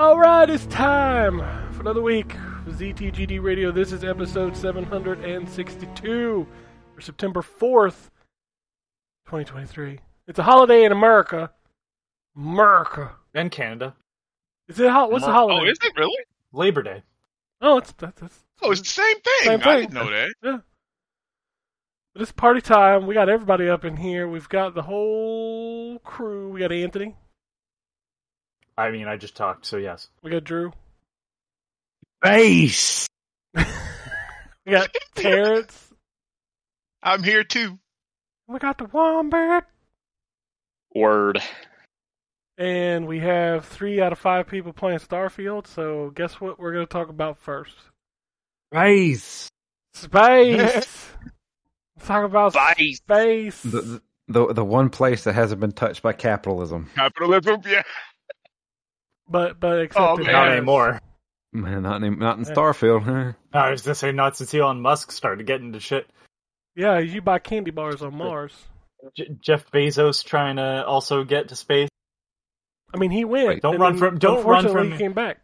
All right, it's time for another week of ZTGD Radio. This is episode 762 for September 4th, 2023. It's a holiday in America. America. and Canada. Is it ho- what's the oh, holiday? Oh, is it really? Labor Day. Oh, it's that's, that's Oh, it's the same thing. Same I thing. didn't know that. But it's party time. We got everybody up in here. We've got the whole crew. We got Anthony. I mean, I just talked, so yes. We got Drew. Base. We got Terrence. I'm here too. we got the Wombat. Word. And we have three out of five people playing Starfield. So guess what we're going to talk about first? Space. Space. Let's talk about Space. space. The, the the one place that hasn't been touched by capitalism. Capitalism, yeah. But but except Oh, it man. Not has- anymore. Man, not in, not in Yeah. Starfield. Huh? I was just saying, not since Elon Musk started getting into shit. Yeah, you buy candy bars on Mars. J- Jeff Bezos trying to also get to space. I mean, he went. Wait, don't and run from- don't run unfortunately from- he came back.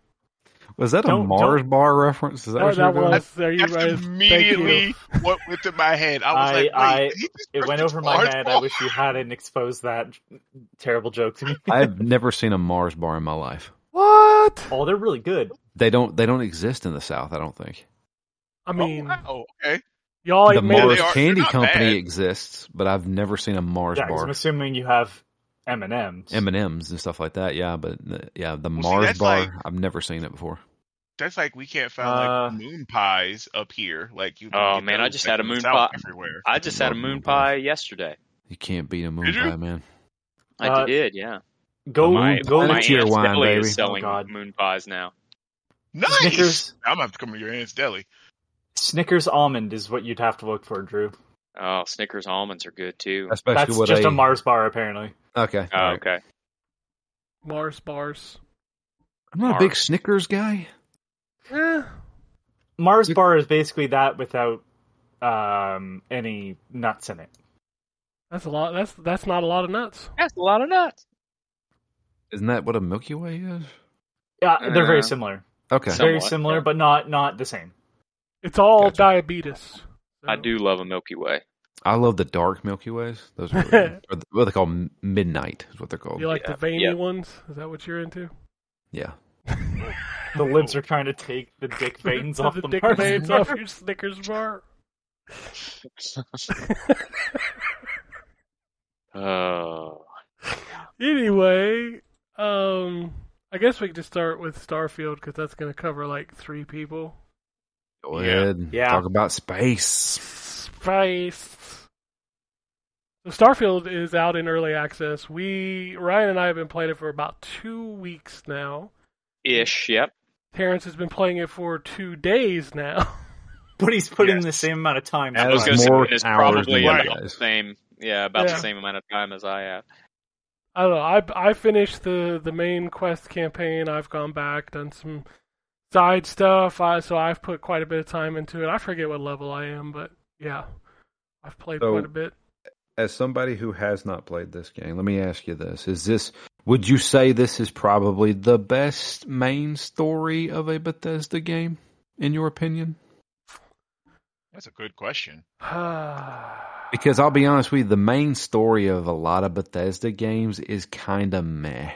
Was that a Don't- Mars don't- bar reference? Is that That, what that you're doing? was. There you That's right. Thank you. immediately what went through my head. I was I- like, wait, I- did he just It went reference over my Mars head. I wish you hadn't exposed that terrible joke to me. I've never seen a Mars bar in my life. What? oh, they're really good. They don't they don't exist in the South. I don't think. I mean, oh, wow, okay. y'all the Mars are- Candy Company bad. exists, but I've never seen a Mars Yeah, 'cause bar. I'm assuming you have M and M's. M and M's and stuff like that. Yeah, but uh, yeah, the see, Mars that's bar. like- I've never seen it before. That's like we can't find Uh, like moon pies up here. Like you. Oh, man, I just had a moon pie. everywhere. I just had a moon pie yesterday. You can't beat a moon pie, man. I Uh, did, yeah. Go, my go. my That's your aunt's wine, deli baby. is selling Oh, God. moon pies now. Nice. Snickers. I'm gonna have to come to your aunt's deli. Snickers almond is what you'd have to look for, Drew. Oh, Snickers almonds are good too. Especially That's with just a, a Mars bar, apparently. Okay. Oh, all right. okay. Mars bars. I'm not a big Snickers guy. Eh, Mars It- bar is basically that without um, any nuts in it. that's a lot. That's that's not a lot of nuts. That's a lot of nuts. Isn't that what a Milky Way is? Yeah, they're very Uh, similar. Okay. So- very Somewhat, similar, yeah. but not not the same. It's all Gotcha. diabetes. I do love a Milky Way. I love the dark Milky Ways. Those are really or the- what they call m- midnight is what they're called. You like Yeah, the veiny yeah. ones? Is that what you're into? Yeah. The libs are trying to take the dick veins off the the dick Mars veins bar. off your Snickers bar. Oh, Anyway, um, I guess we could just start with Starfield because that's going to cover like three people. Go ahead. Yeah. Talk about space. Space. So Starfield is out in early access. We Ryan and I have been playing it for about two weeks now. ish. Yep. Terrence has been playing it for two days now. But he's putting Yes. the same amount of time. As I was going to more say it's hours probably about the same. Yeah, about Yeah. the same amount of time as I have. I don't know. I I finished the the main quest campaign. I've gone back, done some side stuff. I, so I've put quite a bit of time into it. I forget what level I am, but yeah, I've played So- quite a bit. As somebody who has not played this game, let me ask you this: Is this? Would you say this is probably the best main story of a Bethesda game, in your opinion? That's a good question. Because I'll be honest with you, the main story of a lot of Bethesda games is kind of meh.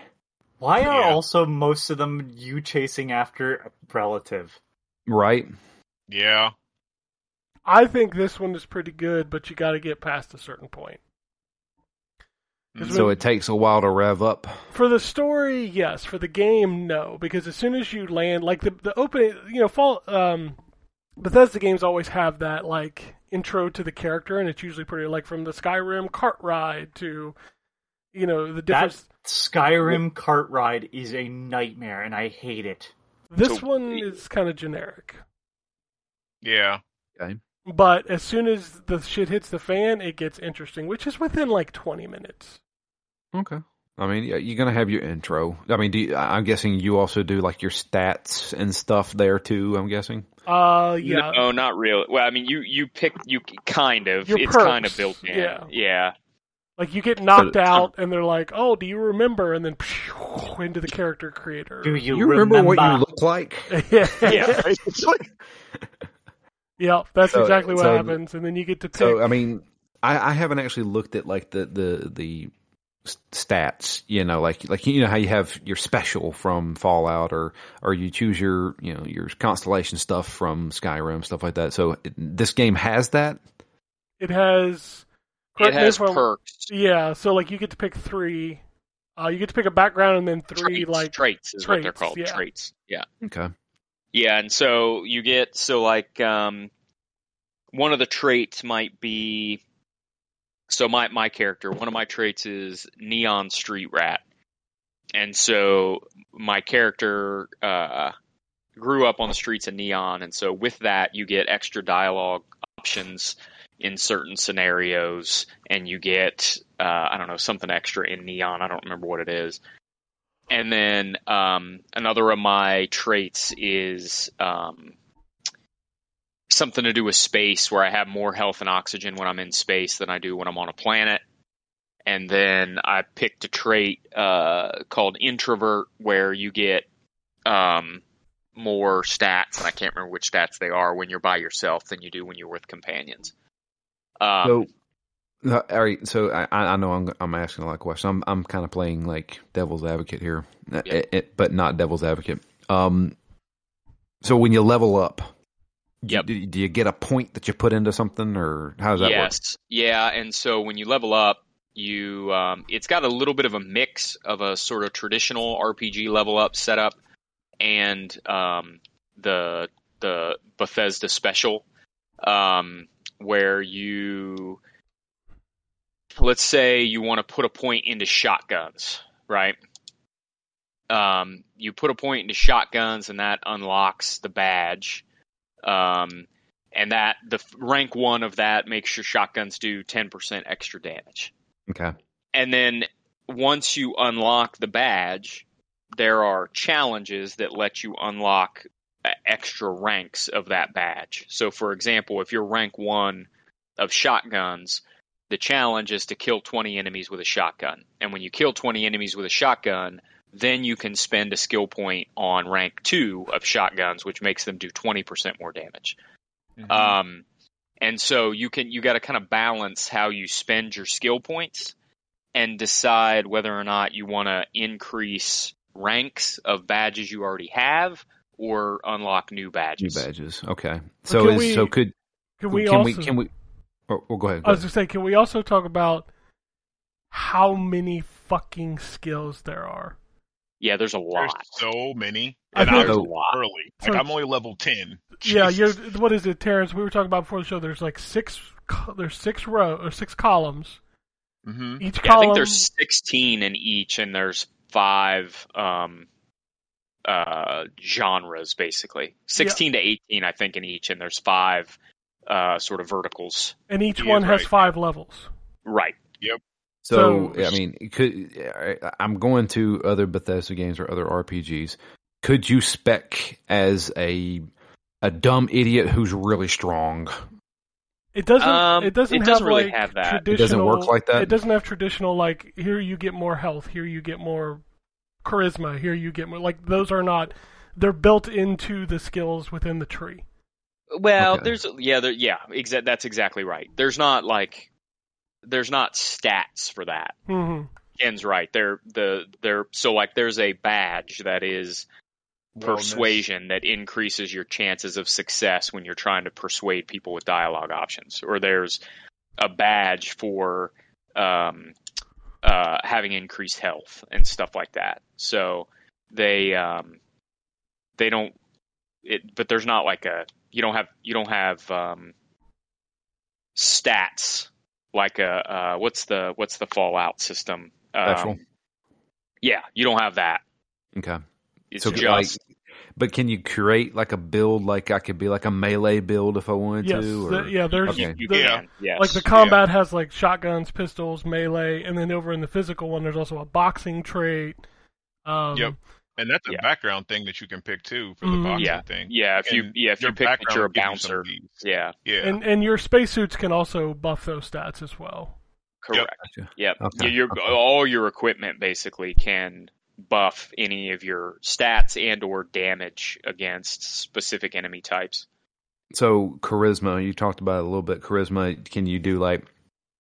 Why are Yeah. also most of them you chasing after a relative? Right? Yeah. I think this one is pretty good, but you got to get past a certain point. Mhm. So it takes a while to rev up. For the story, yes. For the game, no. Because as soon as you land, like the the opening, you know, fall. Um, Bethesda games always have that like intro to the character, and it's usually pretty like from the Skyrim cart ride to, you know, the That different. Skyrim cart ride is a nightmare, and I hate it. This So- one is kind of generic, Yeah. but as soon as the shit hits the fan, it gets interesting, which is within like twenty minutes. Okay. I mean, you're gonna have your intro. I mean, do you, I'm guessing you also do like your stats and stuff there too. I'm guessing. Uh, yeah. No, not really. Well, I mean, you you pick you kind of. Your it's kind of built in. yeah. Yeah. Like you get knocked So- out, and they're like, "Oh, do you remember?" And then into the character creator. Do you, You remember, what you look like? yeah, Yeah, basically. yeah, that's So- exactly what so- happens. And then you get to pick. So I mean, I, I haven't actually looked at like the the the s- stats. You know, like like you know how you have your special from Fallout, or or you choose your you know your constellation stuff from Skyrim, stuff like that. So it, this game has that. it has. It has if perks. Yeah, so like you get to pick three. Uh, you get to pick a background and then three traits, like traits is what they're called. yeah. Traits. Yeah. Okay. Yeah, and so you get so like um one of the traits might be so my my character, one of my traits is neon street rat. And so my character uh grew up on the streets of neon and so with that you get extra dialogue options in certain scenarios and you get uh I don't know something extra in neon, I don't remember what it is. And then um, another of my traits is um, something to do with space, where I have more health and oxygen when I'm in space than I do when I'm on a planet. And then I picked a trait uh, called introvert, where you get um, more stats, and I can't remember which stats they are when you're by yourself than you do when you're with companions. Um, So, uh, all right. So I, I know I'm I'm asking a lot of questions. I'm I'm kind of playing like devil's advocate here, Uh, Yeah. it- it- but not devil's advocate. Um, so when you level up, Yep. do, do you get a point that you put into something, or how does that work? yes, yeah, and so when you level up, you um, it's got a little bit of a mix of a sort of traditional RPG level up setup and um, the the Bethesda special, um, where you let's say you want to put a point into shotguns, right? Um, you put a point into shotguns, and that unlocks the badge. Um, and that the rank one of that makes your shotguns do 10% extra damage. Okay. And then once you unlock the badge, there are challenges that let you unlock uh, extra ranks of that badge. So, for example, if you're rank one of shotguns, the challenge is to kill 20 enemies with a shotgun. And when you kill 20 enemies with a shotgun, then you can spend a skill point on rank two of shotguns, which makes them do 20% more damage. Mhm. Um, and so you can you got to kind of balance how you spend your skill points and decide whether or not you want to increase ranks of badges you already have or unlock new badges. New badges. badges. Okay. So can is we- so could Can we can also? we can we? Oh, well, go ahead. I was gonna say, can we also talk about how many fucking skills there are? Yeah, there's a lot. There's lot. so many, I and think- I'm There's a lot. early. So- Like I'm only level ten. Yeah, you're. What is it, Terrence? We were talking about before the show. There's like six. co- There's six row or six columns. Mhm. Each Yeah, I think there's 16 in each, and there's five um, uh, genres basically. 16 to 18, I think, in each, and there's five uh, sort of verticals. and each He one has right. five levels. Right. So, So- I mean, could I'm going to other Bethesda games or other RPGs. Could you spec as a a dumb idiot who's really strong? It doesn't. Um, it doesn't it have doesn't really like have that. It traditional. doesn't work like that? It doesn't have traditional like here you get more health, here you get more charisma, here you get more like those are not. They're built into the skills within the tree. Well, Okay. there's yeah, there, yeah, exa- that's exactly right. There's not like there's not stats for that. hmm Ken's right. They're the they're so like there's a badge that is Wellness. persuasion that increases your chances of success when you're trying to persuade people with dialogue options. Or there's a badge for um, uh, having increased health and stuff like that. So they um, they don't it, but there's not like a you don't have you don't have um, stats like a uh, what's the what's the Fallout system? Um, yeah, you don't have that. Okay. It's So, just like, but can you create like a build? Like I could be like a melee build if I wanted Yes. to. the- yeah. There's Okay. the- can. Yes. like the combat has like shotguns, pistols, melee, and then over in the physical one, there's also a boxing trait. Um, Yep. And that's a Yeah. background thing that you can pick too for the Mhm. boxing Yeah. thing. yeah, if you yeah if you pick that you're a will give you bouncer, yeah. Yeah. And and your spacesuits can also buff those stats as well. Correct. Gotcha. Yep. Okay, Your, your okay. all your equipment basically can buff any of your stats and or damage against specific enemy types. So charisma, you talked about it a little bit. Charisma, can you do like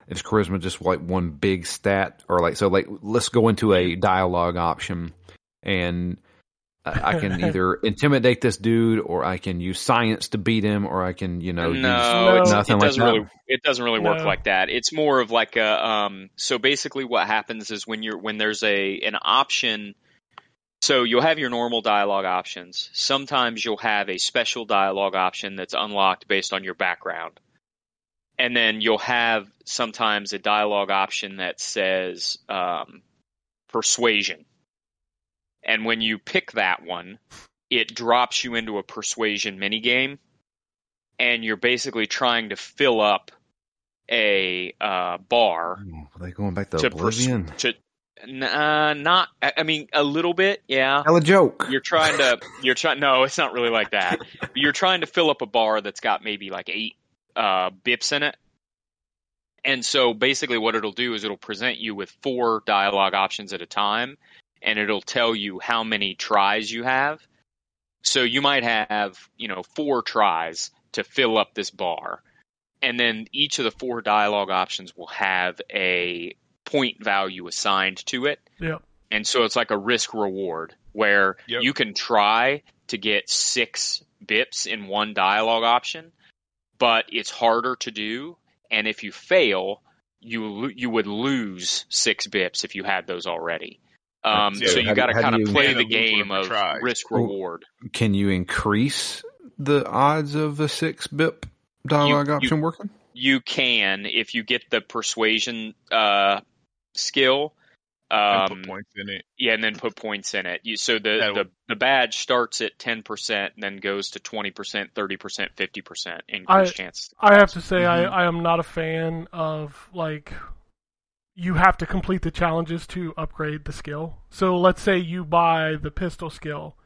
is charisma just like one big stat or like so like let's go into a dialogue option and I I can either intimidate this dude or I can use science to beat him or I can, you know, no, use nothing it like doesn't that. really it doesn't really work like that. It's more of like a um so basically what happens is when you're when there's a an option so you'll have your normal dialogue options. Sometimes you'll have a special dialogue option that's unlocked based on your background. And then you'll have sometimes a dialogue option that says um, persuasion. And when you pick that one, it drops you into a persuasion minigame, and you're basically trying to fill up a uh, bar Oh, Are they going back to, to pers- to uh, not. I mean, a little bit, yeah. Tell a joke. You're trying to. You're trying. No, it's not really like that. You're trying to fill up a bar that's got maybe like eight uh, bips in it. And so basically, what it'll do is it'll present you with four dialogue options at a time, and it'll tell you how many tries you have. So you might have, you know, four tries to fill up this bar. And then each of the four dialogue options will have a point value assigned to it. Yep. And so it's like a risk reward where Yep. you can try to get six bips in one dialogue option, but it's harder to do. And if you fail, you you would lose six bips if you had those already. Um, Yeah, so you do- got to kind of play the game of of risk reward. Can you increase the odds of a six bip dialogue You- you- option working? You can if you get the persuasion uh, skill. and Um, put points in it. Yeah, and then put points in it. You, so the, That'll- the the badge starts at ten percent, then goes to twenty percent, thirty percent, fifty percent I- increased chances. I have to say, Mhm. I, I am not a fan of like you have to complete the challenges to upgrade the skill. So let's say you buy the pistol skill,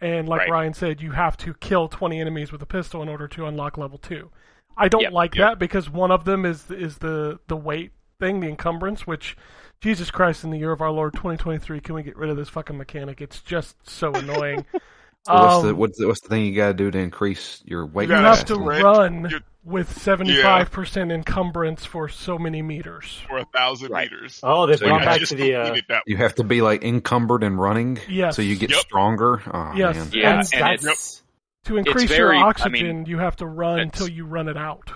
and like Right. Ryan said, you have to kill 20 enemies with a pistol in order to unlock level two. I don't Yep. like Yep. that because one of them is is the the weight thing, the encumbrance, which Jesus Christ, in the year of our Lord 2023, can we get rid of this fucking mechanic? It's just so annoying. So what's the Um, what's the, what's the thing you got to do to increase your weight? you gotta have have to to rent run your- with 75% encumbrance for so many meters. for a thousand Right. meters. Oh, they've So gone you back to the. Uh. You have to be like encumbered and running, Yes. so you get Yep. stronger. Oh, Yes. man. Yeah, that's, and it- that's To increase very- your I oxygen, mean, you have to run until you run it out.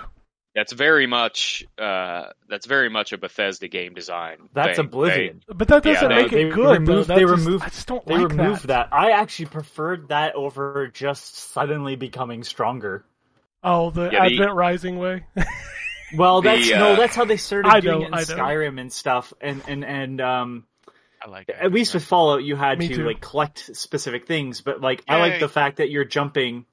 That's very much uh, that's very much a Bethesda game design. that's thing. Oblivion. But that doesn't they- make they it good. removed- though. they That just- removed- I just don't They like removed that. that. I actually preferred that over just suddenly becoming stronger. Oh, the Yeah, the- Advent Rising way. Well, The, that's uh, no, that's how they started I doing know, it in I know. Skyrim and stuff, and and and um, I like that. at least with Fallout, you had Me to too. like collect specific things. But like, I like the fact that you're jumping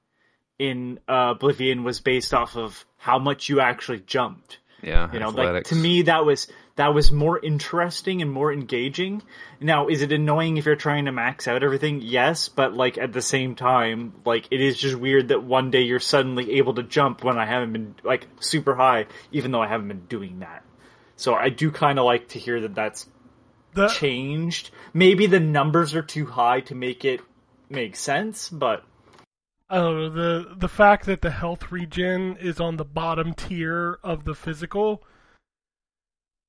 in uh, Oblivion was based off of how much you actually jumped. Yeah, You know, like to me, that was that was more interesting and more engaging. Now, is it annoying if you're trying to max out everything? Yes, but like at the same time, like it is just weird that one day you're suddenly able to jump when I haven't been like super high, even though I haven't been doing that. So I do kind of like to hear that that's The, changed. Maybe the numbers are too high to make it make sense, but I don't know the the fact that the health regen is on the bottom tier of the physical.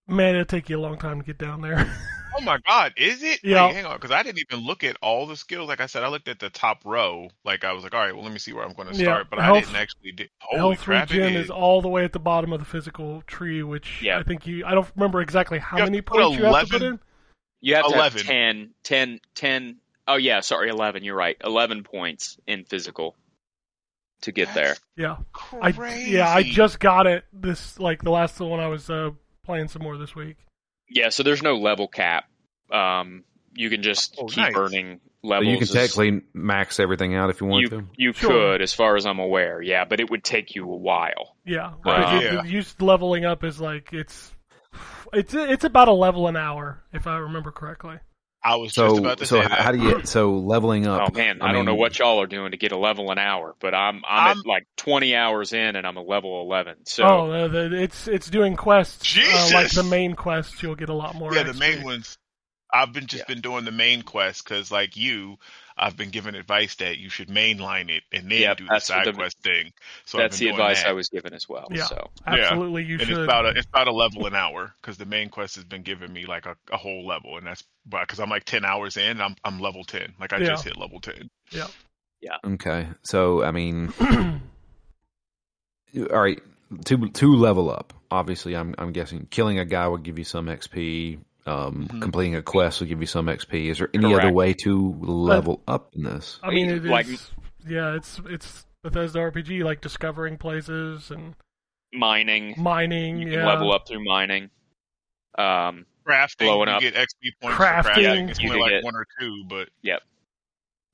Man, it'll take you a long time to get down there. Oh my god, is it? Yeah. Wait, hang on, because I didn't even look at all the skills. Like I said, I looked at the top row. Like I was like, all right, well, let me see where I'm going to Yeah, start. But health- I didn't actually. Did, holy health crap! regen it is all the way at the bottom of the physical tree, which Yeah. I think you. I don't remember exactly how many to put points you have to put in. You have to 11. have 10, 10, 10 Oh yeah, sorry, eleven. You're right. Eleven points in physical to get there. Yeah, I Crazy. yeah I just got it this like the last one I was uh, playing some more this week. Yeah, so there's no level cap. Um, you can just Oh, keep nice. earning So levels. you can technically max everything out if you want you to. you Sure. could, as far as I'm aware. Yeah, but it would take you a while. Yeah, Wow. Like, it- Yeah. it- used leveling up is like it's it's it's about a level an hour if I remember correctly. I was So just about to so say how, that. how do you so leveling up? Oh up? man, I, don't know what y'all are doing to get a level an hour, but I'm I'm, I'm- at like 20 hours in and I'm a level 11. So oh, uh, the, it's it's doing quests. Uh, like the main quests, you'll get a lot more. yeah, the main ones. I've been just Yeah. been doing the main quest because, like you, I've been given advice that you should mainline it and then Yep, do the side the- quest thing. So that's the advice that. I was given as well. Yeah. So Absolutely, you and should. it's about a it's about a level an hour because the main quest has been giving me like a, a whole level, and that's because I'm like ten hours in, I'm I'm level ten. Like I Yeah. just hit level ten. Yeah. Yeah. Okay, so I mean, all right, to to level up. Obviously, I'm I'm guessing killing a guy would give you some XP. Um, Mhm. Completing a quest will give you some XP. Is there any other way to level up in this? I mean, it is. Like- yeah, it's it's Bethesda RPG, like discovering places and mining, mining. you can yeah. level up through mining. Um, Crafting, Blowing you up. get XP points Crafting. for crafting. It's You only like get- one or two, but yeah.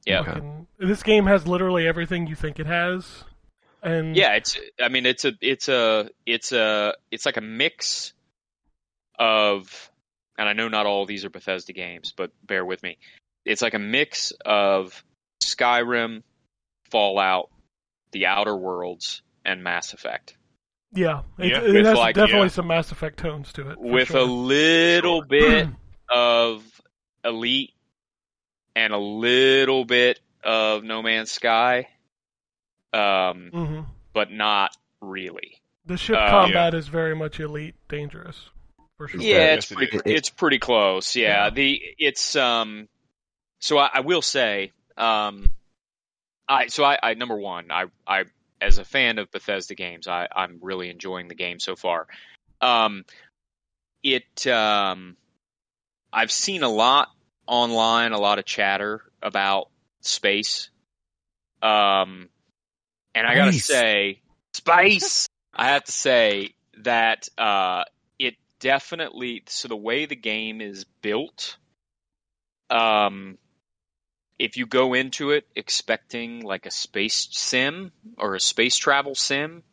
Okay. This game has literally everything you think it has, and Yeah, it's. I mean, it's a, it's a, it's a, it's like a mix of, and I know not all of these are Bethesda games, but bear with me. It's like a mix of Skyrim, Fallout, The Outer Worlds, and Mass Effect, yeah, it, Yeah. it With, has like, definitely yeah. some Mass Effect tones to it. with sure. a little Sure. bit of Elite and a little bit of No Man's Sky, um, hmm but not really. The ship Uh, combat is very much elite, dangerous for sure. Yeah, it's pretty. It's pretty close. Yeah, Yeah. the it's um. So I, I will say, um, I so I, I number one, I I as a fan of Bethesda games, I I'm really enjoying the game so far. Um, it um, I've seen a lot online, a lot of chatter about space. Um, and I gotta Space. say, space. I have to say that uh, it definitely. So the way the game is built, um, if you go into it expecting like a space sim or a space travel sim,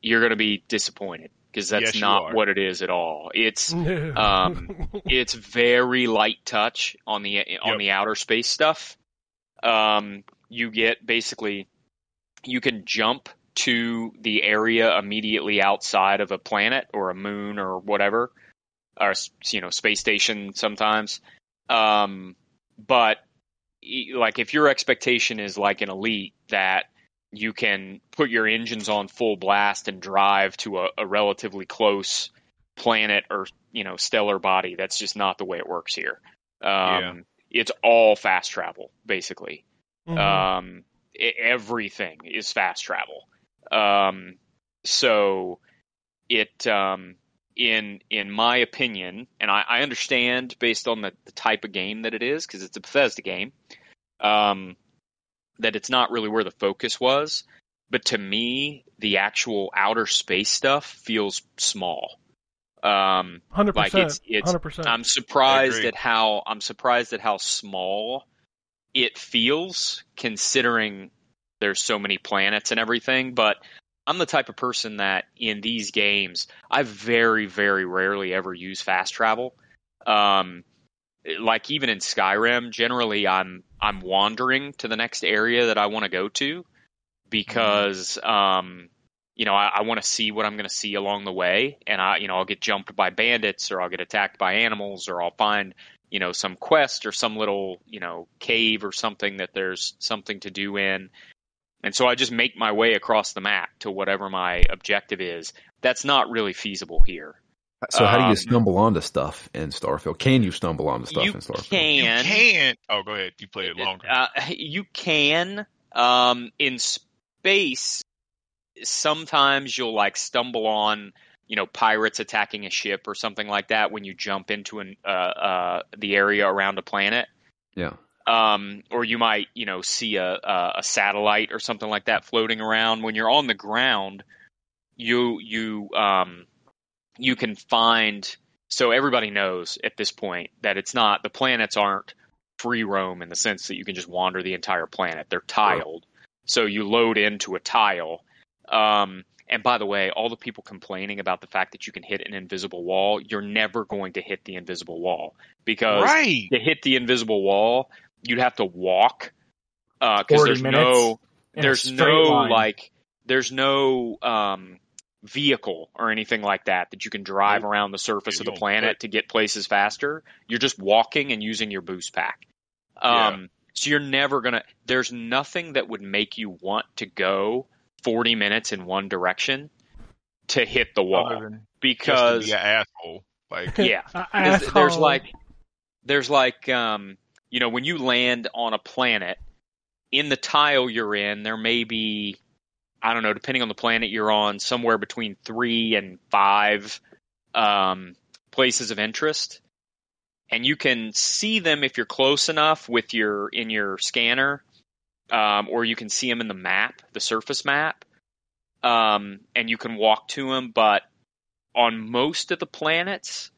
you're gonna be disappointed because that's Yes, not what it is at all. It's Um, it's very light touch on the on Yep. the outer space stuff. Um, you get basically you can jump to the area immediately outside of a planet or a moon or whatever, or you know space station sometimes. Um, but like if your expectation is like an elite that you can put your engines on full blast and drive to a, a relatively close planet or you know stellar body that's just not the way it works here um Yeah. it's all fast travel basically Mhm. um e- everything is fast travel um so it um in in my opinion and i, I understand based on the, the type of game that it is because it's a bethesda game um that it's not really where the focus was but to me the actual outer space stuff feels small um Hundred like percent. it's- it's- Hundred percent. I'm surprised at how I'm surprised at how small it feels considering there's so many planets and everything, but I'm the type of person that in these games I very very rarely ever use fast travel. Um like even in Skyrim, generally I'm I'm wandering to the next area that I want to go to because um you know, I, I want to see what I'm going to see along the way, and I, you know, I'll get jumped by bandits, or I'll get attacked by animals, or I'll find, you know, some quest or some little, you know, cave or something that there's something to do in, and so I just make my way across the map to whatever my objective is. That's not really feasible here. So how do you Um, stumble onto stuff in Starfield? Can you stumble onto stuff in Starfield? can, you can't. Oh, go ahead. You played it longer. Uh, you can. Um, in space, sometimes you'll like stumble on, you know, pirates attacking a ship or something like that when you jump into an uh, uh, the area around a planet. Yeah. Um, or you might, you know, see a, a a satellite or something like that floating around. When you're on the ground, you you um, you can find. So everybody knows at this point that it's not the planets aren't free roam in the sense that you can just wander the entire planet. They're tiled. So you load into a tile. Um, and by the way, all the people complaining about the fact that you can hit an invisible wall, you're never going to hit the invisible wall because Right. to hit the invisible wall, you'd have to walk because 40 there's no there's no line. like there's no um vehicle or anything like that that you can drive Nope. around the surface Yeah, of the planet put- to get places faster. You're just walking and using your boost pack. Um so you're never going to there's nothing that would make you want to go 40 minutes in one direction to hit the wall than because be asshole. Like yeah A- 'Cause there's like there's like um you know when you land on a planet in the tile you're in there may be i don't know depending on the planet you're on somewhere between three and five um places of interest and you can see them if you're close enough with your in your scanner um, or you can see them in the map the surface map um, and you can walk to them but on most of the planets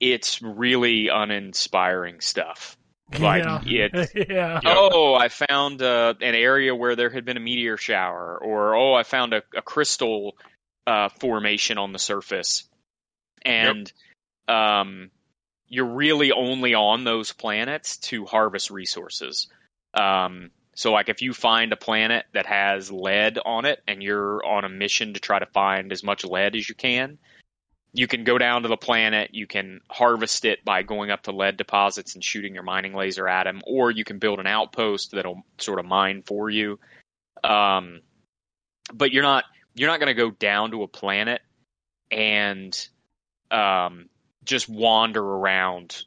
it's really uninspiring stuff. Like yeah. it's yeah. oh, I found uh, an area where there had been a meteor shower, or oh, I found a, a crystal uh, formation on the surface, and um, you're really only on those planets to harvest resources. Um, so, like, if you find a planet that has lead on it, and you're on a mission to try to find as much lead as you can, you can go down to the planet, you can harvest it by going up to lead deposits and shooting your mining laser at them, or you can build an outpost that'll sort of mine for you. Um, but you're not you're not going to go down to a planet and um, just wander around.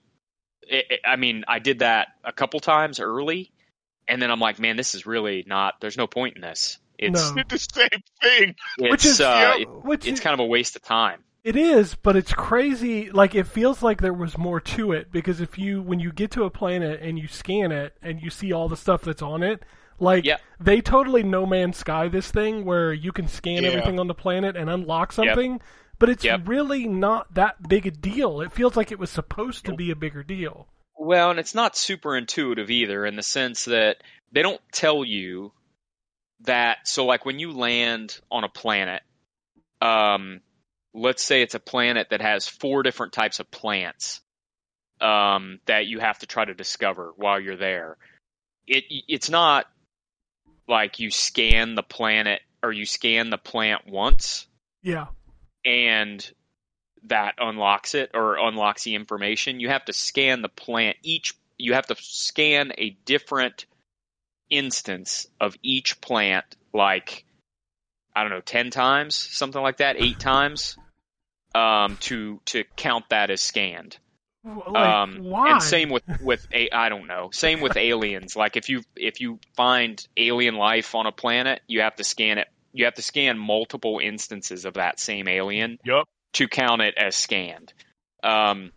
I I mean, I did that a couple times early, and then I'm like, man, this is really not. There's no point in this. It's No. did the same thing. it's Which is- uh, Yep. it- Which it's is, kind of a waste of time. It is, but it's crazy. Like it feels like there was more to it because if you when you get to a planet and you scan it and you see all the stuff that's on it, like Yep. they totally No Man's Sky this thing where you can scan Yeah. everything on the planet and unlock something, but it's Yep. really not that big a deal. It feels like it was supposed to be a bigger deal. Well, and it's not super intuitive either in the sense that they don't tell you that. So, like when you land on a planet, um, let's say it's a planet that has four different types of plants um, that you have to try to discover while you're there. It it's not like you scan the planet or you scan the plant once Yeah. and that unlocks it or unlocks the information. You have to scan the plant each you have to scan a different instance of each plant like I don't know, 10 times, something like that, 8 times um to to count that as scanned. Like, um why? and same with with a I don't know. Same with aliens. Like if you if you find alien life on a planet, you have to scan it. You have to scan multiple instances of that same alien Yup. to count it as scanned. Um,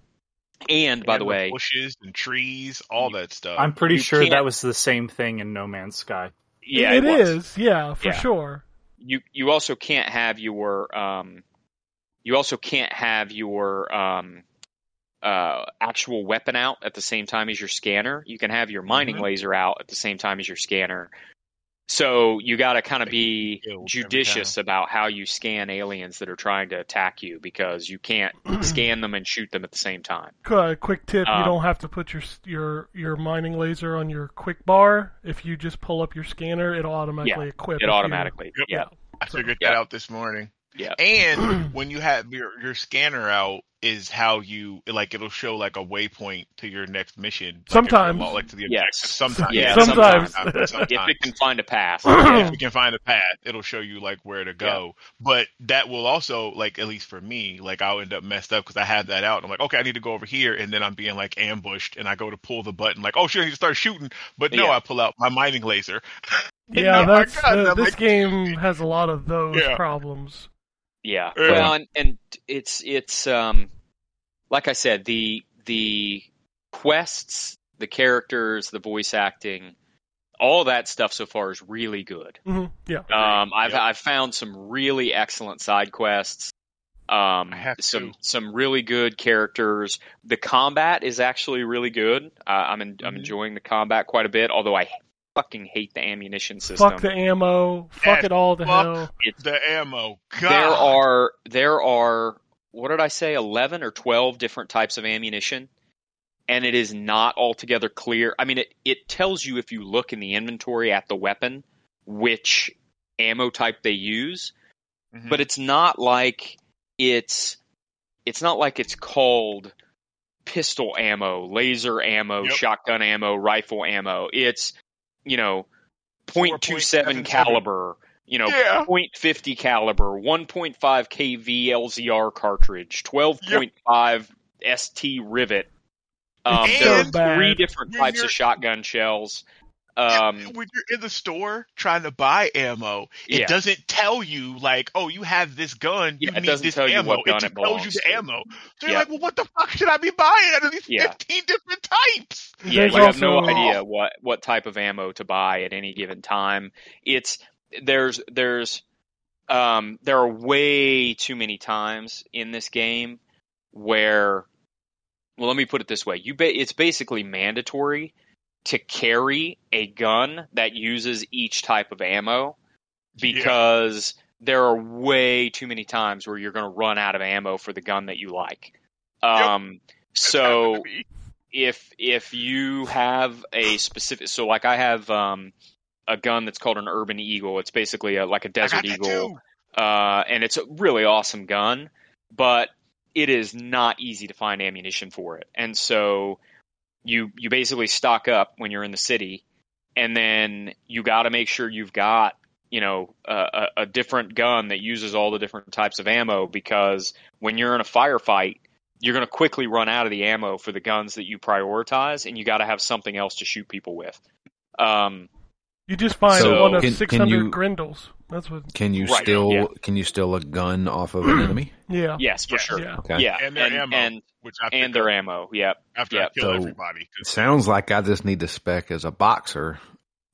and by And the way, bushes and trees, all that stuff. I'm pretty You sure can't- that was the same thing in No Man's Sky. yeah, it it, was. Yeah, for Yeah. sure. You you also can't have your um, you also can't have your um, uh, actual weapon out at the same time as your scanner. You can have your mining Mhm. laser out at the same time as your scanner. So you got to kind of be judicious about how you scan aliens that are trying to attack you because you can't scan them and shoot them at the same time. Qu- quick tip: you Um, don't have to put your your your mining laser on your quick bar. If you just pull up your scanner, it'll automatically equip. It if you- automatically, Yep. yeah, I figured Yeah. that out this morning. Yeah. And when you have your your scanner out, is how you like it'll show like a waypoint to your next mission. like, Sometimes. lo- like to the Yes. objective. Sometimes, Yeah, sometimes. sometimes, If it can find a path, Yeah, yeah. if you can find a path, it'll show you like where to go. But that will also like at least for me, like I'll end up messed up because I have that out. I'm like, okay, I need to go over here, and then I'm being like ambushed, and I go to pull the button, like, oh shit, I need to start shooting. But no, Yeah. I pull out my mining laser. Yeah, that's God, uh, this like- game has a lot of those Yeah. problems. Yeah. Yeah. Well, and, and it's it's um like I said, the the quests, the characters, the voice acting, all that stuff so far is really good. hmm Yeah, Um, I've Yep. I've found some really excellent side quests. Um, some to. some really good characters. The combat is actually really good. Uh, I'm in, I'm Mhm. enjoying the combat quite a bit. Although I fucking hate the ammunition system. Fuck the ammo. Fuck Yes, it all to fuck. hell. The ammo. God. there are there are what did I say? Eleven or twelve different types of ammunition, and it is not altogether clear. I mean, it it tells you if you look in the inventory at the weapon which ammo type they use, Mhm. but it's not like it's it's not like it's called pistol ammo, laser ammo, Yep. shotgun ammo, rifle ammo. It's you know, .27 caliber, you know, Yeah. .50 caliber, 1.5 kV LZR cartridge, 12.5 ST rivet. Um, there are three different types of shotgun shells. Yeah, Um, when you're in the store trying to buy ammo, it Yeah. doesn't tell you like, oh, you have this gun, you Yeah, it need doesn't this tell you ammo. what gun it it just tells you the to. ammo. So you're Yeah. like, well, what the fuck should I be buying out of these Yeah. 15 different types? Yeah, There's you have no also- idea what what type of ammo to buy at any given time. It's there's there's um there are way too many times in this game where well let me put it this way. You ba- it's basically mandatory to carry a gun that uses each type of ammo because there are way too many times where you're going to run out of ammo for the gun that you like. Um That's so happened to me. if if you have a specific so like I have um a gun that's called an urban eagle. It's basically a, like a desert eagle. Uh and it's a really awesome gun, but it is not easy to find ammunition for it. And so you you basically stock up when you're in the city and then you got to make sure you've got you know a, a, a different gun that uses all the different types of ammo because when you're in a firefight you're going to quickly run out of the ammo for the guns that you prioritize and you got to have something else to shoot people with um, You just find So, one of can- can 600 you- grindles. That's what. Can you Right, still yeah. can you steal a gun off of an enemy? Yeah. yes for Yes. sure Yeah. Okay. yeah And their and, ammo. and, Which I and pick their up ammo yep after I kill So- everybody. 'cause Sounds like I just need to spec as a boxer.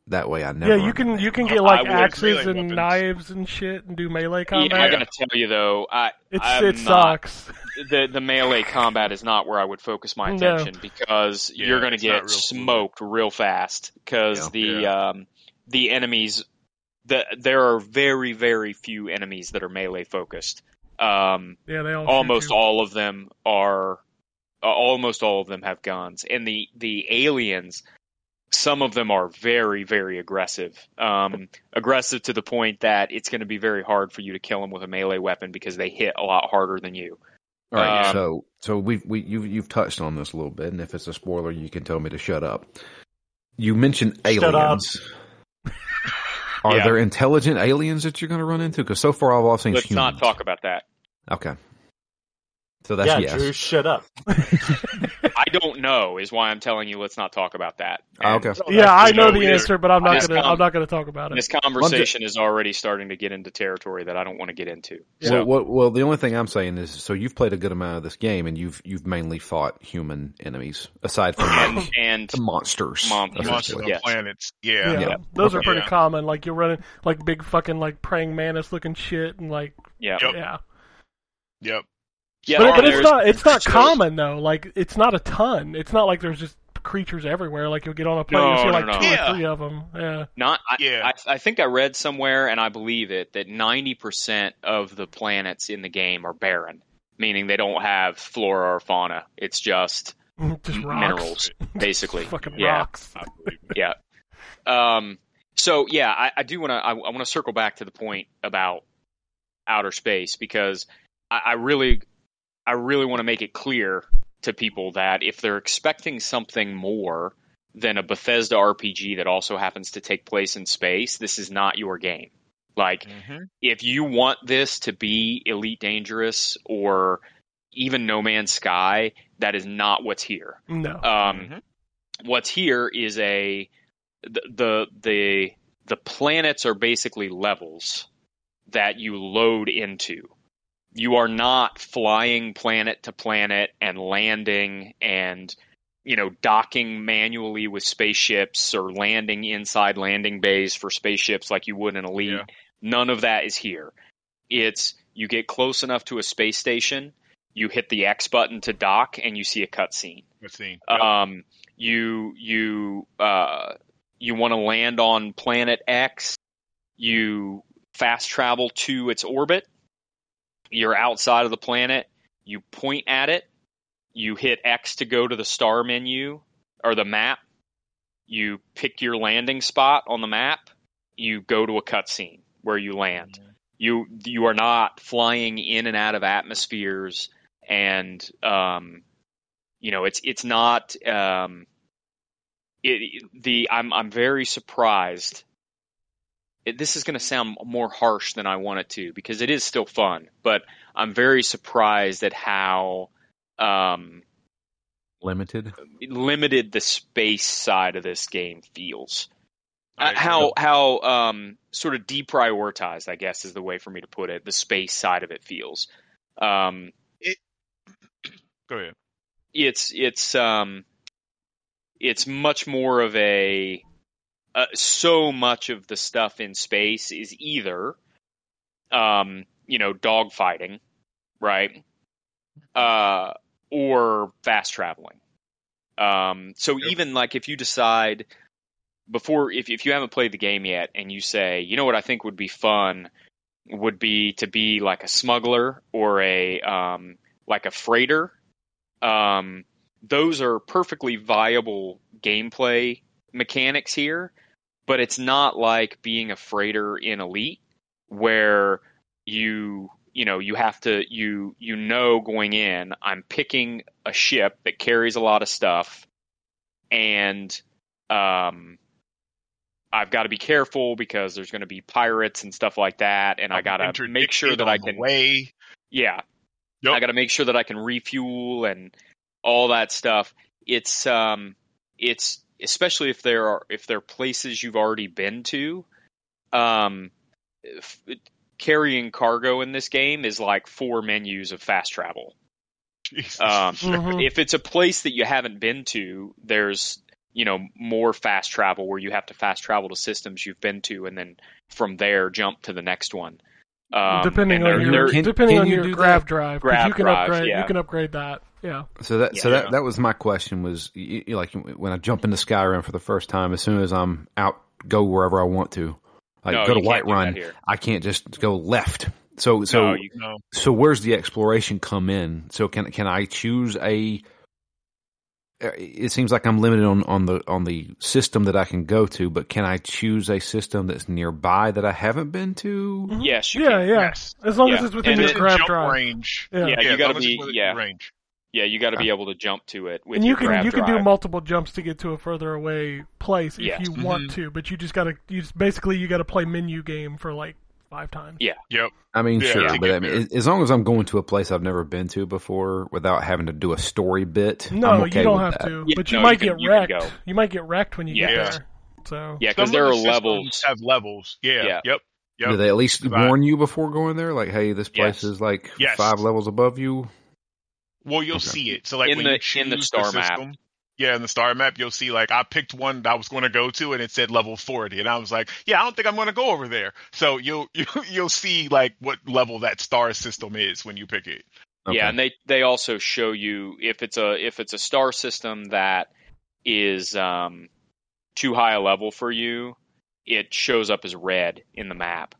That way I never. Yeah, you can you can get like axes and weapons. knives and shit and do melee combat. yeah, combat. I gotta tell you though, I it's I'm it not- sucks. the the melee combat is not where I would focus my No. attention because Yeah, you're going to get real fluid. smoked real fast because Yeah. the Yeah. um the enemies the there are very very few enemies that are melee focused. Um, Yeah, they all almost all of them are uh, almost all of them have guns and the the aliens some of them are very very aggressive um, aggressive to the point that it's going to be very hard for you to kill them with a melee weapon because they hit a lot harder than you All right, Um, so so we we you've you've touched on this a little bit, and if it's a spoiler, you can tell me to shut up. You mentioned Shut up. aliens. Are Yeah. there intelligent aliens that you're going to run into? Because so far all I've all seen let's not talk about that Okay, so that's yeah, yes. Drew, shut up. i don't know is why i'm telling you let's not talk about that Oh, And okay. Yeah, I know no, the we- answer, but I'm not This gonna. com- I'm not gonna talk about it. this conversation is already starting to get into territory that i don't want to get into so Well, well, well, the only thing I'm saying is, so you've played a good amount of this game, and you've you've mainly fought human enemies, aside from like and the monsters. Mon- Monsters essentially. Yes. planets. Yeah, Yeah. Yeah. those are pretty Yeah. common. Like you're running like big fucking like praying mantis looking shit and like yeah Yep. yeah. Yep. Yeah but, but it's not it's not so- common though. Like it's not a ton. It's not like there's just creatures everywhere. Like you'll get on a plane, No, you see no, like no. two Yeah. or three of them. Yeah, Not, I, Yeah. I, I think I read somewhere, and I believe it, that 90% of the planets in the game are barren, meaning they don't have flora or fauna. It's just just rocks. minerals, basically. fucking yeah, rocks. I believe it. yeah. Um, so yeah, I, I do want to. I, I want to circle back to the point about outer space because I, I really, I really want to make it clear to people that if they're expecting something more than a Bethesda RPG that also happens to take place in space, this is not your game. Like, Mhm. if you want this to be Elite Dangerous or even No Man's Sky, that is not what's here. No, Um, Mhm. What's here is a the, the the the planets are basically levels that you load into. You are not flying planet to planet and landing and you know docking manually with spaceships or landing inside landing bays for spaceships like you would in Elite. Yeah. None of that is here. It's you get close enough to a space station, you hit the X button to dock, and you see a cutscene Let's um, you you uh, you want to land on planet X, you fast travel to its orbit. You're outside of the planet. You point at it. You hit X to go to the star menu or the map. You pick your landing spot on the map. You go to a cutscene where you land. You you are not flying in and out of atmospheres, and um, you know it's it's not um, it, the I'm I'm very surprised. It, this is going to sound more harsh than I want it to because it is still fun, but I'm very surprised at how um, Limited. limited the space side of this game feels. Uh, how how um, sort of deprioritized, I guess, is the way for me to put it. The space side of it feels. Um, Go ahead. it's it's um it's much more of a uh, so much of the stuff in space is either um you know dogfighting right? Uh or fast traveling. Um so Yep. even like if you decide before if if you haven't played the game yet and you say you know what I think would be fun would be to be like a smuggler or a um like a freighter um, those are perfectly viable gameplay mechanics here, but it's not like being a freighter in Elite where you you know you have to you you know going in I'm picking a ship that carries a lot of stuff and um I've got to be careful because there's going to be pirates and stuff like that and I got to make sure that I can Way. yeah. Yep. I got to make sure that I can refuel and all that stuff. It's um it's especially if there are if there are places you've already been to um f- carrying cargo in this game is like four menus of fast travel. Jesus. Um Mhm. if it's a place that you haven't been to, there's you know more fast travel where you have to fast travel to systems you've been to and then from there jump to the next one. Um, depending on your depending on your do grav that? Grav you can drive, upgrade. yeah. You can upgrade that. Yeah. So that so Yeah. that that was my question was y y- like when I jump into Skyrim for the first time, as soon as I'm out, go wherever I want to, like No, go to you can't do that Whiterun. I can't just go left. So so No, you- no. so where's the exploration come in? So can can I choose a? uh, It seems like I'm limited on, on the on the system that I can go to, but can I choose a system that's nearby that I haven't been to? Yes, you Yeah, can. yeah. Yes. As long as it's within And your it's Within jump drive. range. Yeah. Yeah, Yeah, you got to be yeah, range. Yeah, you got to be able to jump to it with and you your can grav you can do multiple jumps to get to a further away place if Yes. you want Mhm. to, but you just gotta you just basically you gotta play menu game for like five times. Yeah. Yep. I mean, Yeah, sure, to but I mean, as- as long as I'm going to a place I've never been to before without having to do a story bit, No, I'm okay you don't with have that. to, Yeah, but you no, might you can- get wrecked. go. You might get wrecked when you get there. So Yeah, because there are systems levels. Have levels. Yeah. Yeah. Yep. Yep. Do they at least Right. warn you before going there? Like, hey, this place Yes. is like Yes. five levels above you. Well, you'll Okay. see it. So like In when the- you choose in the star map. system, yeah, in the star map, you'll see like I picked one that I was going to go to, and it said level forty, and I was like, yeah, I don't think I'm going to go over there. So you'll you, you'll see like what level that star system is when you pick it. Okay. Yeah, and they they also show you if it's a if it's a star system that is um, too high a level for you, it shows up as red in the map.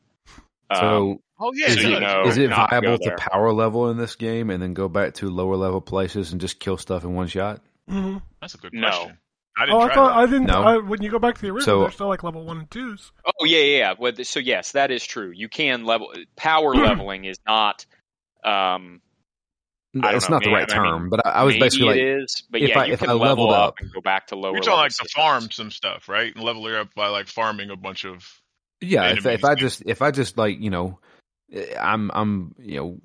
Um, So, Oh yeah, is, it you it, does. know is it not to go viable to power level in this game and then go back to lower level places and just kill stuff in one shot? Mhm. That's a good No. question. I didn't oh, I thought that. I didn't. No. I, when you go back to the original, So- they're still like level one and twos. Oh yeah, yeah. yeah. Well, so yes, that is true. You can level power leveling is not. Um, It's know, not the man, right I mean, term, but I, I was maybe basically like, it is, but if yeah, I- you if can I level leveled up, up- and go back to lower. You're talking level like to farm some stuff, right? And level it up by like farming a bunch of. Yeah. If, if I just if I just like you know, I'm I'm you know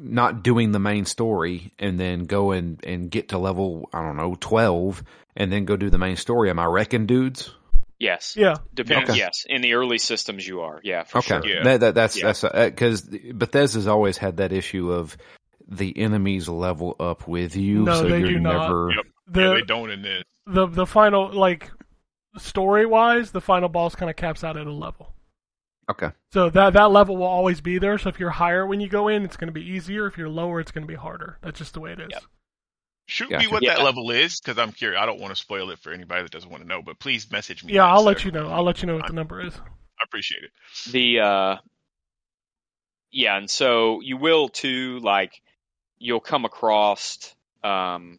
not doing the main story and then go and and get to level I don't know twelve and then go do the main story. Am I wrecking dudes? Yes. Yeah, Depends. Okay. Yes, in the early systems you are. Yeah, for Okay, sure. Yeah. that, that, that's Yeah. that's uh, because Bethesda's always had that issue of the enemies level up with you, No, so they you're do not. never. Yep. the yeah, they don't in this. the the final like story wise, the final boss kind of caps out at a level. Okay, So that that level will always be there. So if you're higher when you go in, it's going to be easier. If you're lower, it's going to be harder. That's just the way it is. Yep. Shoot Gotcha. me what Yeah. that level is, because I'm curious. I don't want to spoil it for anybody that doesn't want to know, but please message me. Yeah, I'll so let you know. I'll let you know what the number is. I appreciate it. the uh yeah and so you will too like you'll come across um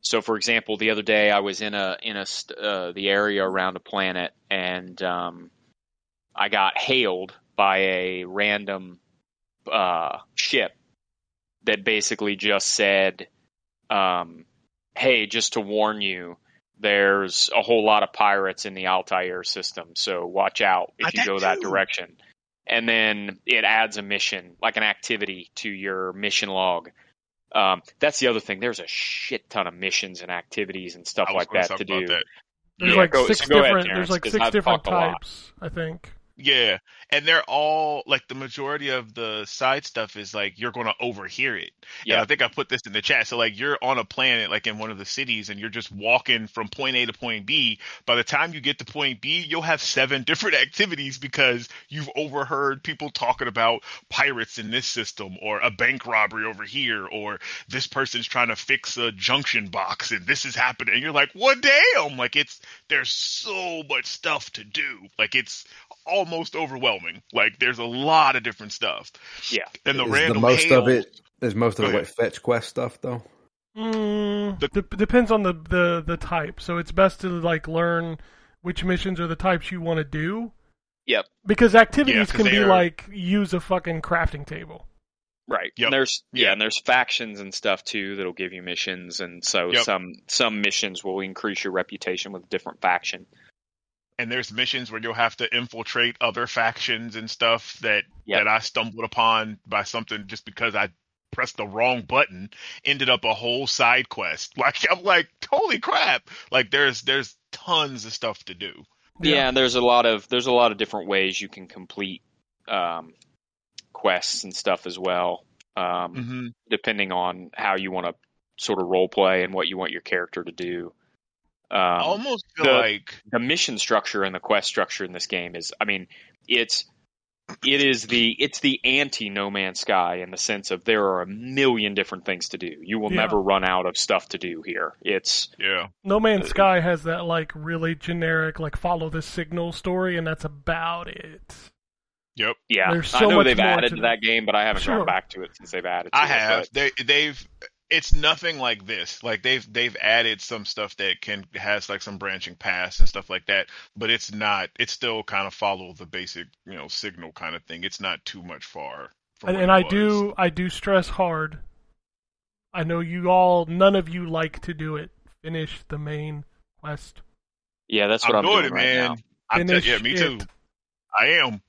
so for example the other day i was in a in a uh, the area around a planet and um i got hailed by a random uh ship that basically just said um hey just to warn you there's a whole lot of pirates in the Altair system, so watch out if I you go that direction. And then it adds a mission, like an activity to your mission log. Um, that's the other thing. There's a shit ton of missions and activities and stuff like that to do. that. There's Yeah, like go- six so go ahead, different. Terrence, there's like 'cause six I've different talked a types. I think. Yeah, and they're all like the majority of the side stuff is like you're going to overhear it. Yeah, Yeah. I think I put this in the chat. So like you're on a planet, like in one of the cities, and you're just walking from point A to point B. By the time you get to point B, you'll have seven different activities because you've overheard people talking about pirates in this system, or a bank robbery over here, or this person's trying to fix a junction box, and this is happening. And you're like, what damn? Like it's there's so much stuff to do. Like it's almost overwhelming. Like there's a lot of different stuff. Yeah. And the is random the most hail- of it is most of it like fetch quest stuff though. Mm, The- dep- depends on the, the the type. So it's best to like learn which missions are the types you want to do. Yep. Because activities 'cause can be are- like use a fucking crafting table. Right. Yep. And there's yeah, Yeah. and there's factions and stuff too that'll give you missions, and so Yep. some some missions will increase your reputation with a different faction. And there's missions where you'll have to infiltrate other factions and stuff that Yep. that I stumbled upon by something just because I pressed the wrong button ended up a whole side quest. Like I'm like, holy crap. Like there's there's tons of stuff to do. Yeah. and there's a lot of there's a lot of different ways you can complete um, quests and stuff as well, um, Mm-hmm. depending on how you want to sort of role play and what you want your character to do. Um, I almost feel the- like the mission structure and the quest structure in this game is I mean it's it is the it's the anti No Man's Sky in the sense of there are a million different things to do. You will Yeah. never run out of stuff to do here. It's yeah. No Man's Sky has that like really generic like follow the signal story, and that's about it. Yep. yeah. There's I so know much they've added to to that. that game, but I haven't Sure. gone back to it since they've added. To I it, have. but- They they've it's nothing like this. Like they've they've added some stuff that can has like some branching paths and stuff like that, but it's not. It's still kind of follow the basic you know signal kind of thing. It's not too much far. From And, and I was. do I do stress hard. I know you all none of you like to do it. Finish the main quest. yeah, that's what I'm I'm, doing doing it, right man. now. I'm te- Finish yeah, me it. too. I am.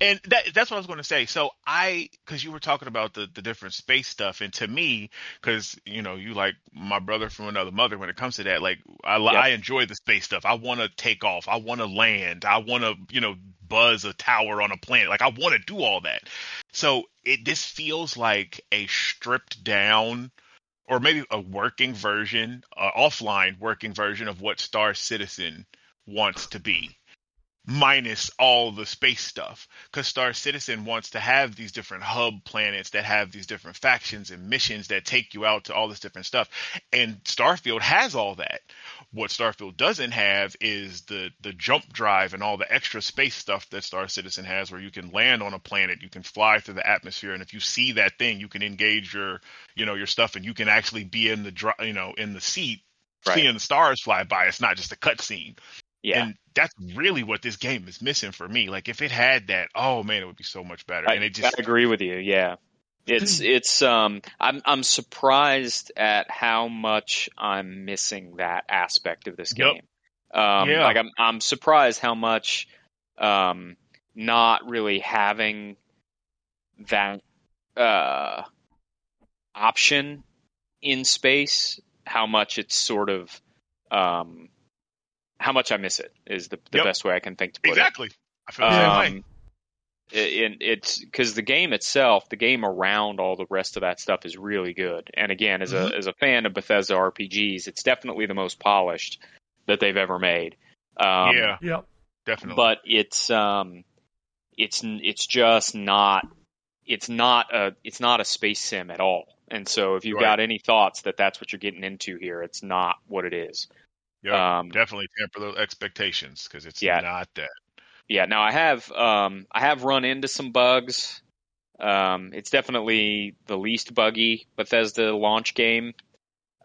And that, that's what I was going to say. So I, because you were talking about the, the different space stuff, and to me, because you know, you like my brother from another mother. When it comes to that, like I, Yep. I enjoy the space stuff. I want to take off. I want to land. I want to, you know, buzz a tower on a planet. Like I want to do all that. So it this feels like a stripped down. Or maybe a working version, uh, offline working version of what Star Citizen wants to be minus all the space stuff. Because star citizen wants to have these different hub planets that have these different factions and missions that take you out to all this different stuff. And starfield has all that. What starfield doesn't have is the the jump drive and all the extra space stuff that star citizen has where you can land on a planet you can fly through the atmosphere and if you see that thing you can engage your you know your stuff and you can actually be in the you know in the seat Right. seeing the stars fly by. It's not just a cutscene Yeah. and that's really what this game is missing for me. Like if it had that, oh man, it would be so much better. I, and it just I agree with you. Yeah, it's it's um I'm I'm surprised at how much I'm missing that aspect of this Yep. game. Um, Yeah. like I'm I'm surprised how much um not really having that uh option in space, how much it's sort of um how much I miss it is the the Yep. best way I can think to put it. exactly. I feel the same way. Um, it, it's because the game itself, the game around all the rest of that stuff is really good. And again, as Mhm. a as a fan of Bethesda RPGs, it's definitely the most polished that they've ever made. Um, yeah, Yep. definitely. but it's um, it's it's just not it's not a it's not a space sim at all. And so if you've Right. got any thoughts that that's what you're getting into here, it's not what it is. Yeah, Um, definitely temper those expectations because it's Yeah. not that. Yeah, now I have um, I have run into some bugs. Um, it's definitely the least buggy Bethesda launch game.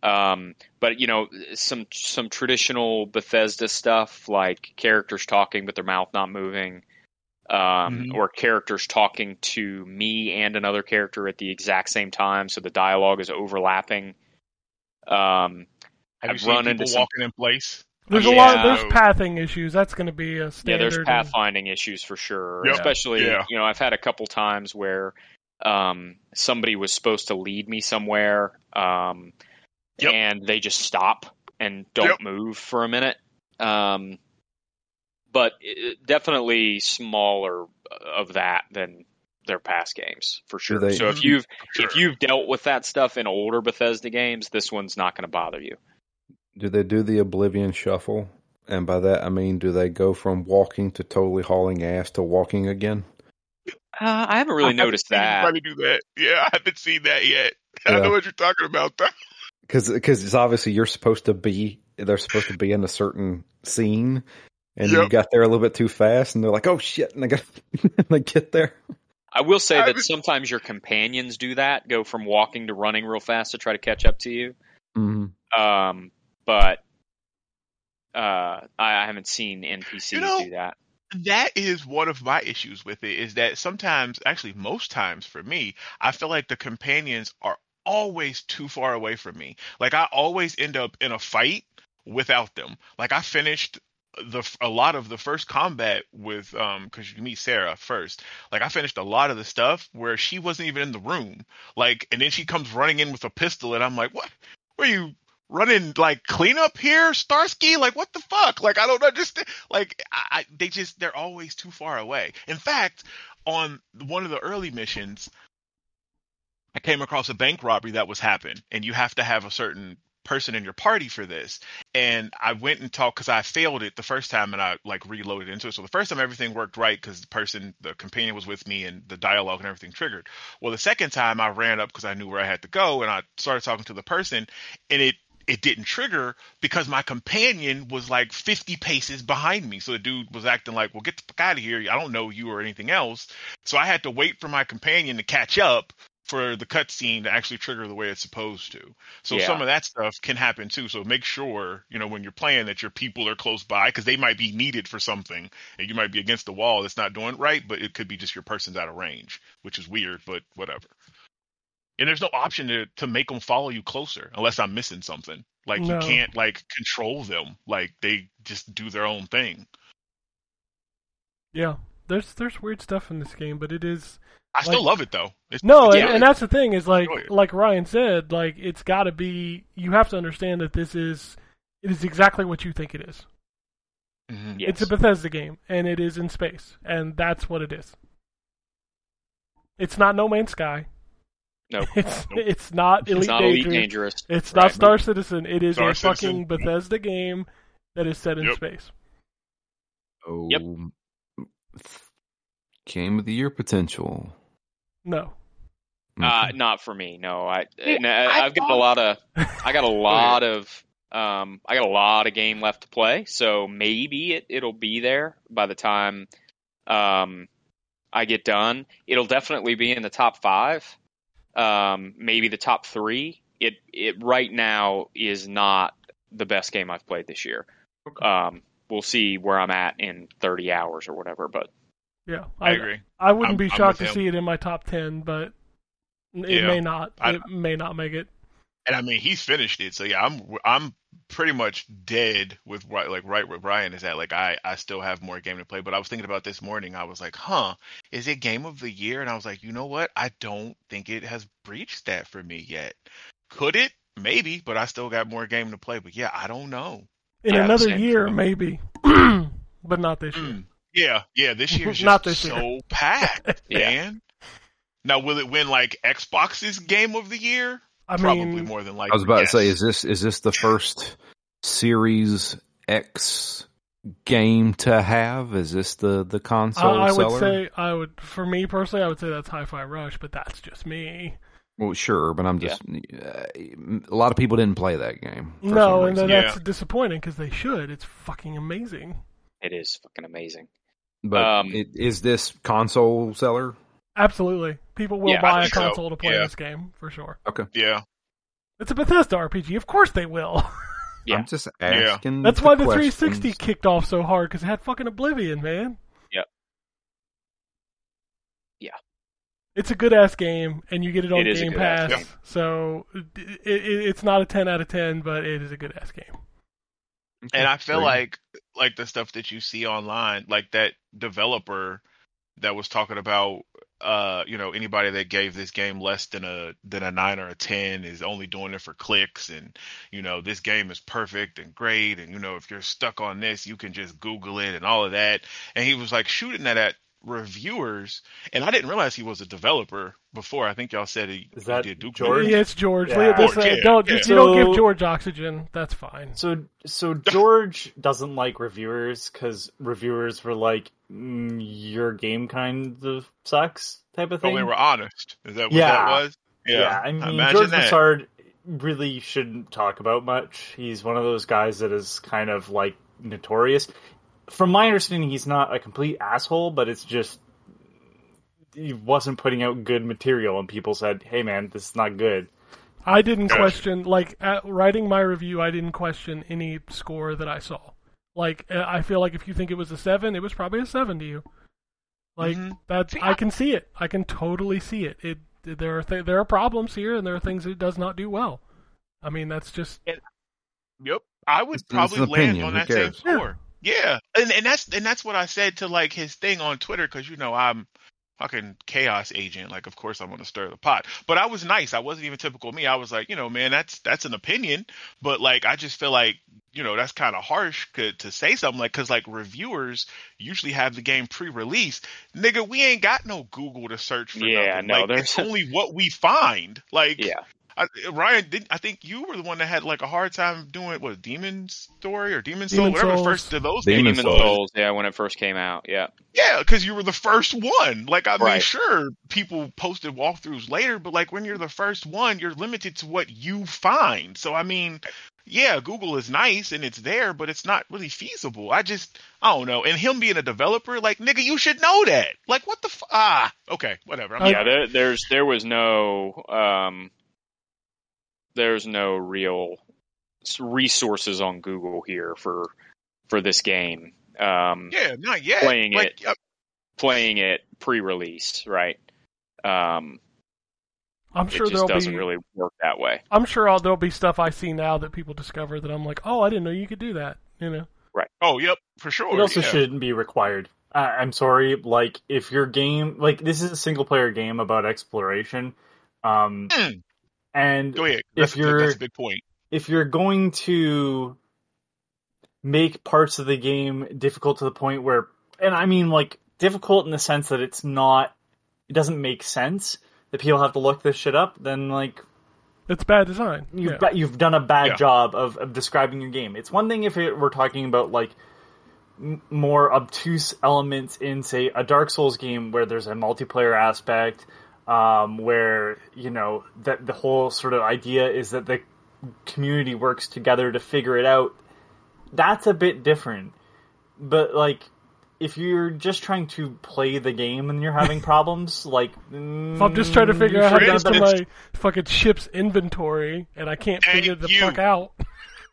Um, but you know, some some traditional Bethesda stuff like characters talking but their mouth not moving, um, Mhm. or characters talking to me and another character at the exact same time, so the dialogue is overlapping. Um, Have I've you seen run people into some- walking in place? There's a lot. Yeah. There's pathing issues. That's going to be a standard. Yeah, there's pathfinding issues for sure. Yep. Especially, Yeah. you know, I've had a couple times where um, somebody was supposed to lead me somewhere, um, Yep. and they just stop and don't Yep. move for a minute. Um, but it, definitely smaller of that than their past games for sure. they- so if you've Sure. if you've dealt with that stuff in older Bethesda games, this one's not going to bother you. Do they do the Oblivion shuffle? And by that I mean, do they go from walking to totally hauling ass to walking again? Uh, I haven't really I haven't noticed seen that. anybody do that. Yeah, I haven't seen that yet. I know what you're talking about. Though. Because it's obviously you're supposed to be they're supposed to be in a certain scene, and you got there a little bit too fast, and they're like, "Oh shit!" and they got they get there. I will say I that was- sometimes your companions do that, go from walking to running real fast to try to catch up to you. Mm-hmm. Um, but uh, I, I haven't seen NPCs You know- do that. that is one of my issues with it is that sometimes actually most times for me i feel like the companions are always too far away from me. Like i always end up in a fight without them. Like i finished the a lot of the first combat with um because you meet sarah first. Like i finished a lot of the stuff where she wasn't even in the room. Like and then she comes running in with a pistol and i'm like what? Were you running like cleanup here starsky? Like what the fuck? Like i don't understand like I, I they just they're always too far away. In fact on one of the early missions i came across a bank robbery that was happening and you have to have a certain person in your party for this. And i went and talked because i failed it the first time and i like reloaded into it. So the first time everything worked right because the person the companion was with me and the dialogue and everything triggered. Well the second time i ran up because i knew where i had to go and i started talking to the person and it it didn't trigger because my companion was like 50 paces behind me. So the dude was acting like, well, get the fuck out of here. I don't know you or anything else. So I had to wait for my companion to catch up for the cutscene to actually trigger the way it's supposed to. So Yeah. some of that stuff can happen too. So make sure, you know, when you're playing that your people are close by because they might be needed for something and you might be against the wall that's not doing right, but it could be just your person's out of range, which is weird, but whatever. And there's no option to, to make them follow you closer unless I'm missing something. Like No. you can't like control them. Like they just do their own thing. Yeah, there's there's weird stuff in this game, but it is I still love it though. It's, no, it's and, and that's the thing is like like Ryan said, like it's got to be. You have to understand that this is it is exactly what you think it is. Mhm. Yes. It's a Bethesda game, and it is in space, and that's what it is. It's not No Man's Sky. Nope. It's Nope. it's not Elite it's not Elite Dangerous. Dangerous. It's Right. not Star Citizen. It is Star a fucking Citizen. Bethesda game that is set in Yep. space. Oh, Yep. game of the year potential. No. Uh, not for me. No, I, Yeah, and I, I I've got a lot of, I got a lot of, um, I got a lot of game left to play. So maybe it it'll be there by the time, um, I get done. It'll definitely be in the top five, um, maybe the top three. It it right now is not the best game I've played this year. Um, we'll see where I'm at in 30 hours or whatever. But Yeah, I agree. I wouldn't I'm- be shocked to see it in my top ten, but it Yeah. may not. I- it may not make it. And I mean, he's finished it. So yeah, I'm I'm pretty much dead with right like right where Brian is at. Like I I still have more game to play. But I was thinking about this morning. I was like, huh, is it game of the year? And I was like, you know what? I don't think it has breached that for me yet. Could it? Maybe, but I still got more game to play. But yeah, I don't know. In Yeah, another same. year, maybe, but not this year. Mm. Yeah, yeah. This year's just Not this year. so packed, Yeah. man. Now, will it win like Xbox's Game of the Year? I Probably mean, more than likely. I was about yes. to say, is this is this the first Series X game to have? Is this the the I, console I would say I would. For me personally, I would say that's Hi-Fi Rush, but that's just me. Well, sure, but I'm just uh, a lot of people didn't play that game. no, and then reason. Yeah. that's disappointing because they should. It's fucking amazing. It is fucking amazing. but um, it, is this console seller? Absolutely, people will Yeah, buy a think so. console to play Yeah. this game for sure. Okay. Yeah. It's a Bethesda RPG. Of course they will. Yeah. I'm just asking. That's why the questions. 360 kicked off so hard because it had fucking Oblivion, man. Yep. Yeah. It's a good ass game, and you get it on It is a Game good-ass Pass. game. So it, it, it's not a 10 out of 10, but it is a good ass game. And I feel like like the stuff that you see online, like that developer that was talking about uh, you know, anybody that gave this game less than a than a nine or a ten is only doing it for clicks and you know, this game is perfect and great and you know, if you're stuck on this, you can just Google it and all of that. And he was like shooting that at reviewers and I didn't realize he was a developer before. I think y'all said he, Is he that did Duke George? Nukem. Yeah, it's George. Yeah. Leah, George, yeah, don't yeah. just, you don't give George oxygen. That's fine. So so George doesn't like reviewers because reviewers were like, mm, "Your game kind of sucks" type of Oh, thing. they were honest. Is that what Yeah. that was? Yeah. I mean Imagine George that. Broussard really shouldn't talk about much. He's one of those guys that is kind of like notorious. From my understanding, he's not a complete asshole, but it's just he wasn't putting out good material, and people said, "Hey, man, this is not good." I didn't Gotcha. question, like, at writing my review, I didn't question any score that I saw. Like, uh, I feel like if you think it was a 7, it was probably a 7 to you. Like, Mhm. that's, See, I I- can see it. I can totally see it. It There are, th- there are problems here, and there are things it does not do well. I mean, that's just, Yep. I would It's- it's probably an land opinion. on Who that same cares? score. Yeah. And and that's and that's what I said to like his thing on Twitter because you know I'm fucking chaos agent. Like of course I'm gonna stir the pot. But I was nice. I wasn't even typical me. I was like, you know, man, that's that's an opinion. But like I just feel like you know that's kind of harsh to, to say something like because like reviewers usually have the game pre-release. Nigga, we ain't got no Google to search for. Yeah, nothing. no, like, there's- it's only what we find. Like Yeah. I, Ryan, did I think you were the one that had like a hard time doing what Demon Story or Demon Soul, Demon whatever Souls. first of those Demon games Demon. Souls, yeah, when it first came out, yeah. Yeah, because you were the first one. Like I mean, Right. sure, people posted walkthroughs later, but like when you're the first one, you're limited to what you find. So I mean, yeah, Google is nice and it's there, but it's not really feasible. I just I don't know. And him being a developer, like nigga, you should know that. Like what the f- ah? Okay, whatever. I'm yeah, there, there's there was no um, there's no real resources on Google here for for this game. Um, yeah, not yet. Playing like, it. playing it pre-release, right? Um, I'm sure it just there'll doesn't be, really work that way. I'm sure I'll, there'll be stuff I see now that people discover that I'm like, oh, I didn't know you could do that, you know? Right. Oh, yep, for sure. It also yeah. shouldn't be required. Uh, I'm sorry, like if your game, like this is a single player game about exploration, um, Mm. And Go ahead. if you're- that's a big point. if you're going to make parts of the game difficult to the point where and I mean like difficult in the sense that it's not it doesn't make sense that people have to look this shit up, then like It's bad design. you've yeah. you've done a bad Yeah. job of, of describing your game. It's one thing if it, we're talking about like m- more obtuse elements in say a Dark Souls game where there's a multiplayer aspect, um, where you know that the whole sort of idea is that the community works together to figure it out. That's a bit different, but like. If you're just trying to play the game and you're having problems, like If I'm just trying to figure out how to For get to my fucking ship's inventory and I can't Thank figure the you. fuck out.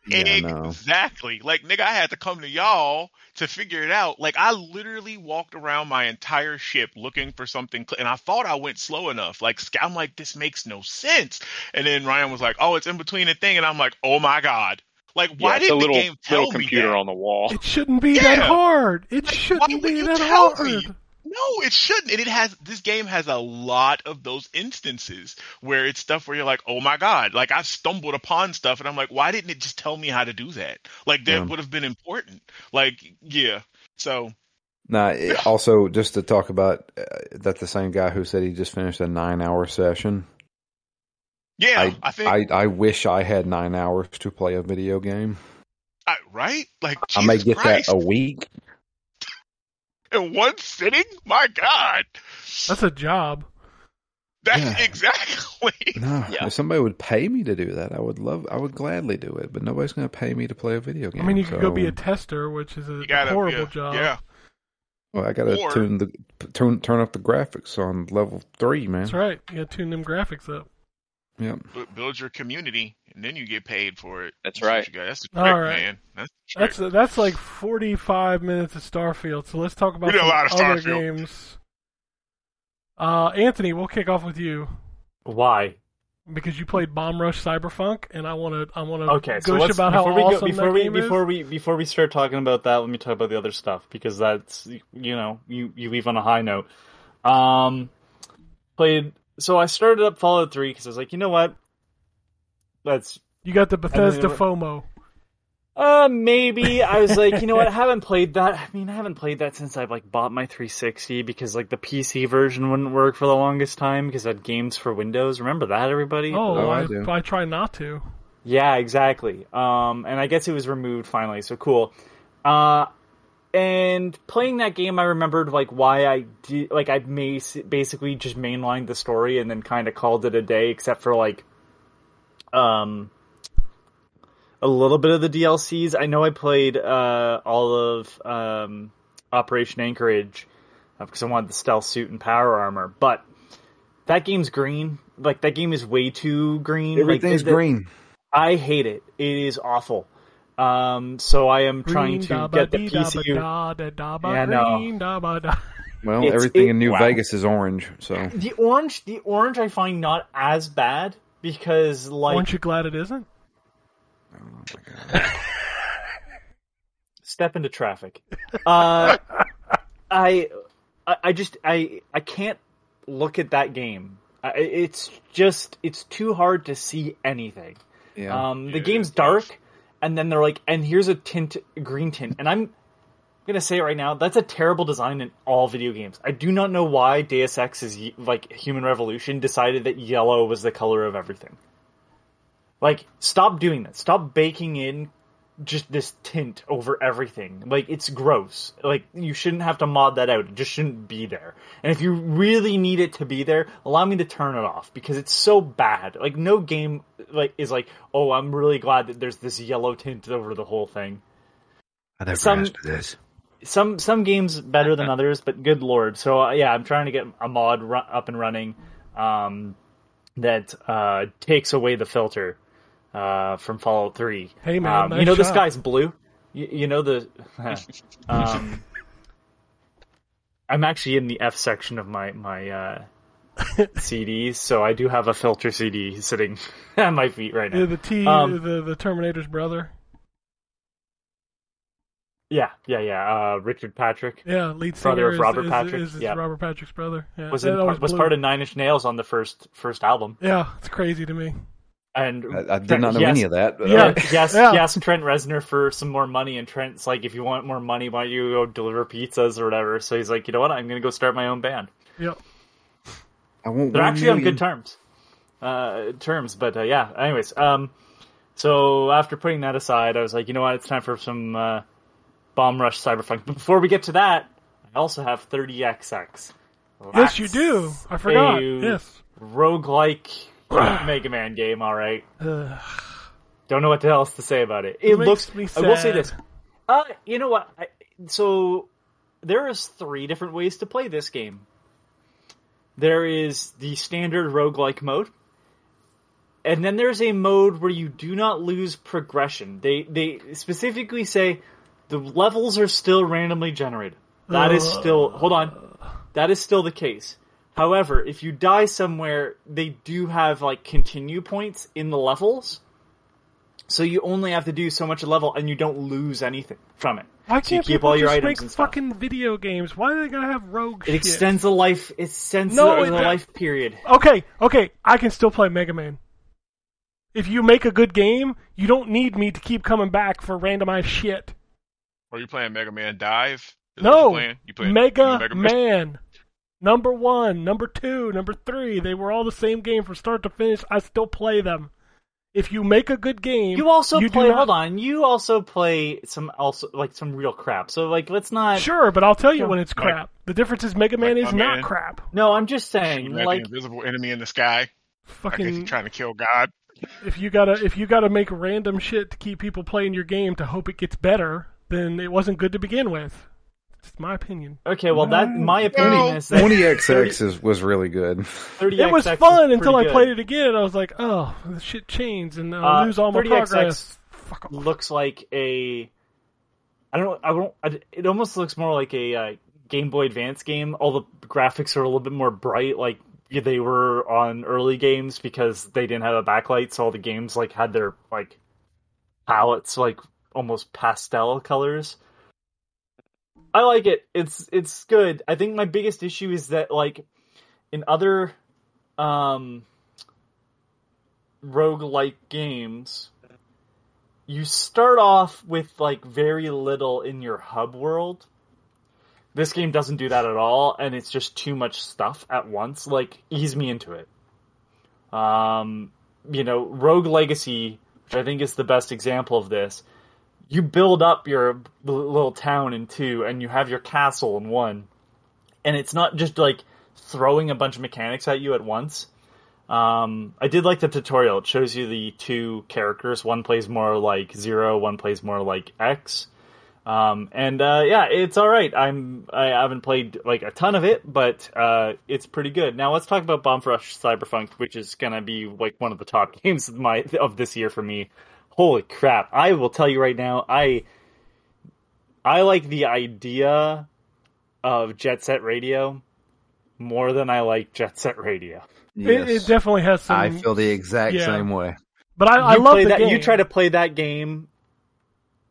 Yeah, I know. Exactly. Like nigga, I had to come to y'all to figure it out. Like I literally walked around my entire ship looking for something, cl- and I thought I went slow enough. Like I'm like, this makes no sense. And then Ryan was like, oh, it's in between a thing, and I'm like, oh my god. Like why yeah, did a little the game tell little me computer that? on the wall. It shouldn't be that hard. It Like, shouldn't would be you that tell hard. me? No, it shouldn't. And it has this game has a lot of those instances where it's stuff where you're like, oh my god, like I've stumbled upon stuff and I'm like, why didn't it just tell me how to do that? Like that Yeah. would have been important. Like, yeah. So Now, also just to talk about uh, that, the same guy who said he just finished a nine-hour session. yeah, I, I think I, I wish I had nine hours to play a video game. I, right? Like I may get Christ. that a week. In one sitting. My God. That's a job. That's Yeah. exactly. No, Yeah. if somebody would pay me to do that, I would love. I would gladly do it. But nobody's going to pay me to play a video game. I mean, you could go be a tester, which is a gotta horrible yeah, job. Yeah, Well, I got to or- tune the turn turn up the graphics on level three, man. That's right. You got to tune them graphics up. Yep. Bu- build your community, and then you get paid for it. That's what right. you got. That's the trick, right. man. That's the trick. That's that's like forty-five minutes of Starfield. So let's talk about We a lot of other Starfield. games. Uh, Anthony, we'll kick off with you Why? because you played Bomb Rush Cyberfunk, and I want to I want to Okay, so gush let's, about how before we awesome go, before that we game before is. we before we start talking about that, let me talk about the other stuff because that's you know you you leave on a high note. Um, played so I started up Fallout Three because I was like, you know what, let's You got the Bethesda then- FOMO. uh maybe I was like, you know what, I haven't played that. I mean, I haven't played that since I've like bought my 360 because like the PC version wouldn't work for the longest time because it had games for Windows. Remember that, everybody? Oh, Oh, I I, do. I try not to. Yeah, exactly. Um, and I guess it was removed finally, so cool. Uh, and playing that game, I remembered like why I did, like I basically just mainlined the story and then kind of called it a day, except for like, um, a little bit of the DLCs. I know I played uh all of um Operation Anchorage uh, because I wanted the stealth suit and power armor, but. That game's green. Like that game is way too green. Like, Everything's the- green. I hate it. It is awful. Um, so I am trying to get the ba dee da ba PCU. Yeah, no. Well, It's- everything it- in New wow. Vegas is orange. So The orange, the orange, I find not as bad because like Aren't you glad it isn't? step into traffic. Uh, I, I, I just I I can't look at that game. It's just it's too hard to see anything. yeah. Um, the Yeah, game's dark, tough. And then they're like, and here's a tint, green tint, and I'm gonna say it right now, that's a terrible design in all video games. I do not know why Deus Ex is like Human Revolution decided that yellow was the color of everything. Like, stop doing that. Stop baking in just this tint over everything. Like, it's gross. Like, you shouldn't have to mod that out. It just shouldn't be there. And if you really need it to be there, allow me to turn it off because it's so bad. Like, no game like is like, oh, I'm really glad that there's this yellow tint over the whole thing. I never some- asked for this. Some some games better than others, but good lord. So uh, yeah, I'm trying to get a mod ru- up and running um, that uh, takes away the filter uh, from Fallout Three. Hey, man, um, nice you know the shot. sky's blue. You, you know the. um, I'm actually in the F section of my my uh, CDs, so I do have a filter CD sitting at my feet right now. Yeah, the T, Um, the the Terminator's brother. Yeah, yeah, yeah. Uh, Richard Patrick Yeah, lead singer Brother of Robert is, Patrick, Is, is yeah. Robert Patrick's brother. Yeah, was in, was blew. part of Nine Inch Nails on the first first album, Yeah, it's crazy to me. And I, I did not know yes, any of that. But, Yeah. uh, Yes, Yeah. yes, Trent Reznor for some more money, and Trent's like, if you want more money, why don't you go deliver pizzas or whatever? So he's like, you know what, I'm gonna go start my own band. Yep. I won't. They're one actually on good terms, uh, terms. But uh, yeah, anyways, um, so after putting that aside, I was like, you know what, it's time for some uh, Bomb Rush Cyberfunk. But before we get to that, I also have 30XX. Yes, you do. I forgot. a- Yes. roguelike Mega Man game. All right. Don't know what else to say about it. It makes looks. me I will say this. Uh, you know what? I, so there is three different ways to play this game. There is the standard roguelike mode. And then there's a mode where you do not lose progression. They they specifically say the levels are still randomly generated. That is still hold on. That is still the case. However, if you die somewhere, they do have like continue points in the levels. So you only have to do so much a level and you don't lose anything from it. Why So you can't keep people all your just items make and stuff. fucking video games? Why are they gonna have rogue It shit? extends the life. It extends No, the, it- the life period. Okay, okay, I can still play Mega Man. If you make a good game, you don't need me to keep coming back for randomized shit. Are you playing Mega Man Dive? Is No, what you're playing? You playing Mega, Mega Man. Number one, number two, number three, they were all the same game from start to finish. I still play them. If you make a good game, You also do play. not- Hold on. You also play some also like some real crap. So like, let's not. Sure, but I'll tell you when it's crap. The difference is Mega Man Like is my not man. crap. No, I'm just saying. at Like, the invisible enemy in the sky. I guess Fucking you're trying to kill God. if you gotta if you gotta make random shit to keep people playing your game to hope it gets better, then it wasn't good to begin with. It's my opinion. okay, well, that my opinion Well, is that 20XX is, was really good. 30XX It was is fun until I pretty played it again, and I was like, oh, this shit changed, and I Uh, lose all my 30XX progress. Fuck off. looks like a. I don't know. I don't. I, it almost looks more like a uh, Game Boy Advance game. All the graphics are a little bit more bright, like they were on early games because they didn't have a backlight. So all the games like had their like palettes like almost pastel colors. I like it. It's it's good. I think my biggest issue is that like in other um roguelike games you start off with like very little in your hub world. This game doesn't do that at all, and it's just too much stuff at once. Like, ease me into it. Um, you know, Rogue Legacy, which I think is the best example of this, you build up your little town in two, and you have your castle in one. And it's not just like throwing a bunch of mechanics at you at once. Um, I did like the tutorial. It shows you the two characters. One plays more like Zero, one plays more like X. Um, and uh, yeah, it's all right. I'm I haven't played like a ton of it, but uh, it's pretty good. Now let's talk about Bomb Rush Cyberfunk, which is gonna be like one of the top games of my of this year for me. Holy crap! I will tell you right now, I I like the idea of Jet Set Radio more than I like Jet Set Radio. It, it definitely has some. I feel the exact yeah. same way. but I, I love that. game. You try to play that game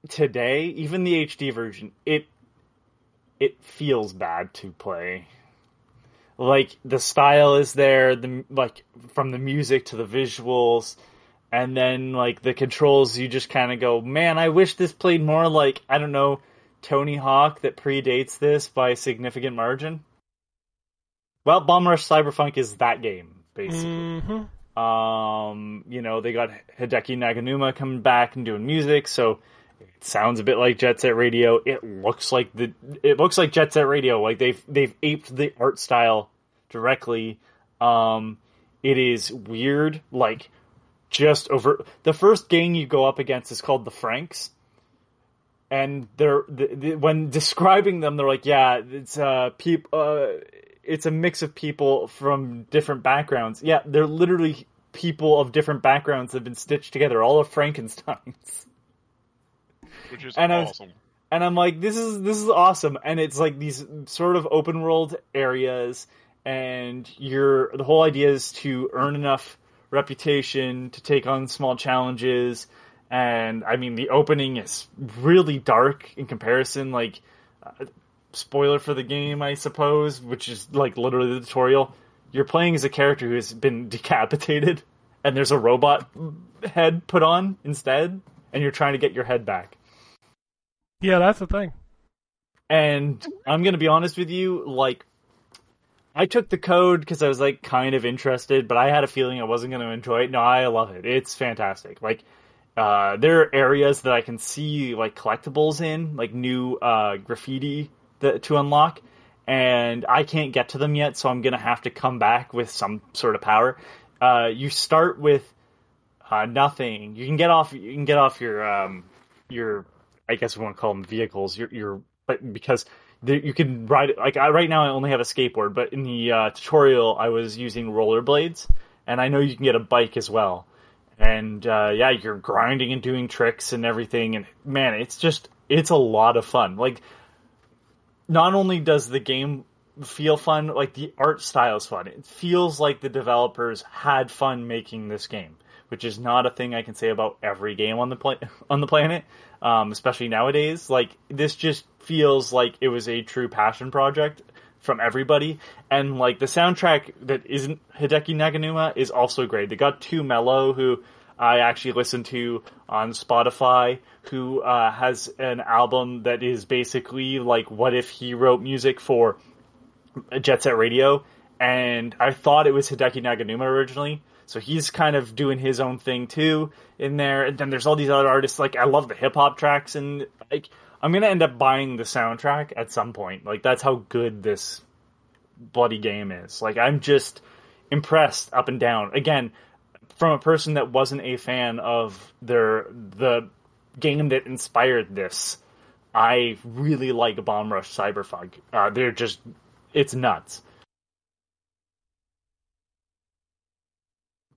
today, even the HD version. It it feels bad to play. Like the style is there, the like from the music to the visuals, and then like the controls. You just kind of go, man, I wish this played more like I don't know Tony Hawk that predates this by a significant margin. Well, Bomb Rush Cyberfunk is that game basically. hmm Um, you know, they got Hideki Naganuma coming back and doing music, so it sounds a bit like Jet Set Radio. It looks like the it looks like Jet Set Radio. Like they've they've aped the art style directly. Um, it is weird, like just over the first gang you go up against is called the Franks. And they're the, the, when describing them, they're like, "Yeah, it's uh, peop, uh, it's a mix of people from different backgrounds. Yeah, they're literally people of different backgrounds that have been stitched together, all of Frankenstein's. which is And was- awesome. And I'm like, this is this is awesome. And it's like these sort of open world areas, and you're the whole idea is to earn enough reputation to take on small challenges. And I mean, the opening is really dark in comparison. Like, uh, spoiler for the game, I suppose, which is like literally the tutorial. You're playing as a character who has been decapitated, and there's a robot head put on instead, and you're trying to get your head back. Yeah, that's the thing. And I'm gonna be honest with you, like, I took the code because I was like kind of interested, but I had a feeling I wasn't gonna enjoy it. No, I love it. It's fantastic. Like, uh, there are areas that I can see like collectibles in, like new uh, graffiti that, to unlock, and I can't get to them yet, so I'm gonna have to come back with some sort of power. Uh, you start with uh, nothing. You can get off. You can get off your um, your. I guess we want to call them vehicles. Your your. But because you can ride it. Like I, right now, I only have a skateboard, but in the uh, tutorial, I was using rollerblades, and I know you can get a bike as well. And uh, yeah, you're grinding and doing tricks and everything, and man, it's just it's a lot of fun. Like, not only does the game feel fun, like the art style is fun. It feels like the developers had fun making this game, which is not a thing I can say about every game on the pla- on the planet, um, especially nowadays. Like this just feels like it was a true passion project from everybody, and like the soundtrack that isn't Hideki Naganuma is also great. They got 2 Mello who. I actually listened to on Spotify, who uh, has an album that is basically like what if he wrote music for Jet Set Radio, and I thought it was Hideki Naganuma originally, So he's kind of doing his own thing too in there. And then there's all these other artists. Like I love the hip hop tracks, and like I'm gonna end up buying the soundtrack at some point. Like that's how good this bloody game is. Like I'm just impressed up and down. Again, from a person that wasn't a fan of their the game that inspired this. I really like Bomb Rush Cyberfunk. Uh, they're just, it's nuts.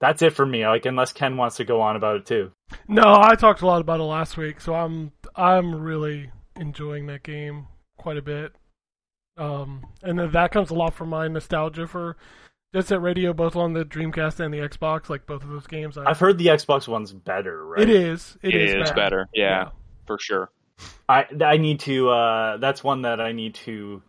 That's it for me. Like, unless Ken wants to go on about it too. No, I talked a lot about it last week, so I'm I'm really enjoying that game quite a bit. Um, and then that comes a lot from my nostalgia for Jet Set Radio, both on the Dreamcast and the Xbox. Like both of those games, I, I've heard the Xbox one's better, right? it is it, It is, is bad. better, yeah. for sure. I I need to. Uh, that's one that I need to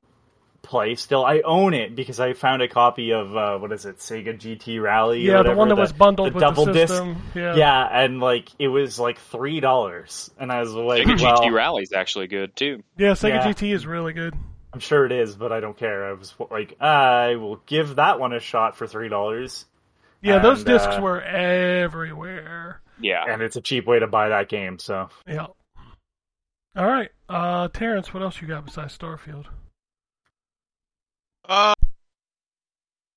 play. Still, I own it because I found a copy of uh, what is it, Sega GT Rally? or Yeah, the one that was bundled the with double the disc. system. Yeah. Yeah, and like it was like three dollars, and I was like, Sega well, GT Rally's actually good too. yeah, Sega Yeah. GT is really good. I'm sure it is, but I don't care. I was like, I will give that one a shot for three dollars, Yeah, those discs uh, were everywhere. Yeah. and it's a cheap way to buy that game. So Yeah. All right, uh, Terrence, what else you got besides Starfield? Uh,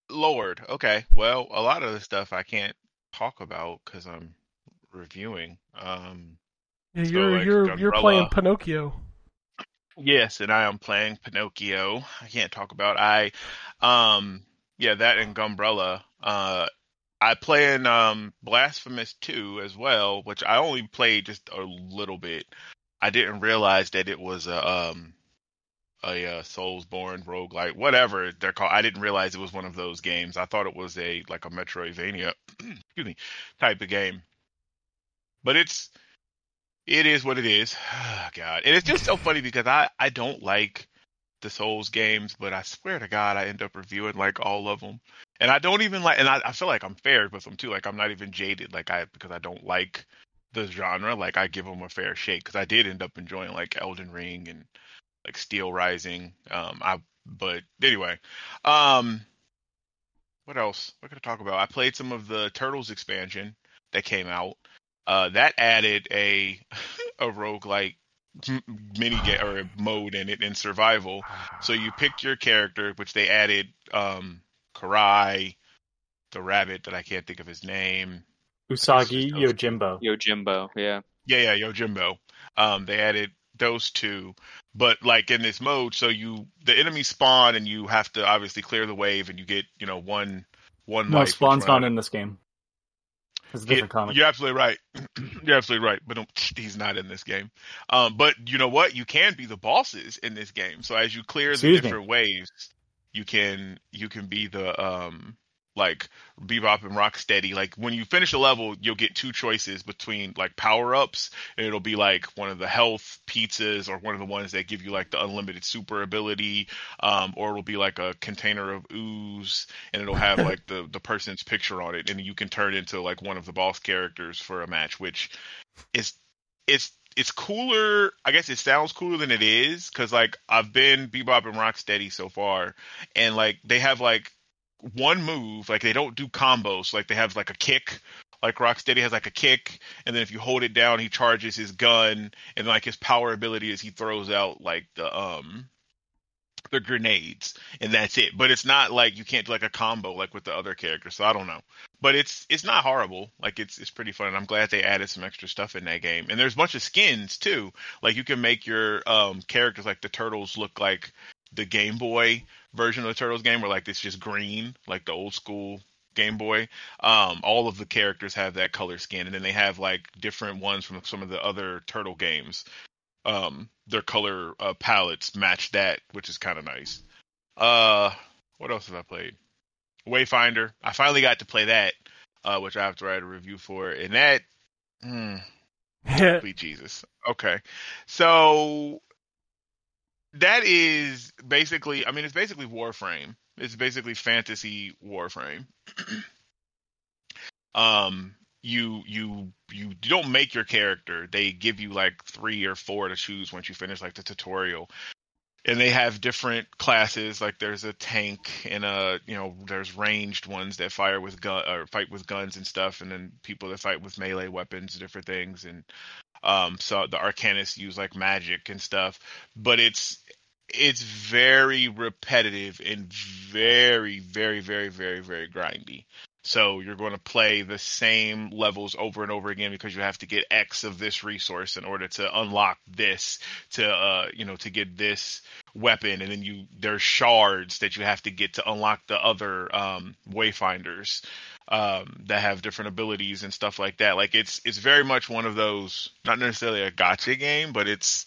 Lord. Okay. Well, a lot of the stuff I can't talk about because I'm reviewing. Um, Yeah, So, you're like, you're you're Umbrella. playing Pinocchio. yes, and I am playing Pinocchio. I can't talk about. I, um, yeah, that and Gumbrella. Uh, I play in um Blasphemous 2 as well, which I only played just a little bit. I didn't realize that it was a um a uh, Soulsborne roguelike, whatever they're called. I didn't realize it was one of those games. I thought it was a like a Metroidvania, excuse me, type of game. But it's it is what it is. God, and it's just so funny because I I don't like the Souls games, but I swear to God, I end up reviewing like all of them, and I don't even like, and I, I feel like I'm fair with them too. Like I'm not even jaded, like I because I don't like the genre. Like I give them a fair shake because I did end up enjoying like Elden Ring and like Steel Rising. Um, I but anyway, um, what else? What could I talk about? I played some of the Turtles expansion that came out. Uh, that added a a roguelike m- mini game or a mode in it in survival. So you pick your character, which they added um Karai, the rabbit that I can't think of his name. Usagi It's just- Yojimbo. Yojimbo, yeah. Yeah, yeah, Yojimbo. Um, they added those two, but like in this mode, so you the enemy spawn and you have to obviously clear the wave, and you get you know one one No, life. Spawn's not in this game. It's a different comic. You're absolutely right. You're absolutely right. But he's not in this game. Um, but you know what? You can be the bosses in this game. So as you clear Excuse the me. different waves, you can you can be the um like Bebop and Rocksteady. Like when you finish a level, you'll get two choices between like power ups, and it'll be like one of the health pizzas or one of the ones that give you like the unlimited super ability, um, or it'll be like a container of ooze, and it'll have like the the person's picture on it, and you can turn into like one of the boss characters for a match, which is it's it's cooler. I guess it sounds cooler than it is because like I've been Bebop and Rocksteady so far, and like they have like one move, like they don't do combos. Like they have like a kick, like Rocksteady has like a kick, and then if you hold it down, he charges his gun, and like his power ability is he throws out like the um the grenades, and that's it. But it's not like you can't do like a combo like with the other characters. So I don't know, but it's it's not horrible. Like it's it's pretty fun, and I'm glad they added some extra stuff in that game. And there's a bunch of skins too. Like you can make your um characters like the turtles look like the Game Boy version of the Turtles game, where like it's just green, like the old school Game Boy. Um, all of the characters have that color skin, and then they have like different ones from some of the other Turtle games. Um, their color uh, palettes match that, which is kind of nice. Uh, what else have I played? Wayfinder. I finally got to play that, uh, which I have to write a review for, and that. Yeah. Jesus. Okay. So that is basically I mean it's basically Warframe. It's basically fantasy Warframe. um you you you don't make your character. They give you like 3 or 4 to choose once you finish like the tutorial. and they have different classes. Like there's a tank and a you know there's ranged ones that fire with gun or fight with guns and stuff, and then people that fight with melee weapons, different things, and um, so the arcanists use like magic and stuff. But it's it's very repetitive and very very very very very grindy. So you're going to play the same levels over and over again because you have to get X of this resource in order to unlock this to uh you know to get this weapon and then you there's shards that you have to get to unlock the other um wayfinders um that have different abilities and stuff like that. Like it's it's very much one of those not necessarily a gotcha game, but it's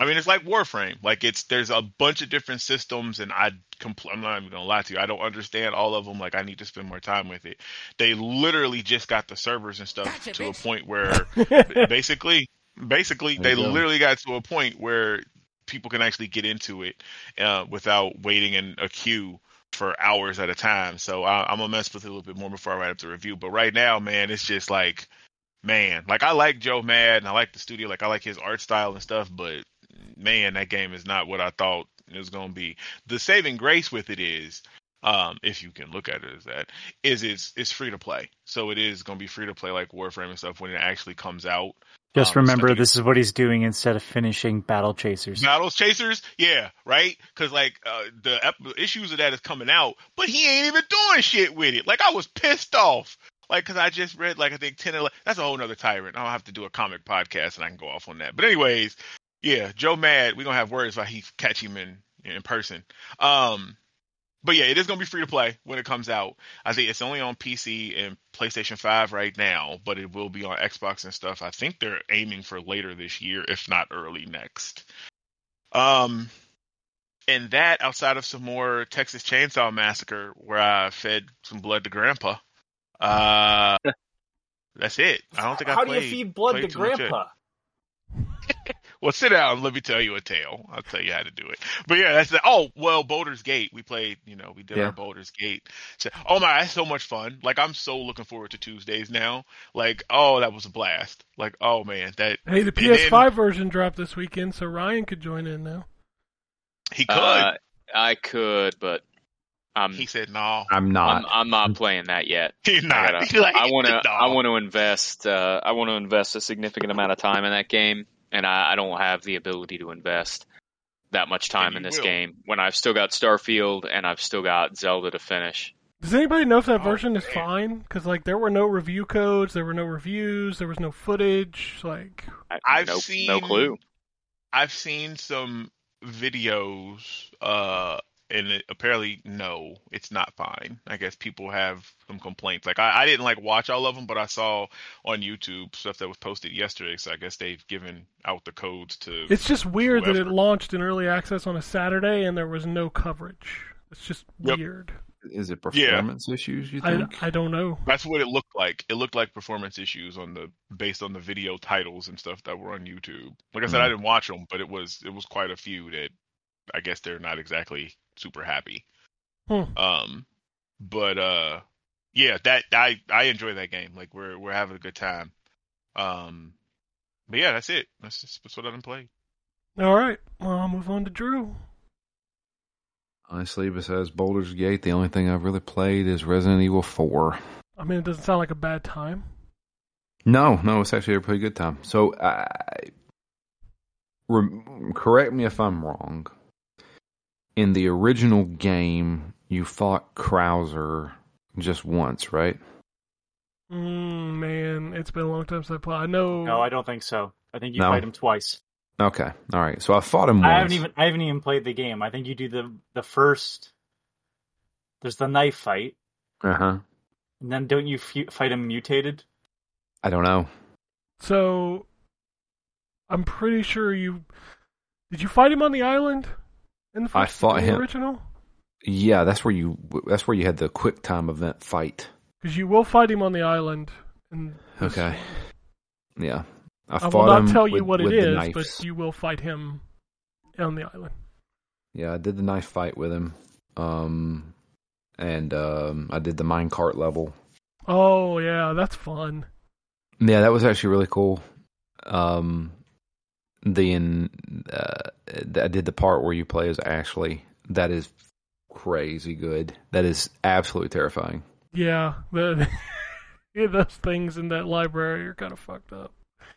I mean, it's like Warframe. Like it's there's a bunch of different systems, and I compl- I'm not even gonna lie to you. I don't understand all of them. Like I need to spend more time with it. They literally just got the servers and stuff Gotcha, to a point where basically, basically There they go. literally got to a point where people can actually get into it uh, without waiting in a queue for hours at a time. So I, I'm gonna mess with it a little bit more before I write up the review. But right now, man, it's just like, man, like I like Joe Mad and I like the studio, like I like his art style and stuff, but man, that game is not what I thought it was gonna be. The saving grace with it is, um, if you can look at it as that, is it's it's free to play. So it is gonna be free to play like Warframe and stuff when it actually comes out. Just Um, remember, this is what he's doing instead of finishing Battle Chasers. Battle Chasers, yeah, right. Because like uh, the ep- issues of that is coming out, but he ain't even doing shit with it. Like I was pissed off. Like, cause I just read like I think ten, 11, that's a whole other tyrant. I'll have to do a comic podcast and I can go off on that. But anyways, yeah, Joe Mad, we're gonna have words about he catch him in in person. Um, but yeah, it is gonna be free to play when it comes out. I think it's only on PC and PlayStation Five right now, but it will be on Xbox and stuff. I think they're aiming for later this year, if not early next. Um, and that outside of some more Texas Chainsaw Massacre, where I fed some blood to Grandpa. Uh, that's it. I don't think I How do you feed blood to grandpa? Well, sit down. And Let me tell you a tale. I'll tell you how to do it. But yeah, that's the. Oh well, Baldur's Gate. We played. You know, we did Yeah. our Baldur's Gate. So, oh my, that's so much fun. Like I'm so looking forward to Tuesdays now. Like oh, that was a blast. Like oh man, that Hey, the PS5 version dropped this weekend, so Ryan could join in now. he could. Uh, I could, but I'm he said no. I'm not. I'm, I'm not playing that yet. He's not. gotta- He like, I want to. no. I want to invest. Uh, I want to invest a significant amount of time in that game, and I, I don't have the ability to invest that much time in this will. game when I've still got Starfield and I've still got Zelda to finish. Does anybody know if that Oh, version is man. fine? Because like there were no review codes, there were no reviews, there was no footage. Like I, I've no, seen- no clue. I've seen some videos, uh, and it, apparently, no, it's not fine. I guess people have some complaints. Like I, I didn't like watch all of them, but I saw on YouTube stuff that was posted yesterday. So I guess they've given out the codes to. it's just weird that it launched in early access on a Saturday and there was no coverage. It's just Yep. weird. Is it performance issues? You I, think? I don't know. That's what it looked like. It looked like performance issues on the based on the video titles and stuff that were on YouTube. Like I said, Hmm. I didn't watch them, but it was it was quite a few that I guess they're not exactly super happy. Hmm. Um, but uh, yeah, that I I enjoy that game. Like we're we're having a good time. Um, but yeah, that's it. That's just that's what I done played. All right, well, I'll move on to Drew. Honestly, besides Baldur's Gate, the only thing I've really played is Resident Evil 4. I mean, it doesn't sound like a bad time. No, no, it's actually a pretty good time. So, I, rem, correct me if I'm wrong. In the original game, you fought Krauser just once, right? Mm, man, it's been a long time since I played. I know. No, I don't think so. I think you No? fight him twice. Okay, all right. So I fought him once. I haven't even I haven't even played the game. I think you do the the first. There's the knife fight, Uh huh. and then don't you f- fight him mutated? I don't know. So, I'm pretty sure you. Did you fight him on the island? In the I fought him. original. Yeah, that's where you. That's where you had the quick time event fight. Because you will fight him on the island. in Okay. one. Yeah, I, I fought will not him tell you with- what it knives. but you will fight him on the island. Yeah, I did the knife fight with him. Um, and um, I did the minecart level. Oh yeah, that's fun. Yeah, that was actually really cool. Um, then uh, I did the part where you play as Ashley. That is crazy good. That is absolutely terrifying. Yeah, the, those things in that library are kind of fucked up.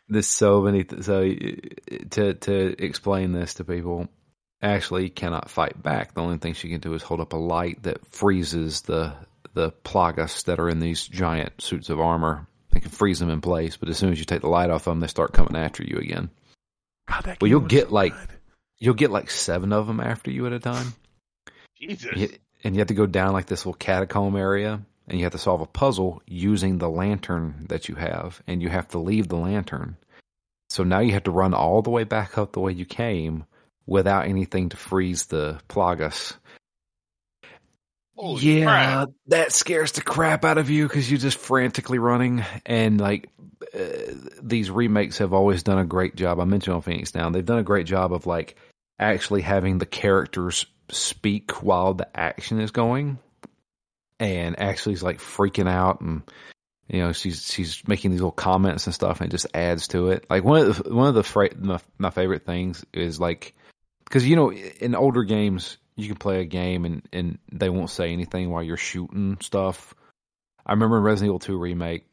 There's so many. Th- so to to explain this to people, Ashley cannot fight back. The only thing she can do is hold up a light that freezes the the plagas that are in these giant suits of armor. It can freeze them in place, but as soon as you take the light off them, they start coming after you again. God, that Well, you'll get, so like- good. You'll get like seven of them after you at a time. Jesus. You- and you have to go down like this little catacomb area and you have to solve a puzzle using the lantern that you have and you have to leave the lantern so now you have to run all the way back up the way you came without anything to freeze the plagas Holy yeah crap. that scares the crap out of you because you're just frantically running. And like uh, these remakes have always done a great job. I mentioned on phoenix down they've done a great job of like actually having the characters speak while the action is going. And Ashley's like freaking out and you know she's she's making these little comments and stuff and it just adds to it. Like one of the one of the fra- my, my favorite things is like because you know in older games you can play a game and and they won't say anything while you're shooting stuff. I remember in resident evil 2 remake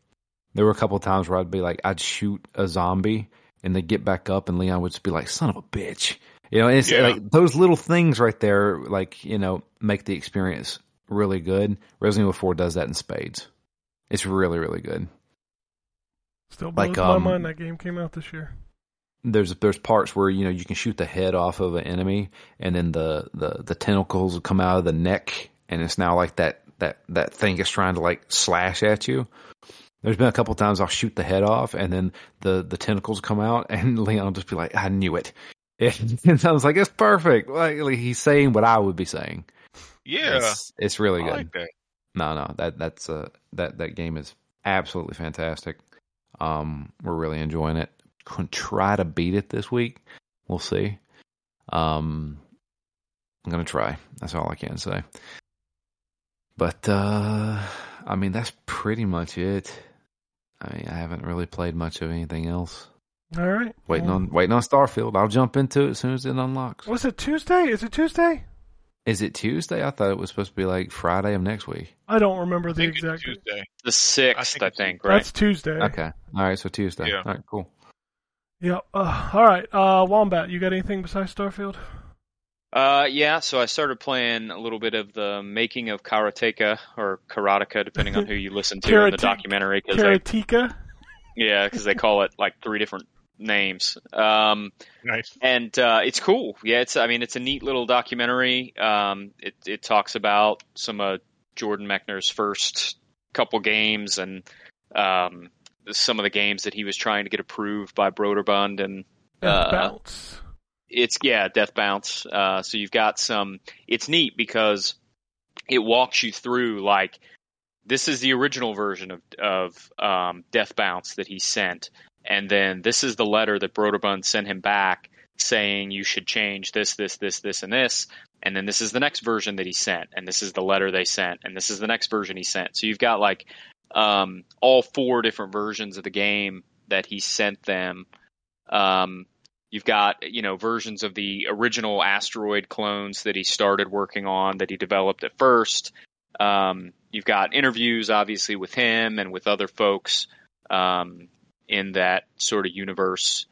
there were a couple of times where i'd be like i'd shoot a zombie and they'd get back up and leon would just be like son of a bitch. You know and it's Yeah. like those little things right there like you know make the experience really good. Resident evil 4 does that in spades. It's really really good. Still blows like, my um, mind that game came out this year. There's there's parts where you know you can shoot the head off of an enemy and then the the the tentacles will come out of the neck and it's now like that that that thing is trying to like slash at you there's been a couple times i'll shoot the head off and then the the tentacles come out and leon will just be like i knew it and i was like it's perfect like he's saying what i would be saying Yeah. it's, it's really I good like that. no, no, that that's uh that that game is absolutely fantastic. Um, we're really enjoying it. Gonna try to beat it this week. We'll see. Um, I'm gonna try. That's all I can say. But uh, I mean, that's pretty much it. I mean, I haven't really played much of anything else. All right. Waiting well, on waiting on Starfield. I'll jump into it as soon as it unlocks. Was it Tuesday? Is it Tuesday? Is it Tuesday? I thought it was supposed to be like Friday of next week. I don't remember I the think it's exact. Tuesday. The sixth, think I think, right? That's Tuesday. Okay. All right. So Tuesday. Yeah. All right. Cool. Yep. Uh, all right. Uh, Wombat, you got anything besides Starfield? Uh, yeah. So I started playing a little bit of the making of Karateka or Karateka, depending on who you listen to in the documentary. Cause they, Karatika. yeah, because they call it like three different names. Um, Nice. and uh, it's cool. Yeah, it's I mean it's a neat little documentary. Um, it it talks about some of Jordan Mechner's first couple games and um, some of the games that he was trying to get approved by Broderbund and uh, bounce. it's yeah death bounce. Uh, so you've got some it's neat because it walks you through like this is the original version of of um, death bounce that he sent. And then this is the letter that broderbund sent him back saying you should change this this this this and this. And then this is the next version that he sent. And this is the letter they sent. And this is the next version he sent. So you've got like um, all four different versions of the game that he sent them um, You've got you know versions of the original asteroid clones that he started working on that he developed at first. Um, you've got interviews, obviously, with him and with other folks um, in that sort of universe,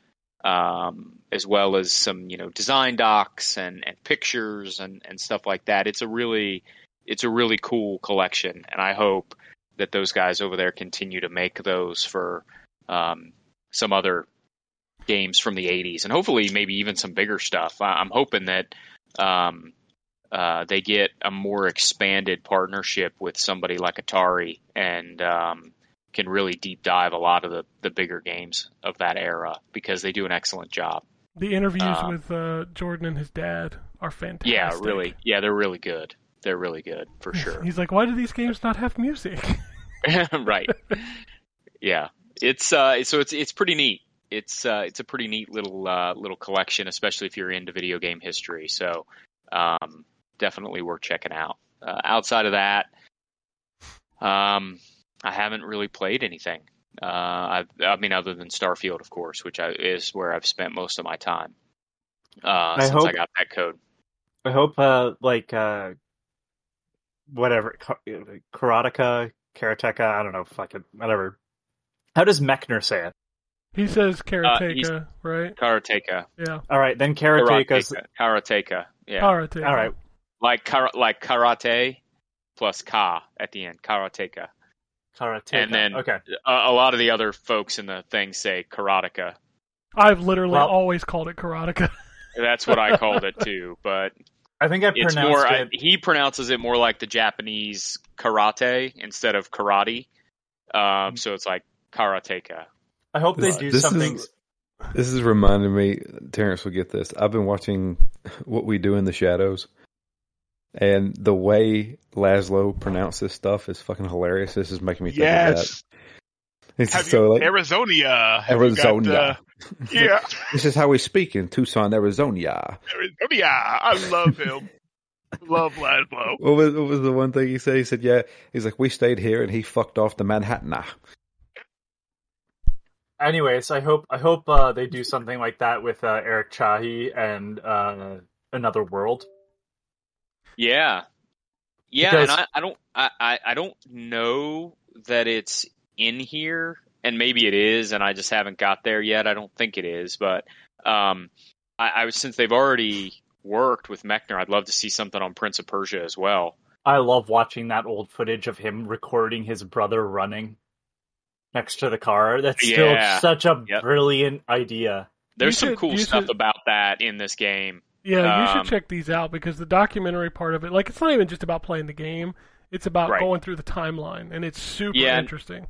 um, as well as some you know design docs and, and pictures and, and stuff like that. It's a really it's a really cool collection, and I hope that those guys over there continue to make those for um, some other games from the 80s and hopefully maybe even some bigger stuff. I'm hoping that um, uh, they get a more expanded partnership with somebody like Atari and um, can really deep dive a lot of the, the bigger games of that era because they do an excellent job. The interviews um, with uh, Jordan and his dad are fantastic. Yeah, really. Yeah, they're really good. They're really good for sure. He's like, why do these games not have music? right. Yeah. It's uh so it's it's pretty neat. It's uh it's a pretty neat little uh little collection, especially if you're into video game history. So um definitely worth checking out. Uh, outside of that, um I haven't really played anything Uh, I, I mean, other than Starfield, of course, which I, is where I've spent most of my time uh, since I got that code. I hope, uh, like, uh, whatever, Ka- Karateka, Karateka, I don't know, fucking, whatever. How does Mechner say it? He says uh, he's- karateka, right? Karateka. Yeah. All right, then Karateka. Karateka. Yeah. Karateka. All right, like kara- like karate plus ka at the end. Karateka. Karateka. And then- okay, A, a lot of the other folks in the thing say karateka. I've literally Well- always called it karateka. That's what I called it too, but I think I it's pronounced more. I, it. he pronounces it more like the Japanese karate instead of karate. Um, so it's like karateka. I hope they do this something. is- This is reminding me, Terrence will get this. I've been watching What We Do in the Shadows, and the way Laszlo pronounced this stuff is fucking hilarious. This is making me think of Yes. that. It's Have so you like Arizonia? Have you got, Arizona. uh, yeah, this is how we speak in Tucson, Arizona. Arizonia. I love him. love Laszlo. What was what was the one thing he said? He said, "Yeah." He's like, "We stayed here, and he fucked off the Manhattan." Anyways, I hope I hope uh, they do something like that with uh, Eric Chahi and uh, Another World. Yeah, yeah, Because- and I, I don't, I, I, I don't know that it's in here, and maybe it is, and I just haven't got there yet. I don't think it is, but um, I, I was since they've already worked with Mechner, I'd love to see something on Prince of Persia as well. I love watching that old footage of him recording his brother running next to the car. That's still Yeah. such a Yep. brilliant idea. There's You some should- cool stuff should- about that in this game. Yeah, you Um, should check these out because the documentary part of it, like, it's not even just about playing the game. It's about Right. going through the timeline, and it's super Yeah. interesting.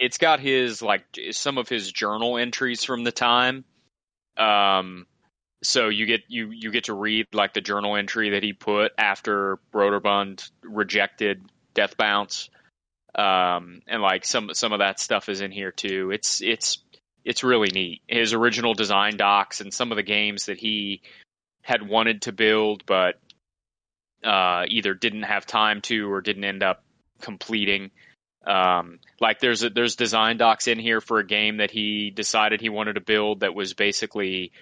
It's got his like some of his journal entries from the time. Um so you get you you get to read like the journal entry that he put after Broderbund rejected Death Bounce. Um and like some some of that stuff is in here too. It's it's it's really neat. His original design docs and some of the games that he had wanted to build but uh either didn't have time to or didn't end up completing um, like there's a, there's design docs in here for a game that he decided he wanted to build that was basically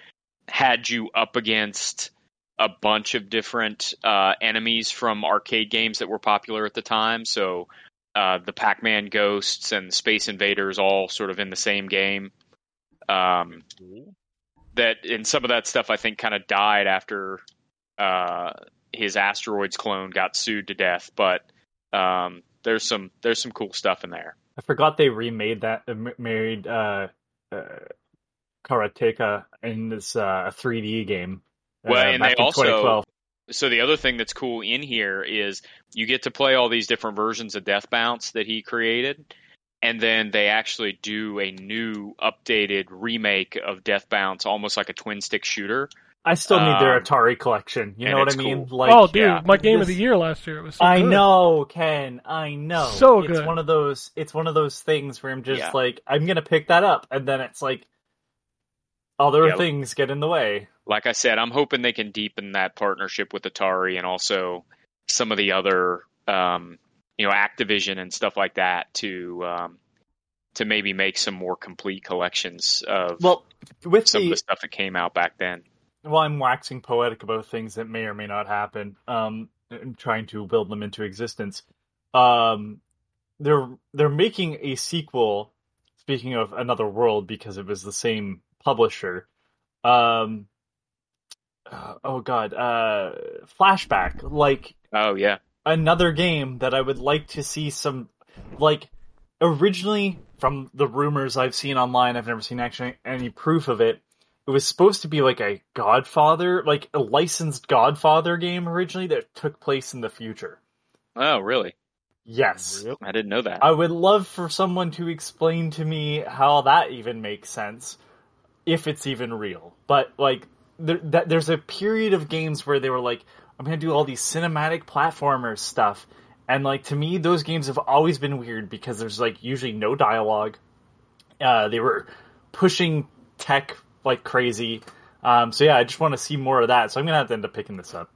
had you up against a bunch of different uh, enemies from arcade games that were popular at the time. So uh, the Pac-Man ghosts and Space Invaders all sort of in the same game. Um, that and some of that stuff I think kind of died after uh, his Asteroids clone got sued to death, but um, there's some there's some cool stuff in there. I forgot they remade that uh, m- made uh, uh, Karateka in this uh, 3D game. uh, Well, and they also- So the other thing that's cool in here is you get to play all these different versions of Death Bounce that he created, and then they actually do a new updated remake of Death Bounce, almost like a twin stick shooter. I still need their um, Atari collection. You and know what I it's mean? cool. Like, oh, dude, yeah, my game of this- the year last year. It was so I good. know, Ken. I know. So It's good. one of those. It's one of those things where I'm just Yeah. like, I'm gonna pick that up, and then it's like, other Yeah. things get in the way. Like I said, I'm hoping they can deepen that partnership with Atari and also some of the other, um, you know, Activision and stuff like that to um, to maybe make some more complete collections of Well, with some of the the stuff that came out back then. Well, I'm waxing poetic about things that may or may not happen. Um, and trying to build them into existence. Um, they're they're making a sequel. Speaking of another world, because it was the same publisher. Um, uh, oh god, uh, flashback like Oh yeah. another game that I would like to see some like originally from the rumors I've seen online, I've never seen actually any proof of it. It was supposed to be like a Godfather, like a licensed Godfather game originally that took place in the future. Oh really? Yes. I didn't know that. I would love for someone to explain to me how that even makes sense, if it's even real. But like, there, that, there's a period of games where they were like, "I'm gonna do all these cinematic platformer stuff," and like to me, those games have always been weird because there's like usually no dialogue. Uh, they were pushing tech like crazy. Um, so yeah, I just want to see more of that. So I'm gonna have to end up picking this up.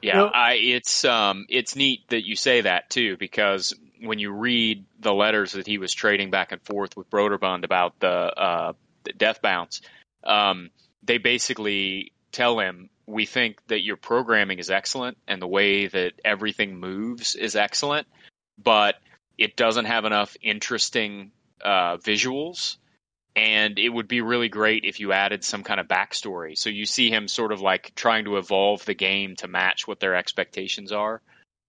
Yeah, Well- I it's um it's neat that you say that too because when you read the letters that he was trading back and forth with Broderbund about the, uh, the death bounce, um, they basically tell him, "We think that your programming is excellent and the way that everything moves is excellent, but it doesn't have enough interesting uh, visuals." And it would be really great if you added some kind of backstory. So you see him sort of like trying to evolve the game to match what their expectations are.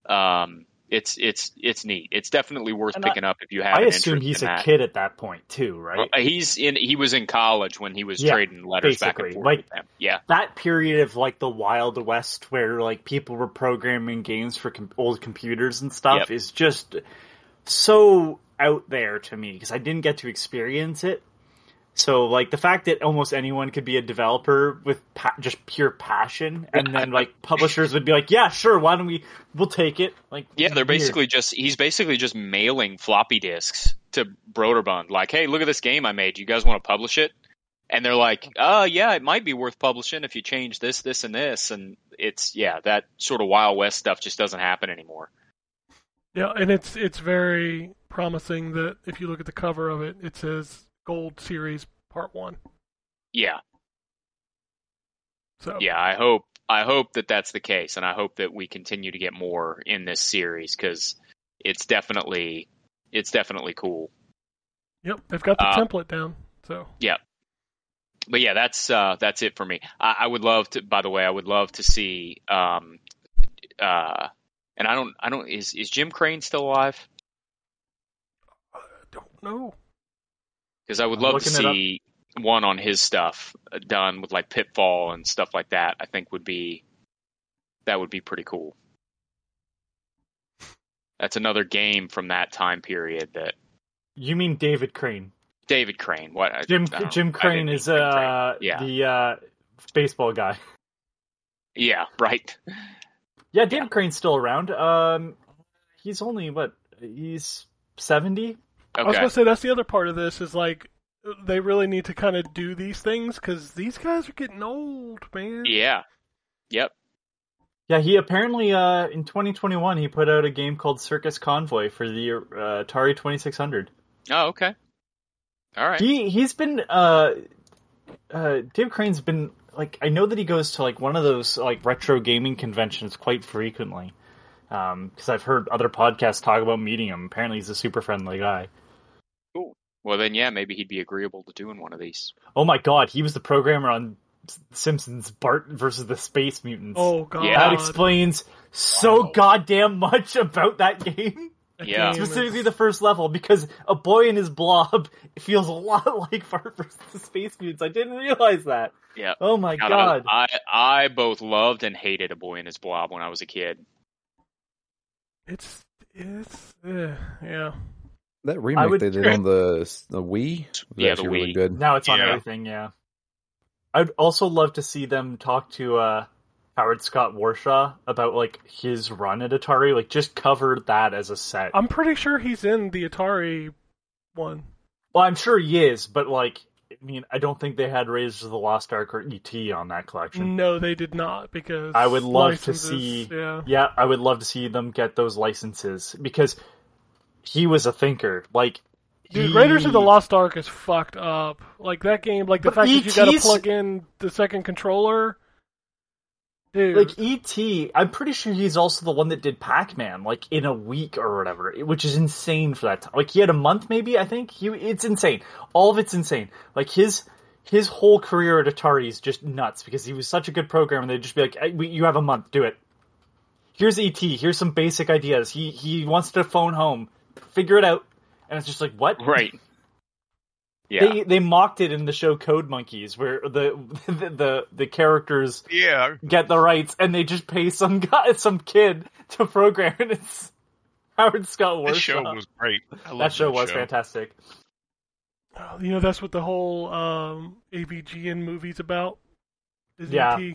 Um, it's it's it's neat. It's definitely worth And I- picking up if you have. I assume he's a that. kid at that point too, right? Uh, He's in. He was in college when he was Yeah, trading letters back and forth Like-. Yeah, that period of like the Wild West where like people were programming games for com- old computers and stuff Yep. is just so out there to me because I didn't get to experience it. So like the fact that almost anyone could be a developer with pa- just pure passion, and then like publishers would be like, "Yeah, sure, why don't we? We'll take it." Like, yeah. They're weird. basically just. He's basically just mailing floppy disks to Broderbund, like, "Hey, look at this game I made. You guys want to publish it?" And they're like, "Uh, yeah, it might be worth publishing if you change this, this, and this." And it's yeah, that sort of Wild West stuff just doesn't happen anymore. Yeah, and it's it's very promising that if you look at the cover of it, it says Gold Series Part One. Yeah, So yeah. I hope I hope that that's the case, and I hope that we continue to get more in this series because it's definitely it's definitely cool. yep, they've got the Uh, template down. So yeah, but yeah, that's uh, that's it for me. I, I would love to. By the way, I would love to see. Um, uh, and I don't. I don't. Is is Jim Crane still alive? I don't know. Because I would I'm love to looking it up. see one on his stuff uh, done with like Pitfall and stuff like that. I think would be that would be pretty cool. That's another game from that time period that You mean David Crane? David Crane. What Jim Jim Crane is Jim Crane. uh Yeah. the uh baseball guy. yeah right. Yeah, David Crane's still around. Um, he's only what? He's seventy. I was gonna say that's the other part of this is like they really need to kind of do these things because these guys are getting old, man. Yeah. Yep. Yeah, he apparently uh in 2021 he put out a game called Circus Convoy for the uh, Atari 2600. Oh, okay. All right. He he's been uh uh Dave Crane's been like I know that he goes to like one of those like retro gaming conventions quite frequently. Um, because I've heard other podcasts talk about meeting him. Apparently, he's a super friendly guy. Well, then, yeah, maybe he'd be agreeable to doing one of these. Oh my god, he was the programmer on Simpsons Bart versus the Space Mutants. Oh god. Yeah. that explains so Wow. goddamn much about that game. Yeah. Specifically, the first level, because a boy in his blob feels a lot like Bart versus the Space Mutants. I didn't realize that. Yeah. Oh my God, god. I, I I both loved and hated A Boy in His Blob when I was a kid. It's it's eh, yeah. That remake would- they did on the the Wii was Yeah, the actually really Wii. good. Now it's on Yeah. everything, yeah. I'd also love to see them talk to uh, Howard Scott Warshaw about like his run at Atari, like just cover that as a set. I'm pretty sure he's in the Atari one. well, I'm sure he is, but like, I mean, I don't think they had Raiders of the Lost Ark or ET on that collection. No, they did not because I would love to see- Yeah. Yeah, I would love to see them get those licenses because he was a thinker. Like, Dude, he- Raiders of the Lost Ark is fucked up. Like that game, like the But fact that you got to plug in the second controller. Dude, Like ET, I'm pretty sure he's also the one that did Pac-Man, like in a week or whatever, which is insane for that time. Like he had a month, maybe I think. He, it's insane. All of it's insane. Like his his whole career at Atari is just nuts because he was such a good programmer. They'd just be like, "You have a month, do it." Here's ET. Here's some basic ideas. He he wants to phone home, figure it out, and it's just like what? Right. Yeah. They they mocked it in the show Code Monkeys, where the the the, the characters Yeah, get the rights and they just pay some guy, some kid to program it. It's Howard Scott that show was great. I That show was fantastic. Oh, you know that's what the whole um, AVGN movie's about. Is Yeah. ET.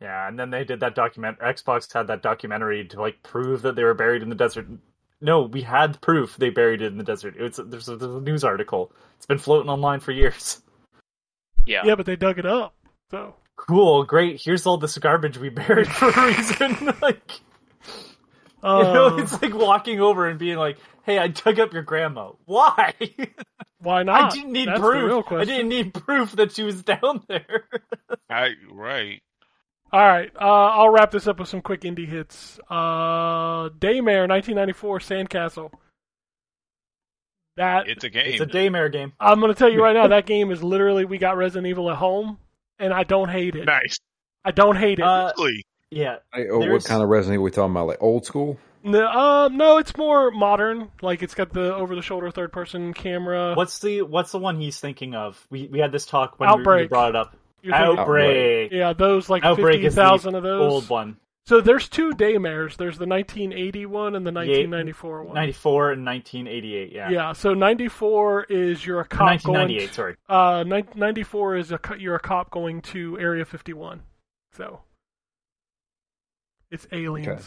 Yeah, and then they did that document. Xbox had that documentary to like prove that they were buried in the desert. No, we had proof they buried it in the desert. It's there's a, there's a news article. It's been floating online for years. yeah. Yeah, but they dug it up. So Cool, great. Here's all this garbage we buried for a reason. like, Oh, You know, um, it's like walking over and being like, "Hey, I dug up your grandma. Why? why not? I didn't need That's the real proof. I didn't need proof that she was down there." I right. All right, uh, I'll wrap this up with some quick indie hits. Uh, Daymare, 1994, Sandcastle. That It's a game. it's a daymare game. I'm going to tell you right now, that game is literally we got Resident Evil at home, and I don't hate it. nice. I don't hate it. Uh, Really? yeah, Hey, oh, what kind of Resident Evil we talking about? Like old school? no, um, no, it's more modern. Like it's got the over-the-shoulder third-person camera. what's the what's the one he's thinking of? We we had this talk when we, Outbreak. we brought it up. You're thinking- Outbreak. Yeah, those like Outbreak is the 50,000 of those. Old one. So there's two Daymares. There's the 1981 and the 1994 one. 94 and 1988, yeah. Yeah, so 94 is you're a Or cop going 1998, sorry. Uh, ni- 94 is a co- you're a cop going to Area 51. So it's aliens. Okay.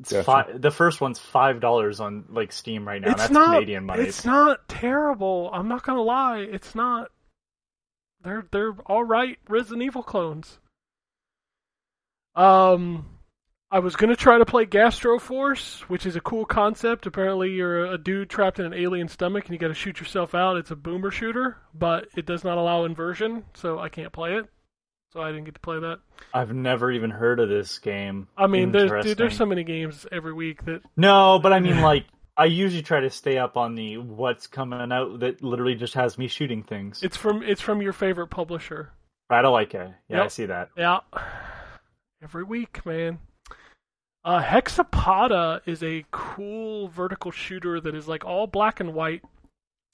It's Gotcha. fi- the first one's $5 on like Steam right now. It's That's not Canadian money. It's not terrible. I'm not gonna lie. It's not. They're they're all right Resident Evil clones. Um, I was gonna try to play Gastro Force, which is a cool concept. Apparently, you're a dude trapped in an alien stomach and you got to shoot yourself out. It's a boomer shooter, but it does not allow inversion, so I can't play it. So I didn't get to play that. I've never even heard of this game. I mean, there's dude, there's so many games every week that No, but I mean, like, I usually try to stay up on the what's coming out that literally just has me shooting things. it's from it's from your favorite publisher. Ratalaika. Yeah, I Yep. see that. Yeah. Every week, man. Uh, Hexapoda is a cool vertical shooter that is like all black and white,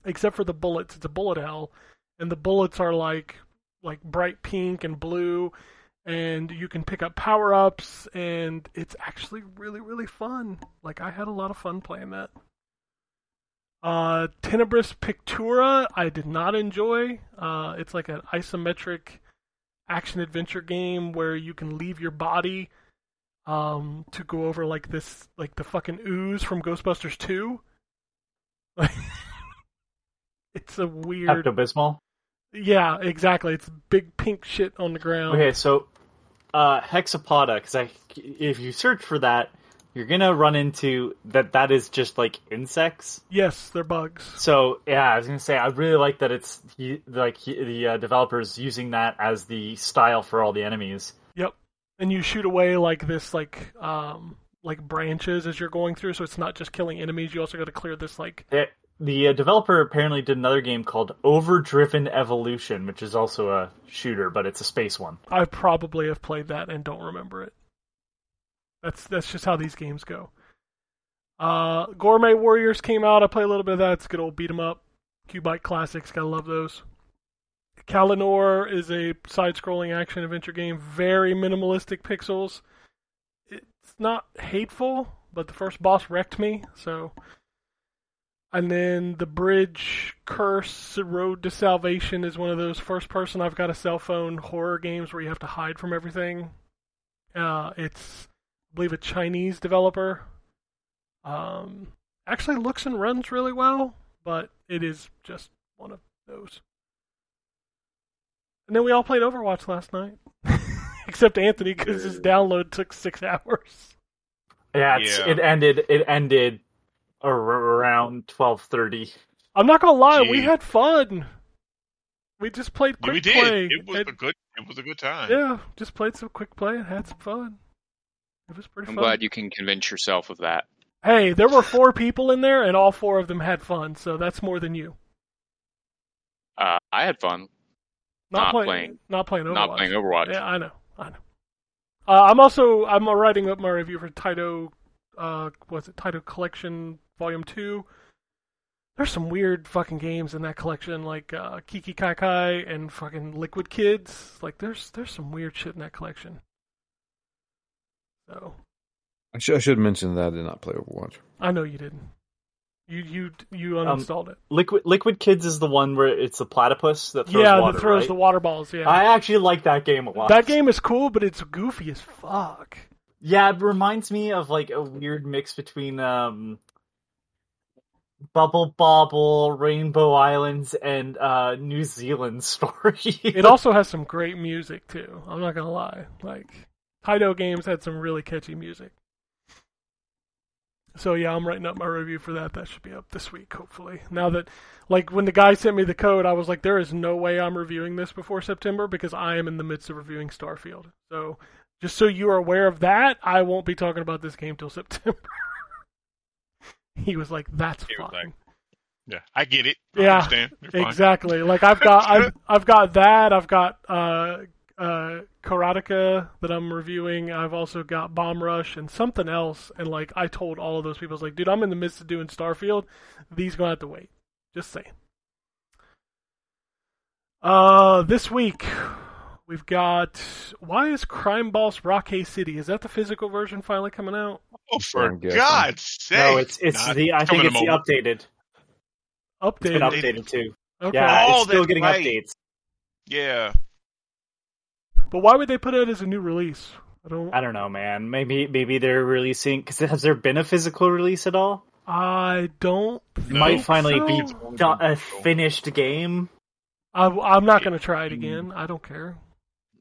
except for the bullets. It's a bullet hell, and the bullets are like like bright pink and blue, and you can pick up power ups, and it's actually really really fun. Like I had a lot of fun playing that. Uh, Tenebris Pictura, I did not enjoy. Uh, it's like an isometric action adventure game where you can leave your body um to go over like this like the fucking ooze from Ghostbusters 2. it's a weird Pepto Bismol. Yeah, exactly. It's big pink shit on the ground. Okay, so uh, Hexapoda, because I, if you search for that, you're gonna run into that. That is just like insects. Yes, they're bugs. So yeah, I was gonna say I really like that it's he, like he, the uh, developers using that as the style for all the enemies. Yep. And you shoot away like this like um like branches as you're going through so it's not just killing enemies, you also got to clear this like It, the uh, developer apparently did another game called Overdriven Evolution, which is also a shooter, but it's a space one. I probably have played that and don't remember it. That's that's just how these games go. Uh, Gourmet Warriors came out. I played a little bit of that. It's a good old beat 'em up. Cubite classics. Gotta love those. Kalinor is a side-scrolling action adventure game. Very minimalistic pixels. It's not hateful, but the first boss wrecked me. So, and then the Bridge Curse Road to Salvation is one of those first-person I've got a cell phone horror games where you have to hide from everything. Uh, it's I believe a Chinese developer. Um, actually looks and runs really well, but it is just one of those. And then we all played Overwatch last night, except Anthony because his download took six hours. Yeah, it's, Yeah. it ended. It ended ar- around twelve thirty. I'm not gonna lie, we had fun. We just played Yeah, quick we did. play. It was and- a good. It was a good time. yeah, just played some quick play and had some fun. It was pretty fun. I'm fun. glad you can convince yourself of that. Hey, there were four people in there, and all four of them had fun, so that's more than you. Uh, I had fun Not, Not playing, playing- not playing Overwatch. not playing Overwatch. Yeah, I know, I know. Uh, I'm also I'm uh, writing up my review for Taito. Uh, what's it? Taito Collection Volume Two. There's some weird fucking games in that collection, like uh, Kiki Kai Kai and fucking Liquid Kids. Like, there's there's some weird shit in that collection. So I, should I should mention that I did not play Overwatch. I know you didn't. You you you Um, uninstalled it. Liquid Liquid Kids is the one where it's a platypus that throws yeah, water. that throws right? the water balls. Yeah, I actually like that game a lot. that game is cool, but it's goofy as fuck. Yeah, it reminds me of like a weird mix between um Bubble Bobble, Rainbow Islands, and uh New Zealand story. It also has some great music too. I'm not gonna lie. Like Taito games had some really catchy music. So yeah, I'm writing up my review for that. That should be up this week, hopefully. Now that, like, when the guy sent me the code, I was like, there is no way I'm reviewing this before September because I am in the midst of reviewing Starfield. So just so you are aware of that, I won't be talking about this game till September. he was like, that's He fine. like, Yeah, I get it. I Yeah. Exactly. Like I've got I've I've got that. I've got uh uh Karateka that I'm reviewing. I've also got Bomb Rush and something else. And like I told all of those people, I was like, dude, I'm in the midst of doing Starfield. These gonna have to wait. Just saying. Uh, this week we've got why is Crime Boss Rockay City? Is that the physical version finally coming out? Oh, for I'm. God's sake! No, it's it's Nah, the I think it's the moment. updated. It's been Updated. updated too. Okay. Yeah, Oh, it's still getting right. updates. Yeah, But why would they put it as a new release? I don't. I don't know, man. Maybe maybe they're releasing because has there been a physical release at all? I don't. It No. might finally be so. do- a finished game. I, I'm not going to try it again. I don't care.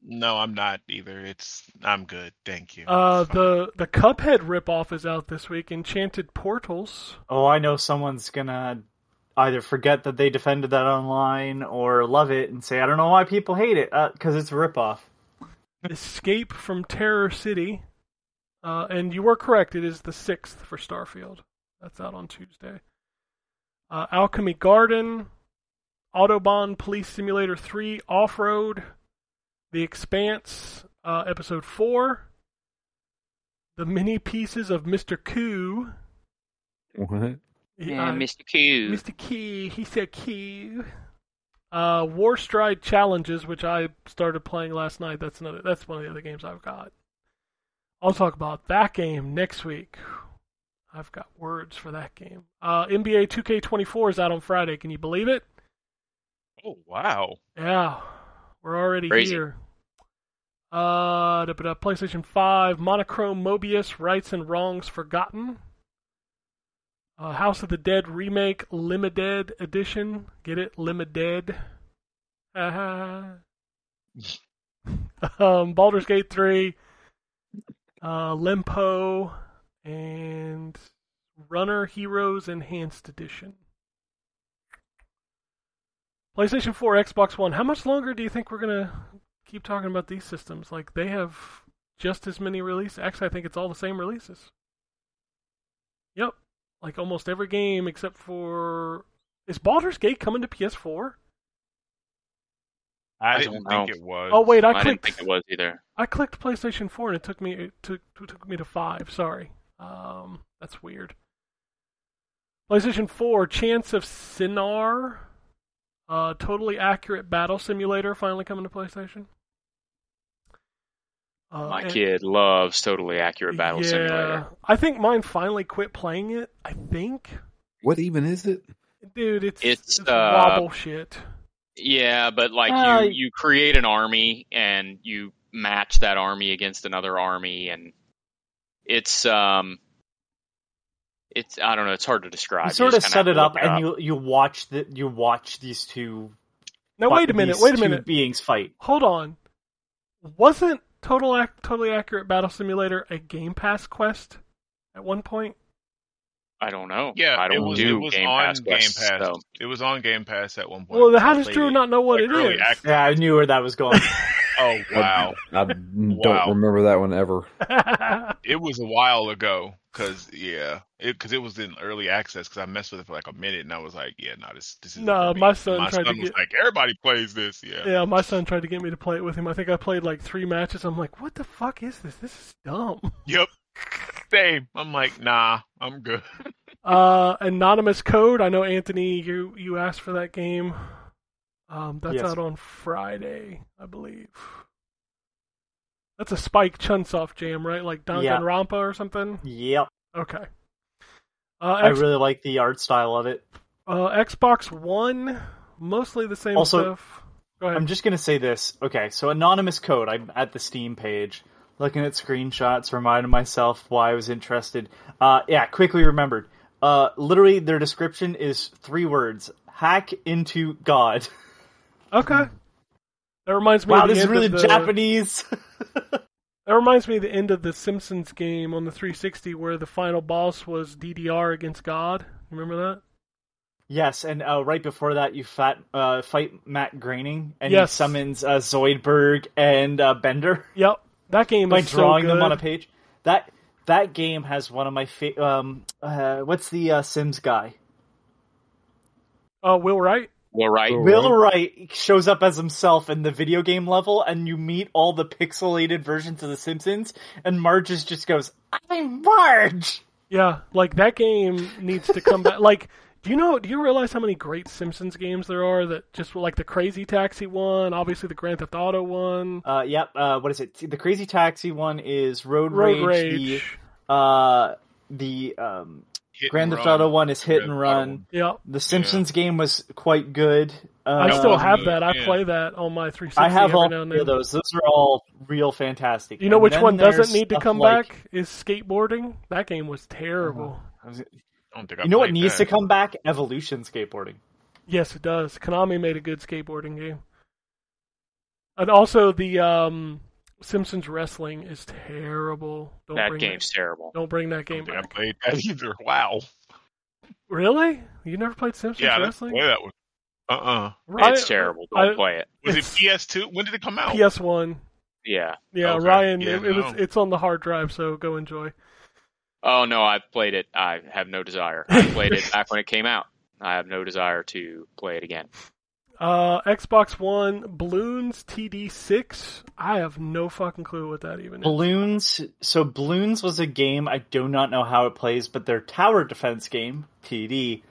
No, I'm not either. It's I'm good, thank you. Uh, the the Cuphead ripoff is out this week. Enchanted Portals. Oh, I know someone's gonna either forget that they defended that online or love it and say, I don't know why people hate it because it's a ripoff. Escape from Terror City. Uh, and you were correct. It is the sixth for Starfield. That's out on Tuesday. Uh, Alchemy Garden. Autobahn Police Simulator 3 Off Road. The Expanse, uh, Episode 4. The mini pieces of Mr. Coo. What? Yeah, I- Mr. Q. Mr. Key, he said Key. Uh, Warstride challenges, which I started playing last night. That's another. That's one of the other games I've got. I'll talk about that game next week. I've got words for that game. Uh, NBA 2K24 is out on Friday. Can you believe it? oh wow, Yeah, we're already Crazy. here. Uh, da- da- da, PlayStation 5, Monochrome Mobius, Rights and Wrongs Forgotten. Uh, House of the Dead Remake, Limited Edition. Get it? Limited. Haha. um, Baldur's Gate 3, uh, Limpo, and Runner Heroes Enhanced Edition. PlayStation 4, Xbox One. How much longer do you think we're gonna keep talking about these systems? Like they have just as many releases. Actually, I think it's all the same releases. Yep, like almost every game except for is Baldur's Gate coming to PS4? I, I didn't don't think it was. Oh wait, I I didn't think it was either. I clicked PlayStation 4 and it took me it took it took me to 5. Sorry. Um that's weird. PlayStation 4 Chants of Sennaar uh totally accurate battle simulator finally coming to PlayStation. Uh, My and- kid loves totally accurate battle yeah, simulator. I think mine finally quit playing it. I think. What even is it? Dude, it's It's, it's, uh, wobble shit. Yeah, but like Uh, you, you create an army and you match that army against another army, and it's um, it's I don't know, it's hard to describe. You sort of kinda set it have to up, look and you you watch the you watch these two. Now wait a minute, wait a minute. Beings fight. Hold on. Wasn't Total Ac- Totally Accurate Battle Simulator a Game Pass quest at one point? I don't know. Yeah, I don't it was, do it was Game on Pass Game quests, Pass. so- It was on Game Pass at one point. Well, how does Drew not know what like it early is? access. Yeah, I knew where that was going. Oh wow, I don't Wow. remember that one ever. it was a while ago. Cause yeah, it because it was in early access. Cause I messed with it for like a minute, and I was like, yeah, no, this this is. No, my son my tried son to was get- like, everybody plays this. Yeah. yeah, my son tried to get me to play it with him. I think I played like three matches. I'm like, what the fuck is this? This is dumb. Yep. Same. I'm like, nah, I'm good. Uh, Anonymous Code. I know Anthony, you you asked for that game. Um, that's Yes. out on Friday, I believe. That's a Spike Chunsoft jam, right? Like Yeah. Danganronpa or something. yep, Okay. Uh, I X- really like the art style of it. uh, Xbox One, mostly the same Also, stuff. Go ahead. I'm just gonna say this. Okay, so anonymous code. I'm at the Steam page, looking at screenshots, reminding myself why I was interested. Uh, yeah, quickly remembered. Uh, literally, their description is three words: hack into God. Okay. That reminds me Wow, of the this is end really of the, Japanese. That reminds me of the end of the Simpsons game on the 360 where the final boss was DDR against God. Remember that? Yes, and uh, right before that, you fat, uh, fight Matt Groening, and Yes. he summons uh, Zoidberg and uh, Bender Yep. That game by is so drawing them on a page. That that game has one of my fa- um uh, what's the uh, Sims guy? Uh, Will Wright? Well, right. Will Wright shows up as himself in the video game level, and you meet all the pixelated versions of The Simpsons, and Marge is just goes, "I'm Marge." Yeah, like that game needs to come back. Like, do you know? Do you realize how many great Simpsons games there are that just like the Crazy Taxi one, obviously the Grand Theft Auto one, Uh, yep. Uh, what is it? The Crazy Taxi one is Road, Road Rage. Rage. The uh, the um, Hit Grand Theft. Auto one is Hit Grand and Run. one. Yep. The Simpsons game was quite good. I Um, still have that. I yeah. play that on my 360 I have every all now and of then. those. Those are all real fantastic. You know And which one doesn't need to come like- back? Is skateboarding. That game was terrible. I don't think I You know what played needs that. to come back? Evolution skateboarding. Yes, it does. Konami made a good skateboarding game. And also the um, Simpsons wrestling is terrible. Don't That bring game's terrible. Don't bring that I game don't think I played that either. Wow. Really? You never played Simpsons Yeah, wrestling? play that one. Uh uh Ryan- it's terrible. Don't I- play it. Was it PS2? When did it come out? PS1. Yeah. Yeah, Okay. Ryan. Yeah, it, it was. It's on the hard drive, so go enjoy. Oh no, I've played it. I have no desire. I played it back when it came out. I have no desire to play it again. Uh, Xbox One Bloons TD6. I have no fucking clue what that even is. Bloons. So Bloons was a game I do not know how it plays, but their tower defense game TD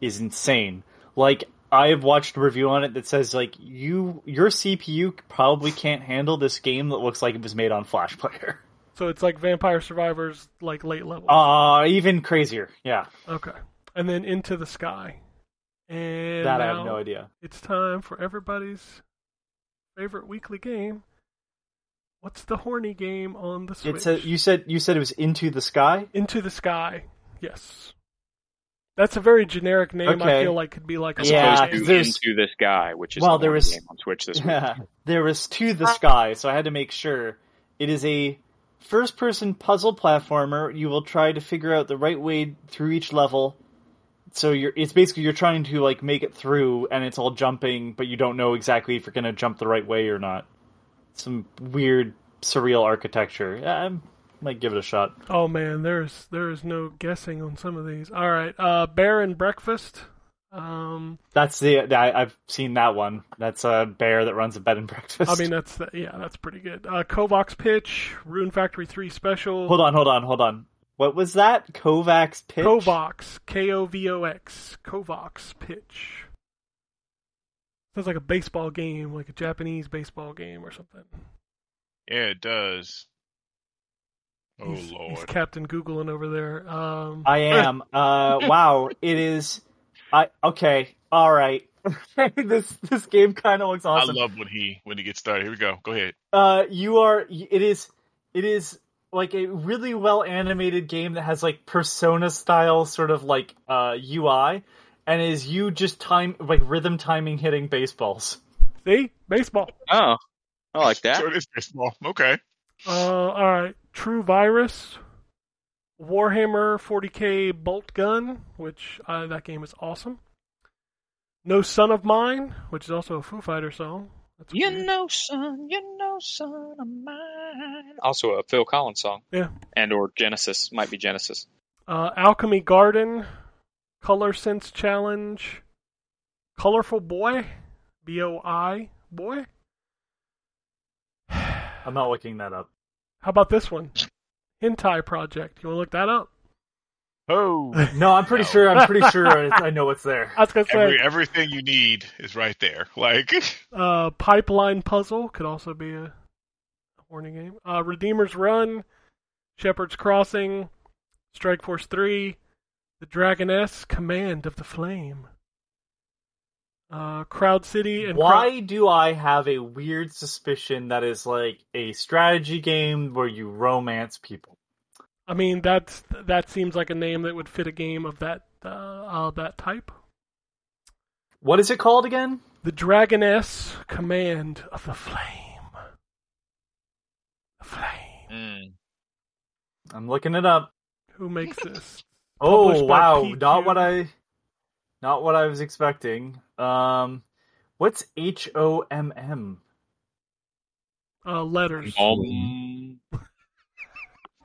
is insane. Like I have watched a review on it that says like you your CPU probably can't handle this game that looks like it was made on Flash Player. So it's like Vampire Survivors, like late level. Uh even crazier. Yeah, okay. And then Into the Sky. And that I have no idea. It's time for everybody's favorite weekly game. What's the horny game on the Switch? It's a, you said you said it was Into the Sky. Into the Sky. Yes. That's a very generic name. I feel like could be like a As Yeah, opposed to because game. into this guy, which is Well, the there one was- game on Switch this week. there was To the Sky, so I had to make sure. It is a first person puzzle platformer. You will try to figure out the right way through each level. So you're it's basically you're trying to like make it through and it's all jumping, but you don't know exactly if you're gonna jump the right way or not. Some weird surreal architecture. Yeah, I might give it a shot. Oh man, there's there is no guessing on some of these. All right, uh, Bear and Breakfast. Um, That's the I, I've seen that one. That's a bear that runs a bed and breakfast. I mean that's the, yeah, that's pretty good. Uh, Kovox Pitch, Rune Factory Three Special. hold on, hold on, hold on. What was that? Kovox pitch. Kovox, K O V O X, Kovox Pitch. Sounds like a baseball game, like a Japanese baseball game or something. Yeah, it does. Oh he's, lord. he's Captain Googling over there. Um, I am. Uh, wow, it is. I okay. All right. this this game kind of looks awesome. I love when he when he gets started. Here we go. Go ahead. uh, you are. It is. It is like a really well animated game that has like Persona style sort of like uh UI, and is you just time like rhythm timing hitting baseballs. see baseball. Oh, I like that. So it is baseball. Okay. Uh, all right, True Virus, Warhammer 40k Bolt Gun, which uh, that game is awesome. No Son of Mine, which is also a Foo Fighter song. That's You weird. know, son, you know, son of mine. Also a Phil Collins song. Yeah. And or Genesis. Might be Genesis. Uh, Alchemy Garden, Color Sense Challenge, Colorful Boy, B O I Boy. I'm not looking that up. How about this one? Hentai Project. You want to look that up? Oh. No, I'm pretty No. sure. I'm pretty sure I, I know what's there. I was gonna say Every, everything you need is right there. Like uh, Pipeline Puzzle could also be a warning game. Uh, Redeemer's Run, Shepherd's Crossing, Strike Force Three, The Dragoness, Command of the Flame, uh, Crowd City, and Why do I have a weird suspicion that is like a strategy game where you romance people? I mean, that's that seems like a name that would fit a game of that uh, uh, that type. What is it called again? The Dragoness Command of the Flame. The Flame. Mm. I'm looking it up. Who makes this? Oh Published by wow, PQ. not what I, not what I was expecting. Um, what's H O M M? Uh, letters. Um,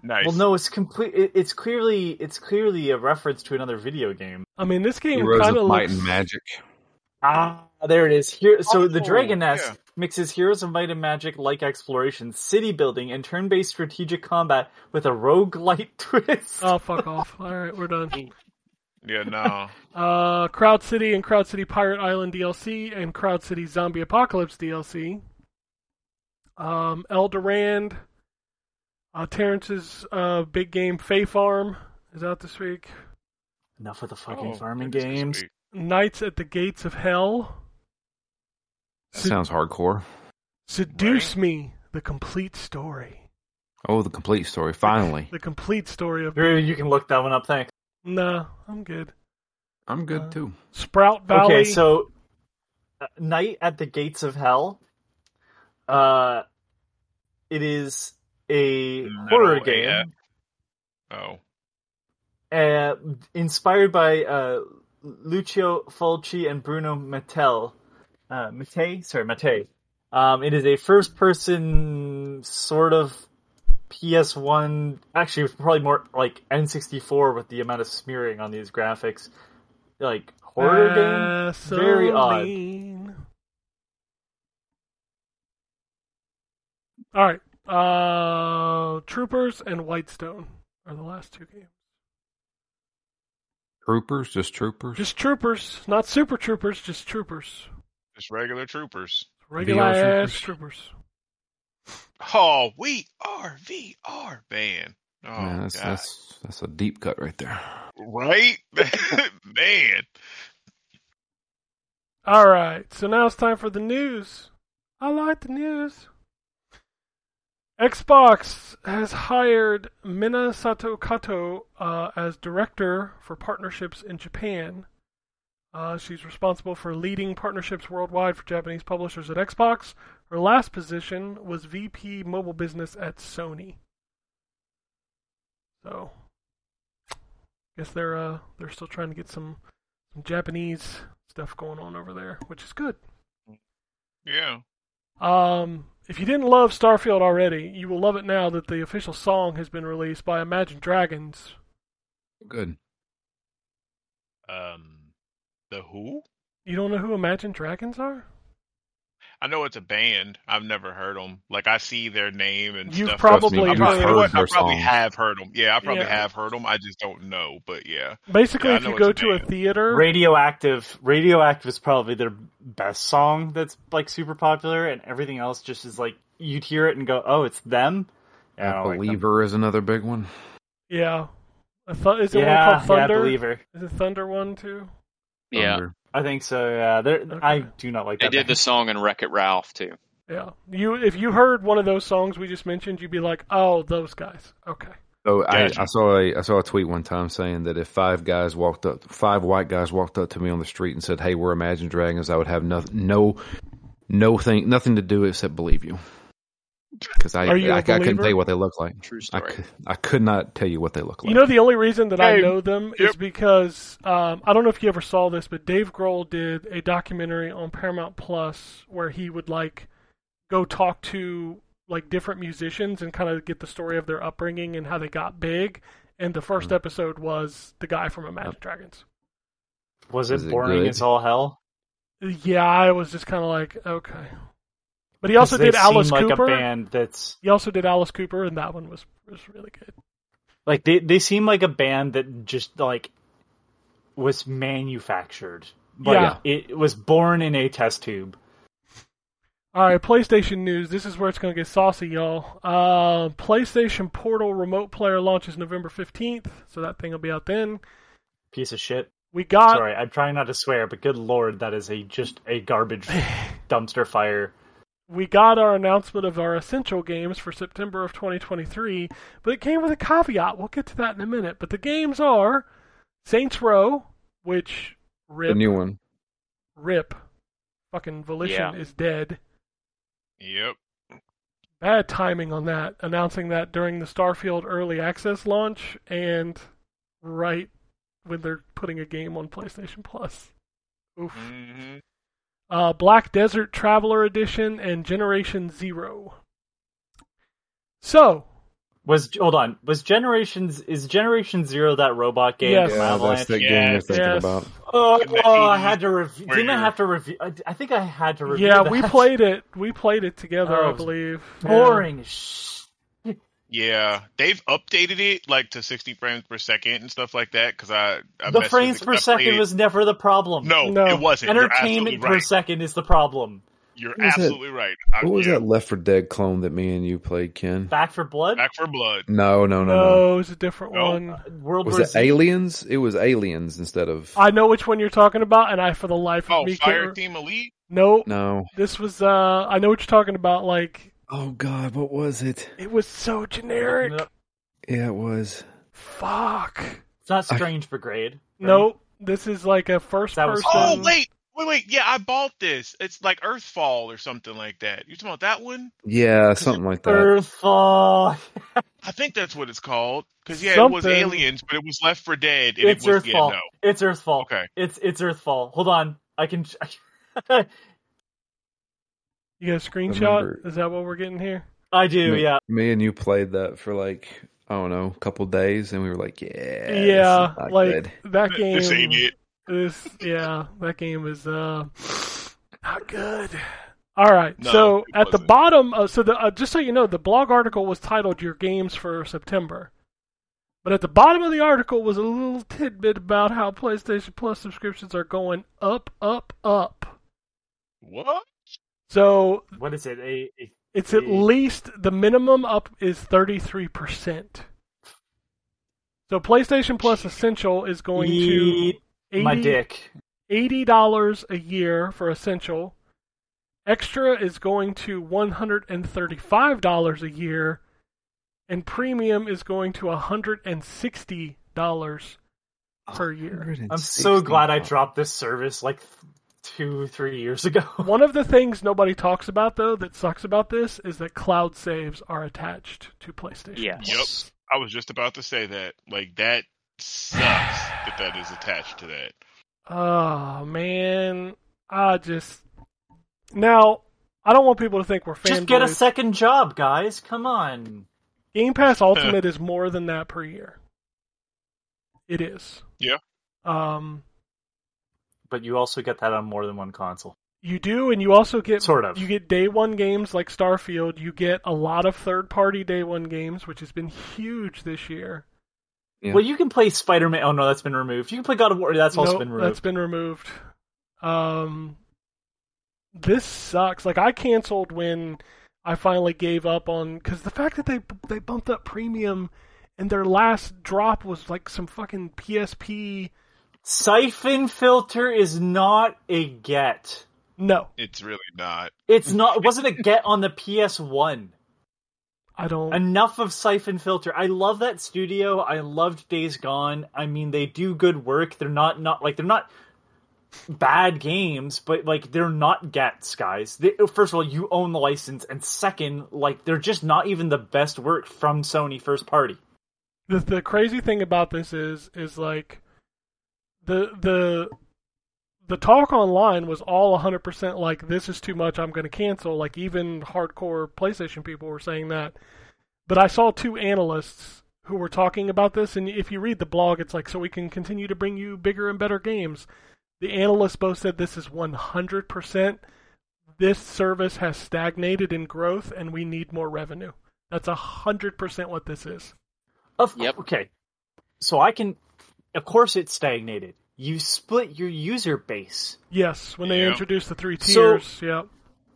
Nice. Well, no, it's complete. It, it's clearly it's clearly a reference to another video game. I mean, this game Heroes kind of of Might looks. and Magic. Ah, there it is. Here, so the Oh, Dragoness yeah. mixes Heroes of Might and Magic like exploration, city building, and turn-based strategic combat with a roguelite twist. Oh, fuck off. All right, we're done. Yeah, no. Uh, Crowd City and Crowd City Pirate Island DLC and Crowd City Zombie Apocalypse DLC. Um, El Durand. Uh, Terrence's uh, big game Fae Farm is out this week. Enough of the fucking Oh, farming goodness games. sweet. Knights at the Gates of Hell. That Sed- sounds hardcore. Seduce Me, the complete story. Oh, the complete story. Finally. The complete story of. Drew, you can look that one up. Thanks. Nah, I'm good. I'm good Uh, too. Sprout Valley. Okay, so uh, Night at the Gates of Hell. Uh, it is a Metal horror AF. game Oh. uh, inspired by uh, Lucio Fulci and Bruno Mattei. Uh, Mattei, sorry, Mattei. Um, it is a first-person sort of PS1. Actually, it's probably more like N64 with the amount of smearing on these graphics. Like horror game. Very odd. All right. Uh, Troopers and Whitestone are the last two games. Troopers, just troopers. Just Troopers, not Super Troopers, just Troopers. Just regular troopers. Regular VR ass troopers. troopers. Oh, we are VR, man. Oh, Man, that's, God. that's that's a deep cut right there. right? man. All right, so now it's time for the news. I like the news. Xbox has hired Minasato Kato uh, as director for partnerships in Japan. Uh, she's responsible for leading partnerships worldwide for Japanese publishers at Xbox. Her last position was VP Mobile Business at Sony. So, I guess they're uh, they're still trying to get some some Japanese stuff going on over there, which is good. Yeah. Um, if you didn't love Starfield already, you will love it now that the official song has been released by Imagine Dragons. Good. Um, the Who? You don't know who Imagine Dragons are? I know it's a band. I've never heard them. Like I see their name and You've stuff. probably I Trust me, probably, heard- you know? I probably have heard them. Yeah, I probably Yeah. have heard them. I just don't know. But yeah, Basically, Yeah, if you go a to a theater, Radioactive. Radioactive is probably their best song that's like super popular, and everything else just is like you'd hear it and go, "Oh, it's them." Yeah, I don't like them. Believer is another big one. yeah. I thought is it yeah, one called yeah, Thunder? believer. is it Thunder one too? yeah, Thunder. I think so. Yeah, Okay. I do not like that. they that. did the song in Wreck It Ralph too. Yeah. You if you heard one of those songs we just mentioned, you'd be like, "Oh, those guys." Okay. So I, I saw a I saw a tweet one time saying that if five guys walked up, five white guys walked up to me on the street and said, "Hey, we're Imagine Dragons," I would have no no no thing nothing to do except believe you. Because I Are you a I, I couldn't tell you what they look like. True I story. could, I could not tell you what they look like. You know the only reason that I know them is because um, I don't know if you ever saw this, but Dave Grohl did a documentary on Paramount Plus where he would like go talk to like different musicians and kind of get the story of their upbringing and how they got big. And the first Hmm. episode was the guy from Imagine Dragons. Was it Is it boring good? as all hell? Yeah, I was just kind of like, okay. But he also did Alice like Cooper. a band that's He also did Alice Cooper, and that one was was really good. like they they seem like a band that just like was manufactured. Like, Yeah. it was born in a test tube. All right, PlayStation news. This is where it's going to get saucy, y'all. Uh, PlayStation Portal remote player launches November 15th, so that thing will be out then. Piece of shit. We got Sorry, I'm trying not to swear, but good lord, that is a just a garbage dumpster fire. We got our announcement of our essential games for September of 2023, but it came with a caveat. We'll get to that in a minute. But the games are Saints Row, which the rip new one. rip fucking Volition Yeah. is dead. yep. Bad timing on that, announcing that during the Starfield early access launch and right when they're putting a game on PlayStation Plus. Oof. hmm Uh, Black Desert Traveler Edition and Generation Zero. So, Was hold on? Was Generations is Generation Zero that robot game? Yes. from Yeah, that's the game Yeah, you're thinking yes. about. Oh, oh, I had to review. Didn't I have to review? I, I think I had to review. yeah, that. we played it. We played it together, Oh, I believe. Yeah. boring. as sh- Yeah, they've updated it like to 60 frames per second and stuff like that. Because I, I The messed with frames it, per 'cause I second was never the problem. no, No. it wasn't. Entertainment absolutely per right. second is the problem. You're What was that- absolutely right. I- What was yeah. that Left 4 Dead clone that me and you played, Ken? Back 4 Blood, Back 4 Blood. No, no, no, No, no. it was a different No. one. World Was War it Z. Aliens? It was Aliens instead of. I know which one you're talking about, and I, for the life of Oh, me, Fire can't. Team Elite. No, No. this was. uh I know what you're talking about. Like, Oh God, what was it? it was so generic. No, Yeah, it was. Fuck. It's not Strange Brigade. right? Nope. This is like a first That was- person. Oh wait, wait, wait. Yeah, I bought this. It's like Earthfall or something like that. You talking about that one? Yeah, something like that. Earthfall. I think that's what it's called. Because yeah, it was Aliens, but it was Left 4 Dead. And It's it was, yeah, Earthfall. no. It's Earthfall. Okay. It's it's Earthfall. Hold on. I can. You got a screenshot? Is that what we're getting here? I do. Me- Yeah. Me and you played that for like I don't know, a couple days, and we were like, yeah, yeah, not like good. that game. This ain't it. This, yeah, that game is uh not good. All right, No, so at the wasn't. bottom, uh, so the uh, just so you know, the blog article was titled "Your Games for September," but at the bottom of the article was a little tidbit about how PlayStation Plus subscriptions are going up, up, up. What? So What is it? A, a it's at Mm. least the minimum up is thirty three percent. So PlayStation Plus Essential is going to Eat 80, my dick. eighty dollars a year for essential. Extra is going to one hundred and thirty-five dollars a year, and premium is going to hundred and sixty dollars per year. I'm so glad I dropped this service like two, three years ago. One of the things nobody talks about though that sucks about this is that cloud saves are attached to PlayStation. Yes. Yep. I was just about to say that. Like that sucks that that is attached to that. Oh man, I just now I don't want people to think we're fanboys. Just get a second job, guys. Come on. Game Pass Ultimate is more than that per year. It is. Yeah. Um, But you also get that on more than one console. you do, and you also get Sort of. You get day one games like Starfield. You get a lot of third party day one games, which has been huge this year. Yeah. Well, you can play Spider Man. Oh no, that's been removed. You can play God of War. That's also been removed. That's been removed. Um, this sucks. Like I canceled when I finally gave up on because the fact that they they bumped up premium and their last drop was like some fucking PSP. Siphon filter is not a get. No, It's really not. It's not. It wasn't a get on the PS One. I don't. Enough of Siphon Filter. I love that studio. I loved Days Gone. I mean, they do good work. They're not not like they're not bad games, but like they're not gets, guys. They, first of all, you own the license, and second, like they're just not even the best work from Sony first party. the the crazy thing about this is is like the the the talk online was all 100% like this is too much. I'm going to cancel. Like even hardcore PlayStation people were saying that. But I saw two analysts who were talking about this and if you read the blog it's like so we can continue to bring you bigger and better games. The analysts both said this is 100% this service has stagnated in growth and we need more revenue. That's 100% what this is. Of Yep. okay, so I can. Of course, it's stagnated. You split your user base. Yes, when they Yeah. introduced the three So- tiers. yep.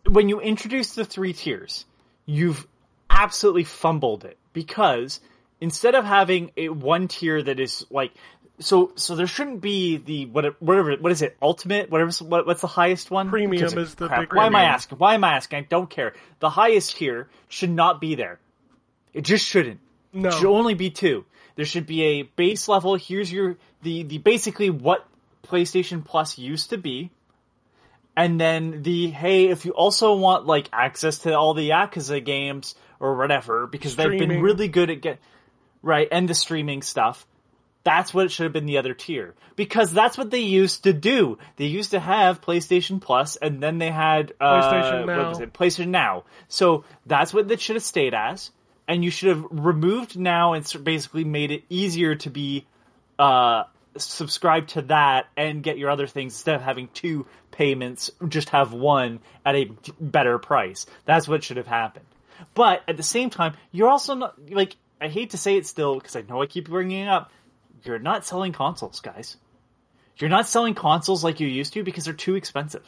when you introduce the three tiers, you've absolutely fumbled it because instead of having a one tier that is like so so there shouldn't be the what whatever what is it ultimate whatever what, what's the highest one Premium Because- is the crap, big why am I asking why am I asking I don't care the highest tier should not be there it just shouldn't No. it should only be two. There should be a base level. Here's your the the basically what PlayStation Plus used to be, and then the hey, if you also want like access to all the Yakuza games or whatever, because they've been really good at get right and the streaming stuff. That's what it should have been the other tier because that's what they used to do. They used to have PlayStation Plus, and then they had uh, PlayStation Now. it? PlayStation Now. So that's what that should have stayed as, and you should have removed Now and basically made it easier to be uh, subscribe to that and get your other things instead of having two payments. Just have one at a better price. That's what should have happened. But at the same time, you're also not like I hate to say it still because I know I keep bringing it up. You're not selling consoles, guys. You're not selling consoles like you used to because they're too expensive.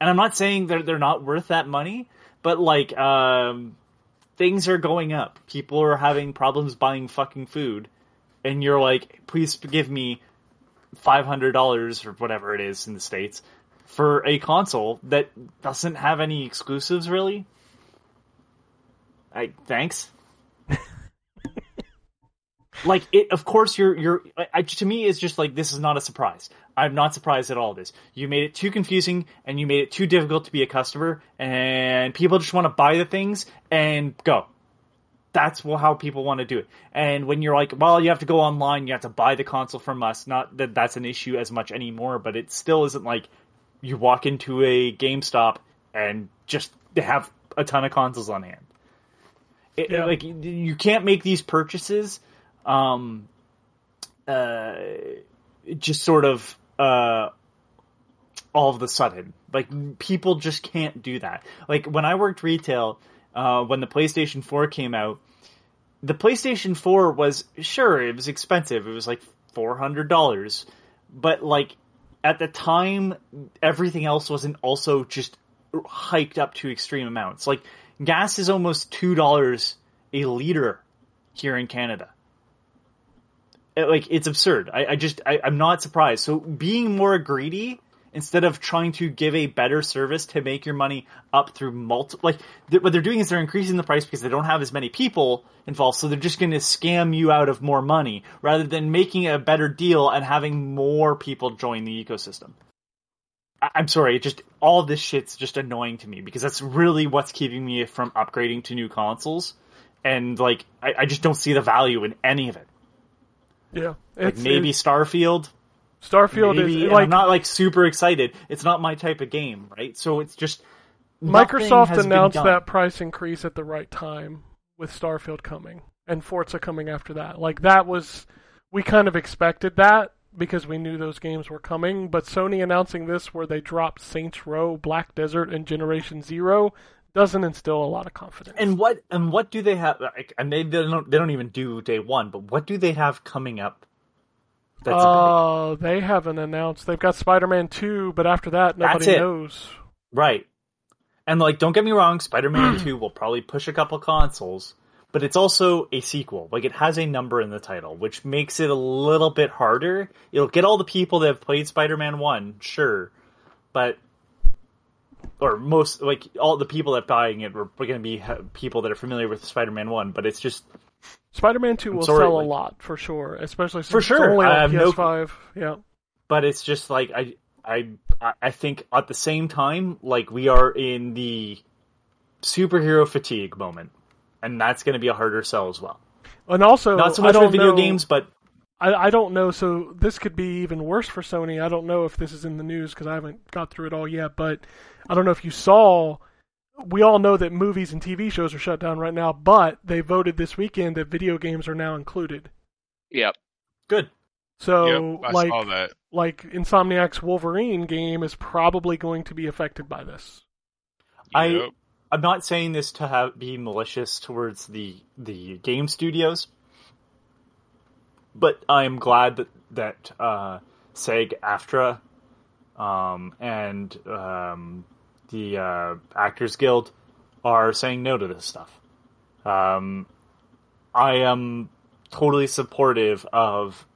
And I'm not saying they're they're not worth that money, but like um, things are going up. People are having problems buying fucking food, and you're like, please give me five hundred dollars or whatever it is in the states for a console that doesn't have any exclusives really. I thanks. like it of course you're you're I, to me it's just like this is not a surprise. I'm not surprised at all this. You made it too confusing and you made it too difficult to be a customer and people just want to buy the things and go. That's how people want to do it. And when you're like well you have to go online you have to buy the console from us not that that's an issue as much anymore but it still isn't like you walk into a gamestop and just have a ton of consoles on hand. It, Yeah. like you can't make these purchases um uh just sort of uh all of the sudden. Like people just can't do that. Like when i worked retail uh when the playstation 4 came out the playstation 4 was sure it was expensive. It was like $400 but like at the time everything else wasn't also just hiked up to extreme amounts. Like gas is almost $2 a liter here in canada Uh, like it's absurd. I, I just I, I'm not surprised. So being more greedy instead of trying to give a better service to make your money up through multi like th- what they're doing is they're increasing the price because they don't have as many people involved. So they're just going to scam you out of more money rather than making a better deal and having more people join the ecosystem. I- I'm sorry, just all this shit's just annoying to me because that's really what's keeping me from upgrading to new consoles, and like I, I just don't see the value in any of it. Yeah, Like maybe it- Starfield, Starfield maybe. is like I'm not like super excited. It's not my type of game, right? So it's just Microsoft announced that price increase at the right time with Starfield coming and Forza coming after that. Like that was we kind of expected that because we knew those games were coming, but Sony announcing this where they dropped Saints Row, Black Desert and Generation 0 doesn't instill a lot of confidence. And what and what do they have? Like, and they, they don't they don't even do day one, but what do they have coming up? That's big? uh, they haven't announced. They've got Spider-Man 2, but after that That's nobody it. knows. right. And like, don't get me wrong, Spider-Man Two will probably push a couple consoles, but it's also a sequel. Like, it has a number in the title, which makes it a little bit harder. It'll get all the people that have played Spider-Man One, sure, but or most like all the people that buying it are going to be people that are familiar with Spider-Man One, but it's just Spider-Man 2 will sorry, sell like- a lot for sure, especially since For sure. it's only I on have no- PS5. Yeah. but it's just like I I I think at the same time like we are in the superhero fatigue moment, and that's going to be a harder sell as well. And also, Not so much with video know, games, but I, I don't know. So this could be even worse for Sony. I don't know if this is in the news because I haven't got through it all yet. But I don't know if you saw. We all know that movies and TV shows are shut down right now, but they voted this weekend that video games are now included. Yep. good. So yep, I like saw that. like Insomniac's Wolverine game is probably going to be affected by this. I I'm not saying this to have be malicious towards the the game studios, but I'm glad that that uh, SAG AFTRA um, and um, the uh, Actors Guild are saying no to this stuff. Um, I am totally supportive of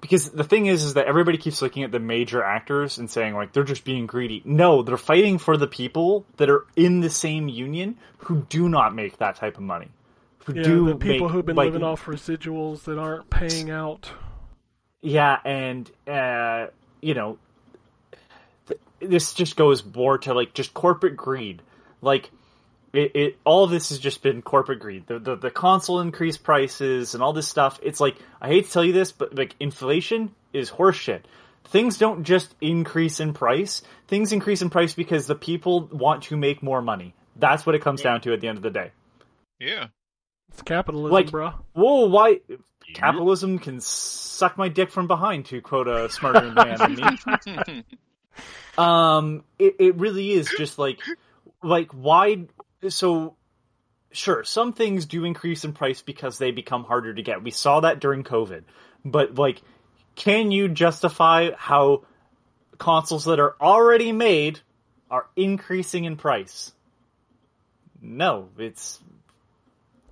because the thing is is that everybody keeps looking at the major actors and saying like they're just being greedy. No, they're fighting for the people that are in the same union who do not make that type of money. Who Yeah, do the people make, who've been like, living off residuals that aren't paying out. Yeah, and uh, you know, th- this just goes more to like just corporate greed. Like it, it all of this has just been corporate greed. The, the the console increased prices and all this stuff. It's like I hate to tell you this, but like inflation is horseshit. Things don't just increase in price. Things increase in price because the people want to make more money. That's what it comes down to at the end of the day. Yeah. It's capitalism, Like- bro. Whoa, why capitalism can suck my dick from behind to quote a smarter man than me. um it, it really is just like like why so sure some things do increase in price because they become harder to get we saw that during covid but like can you justify how consoles that are already made are increasing in price no it's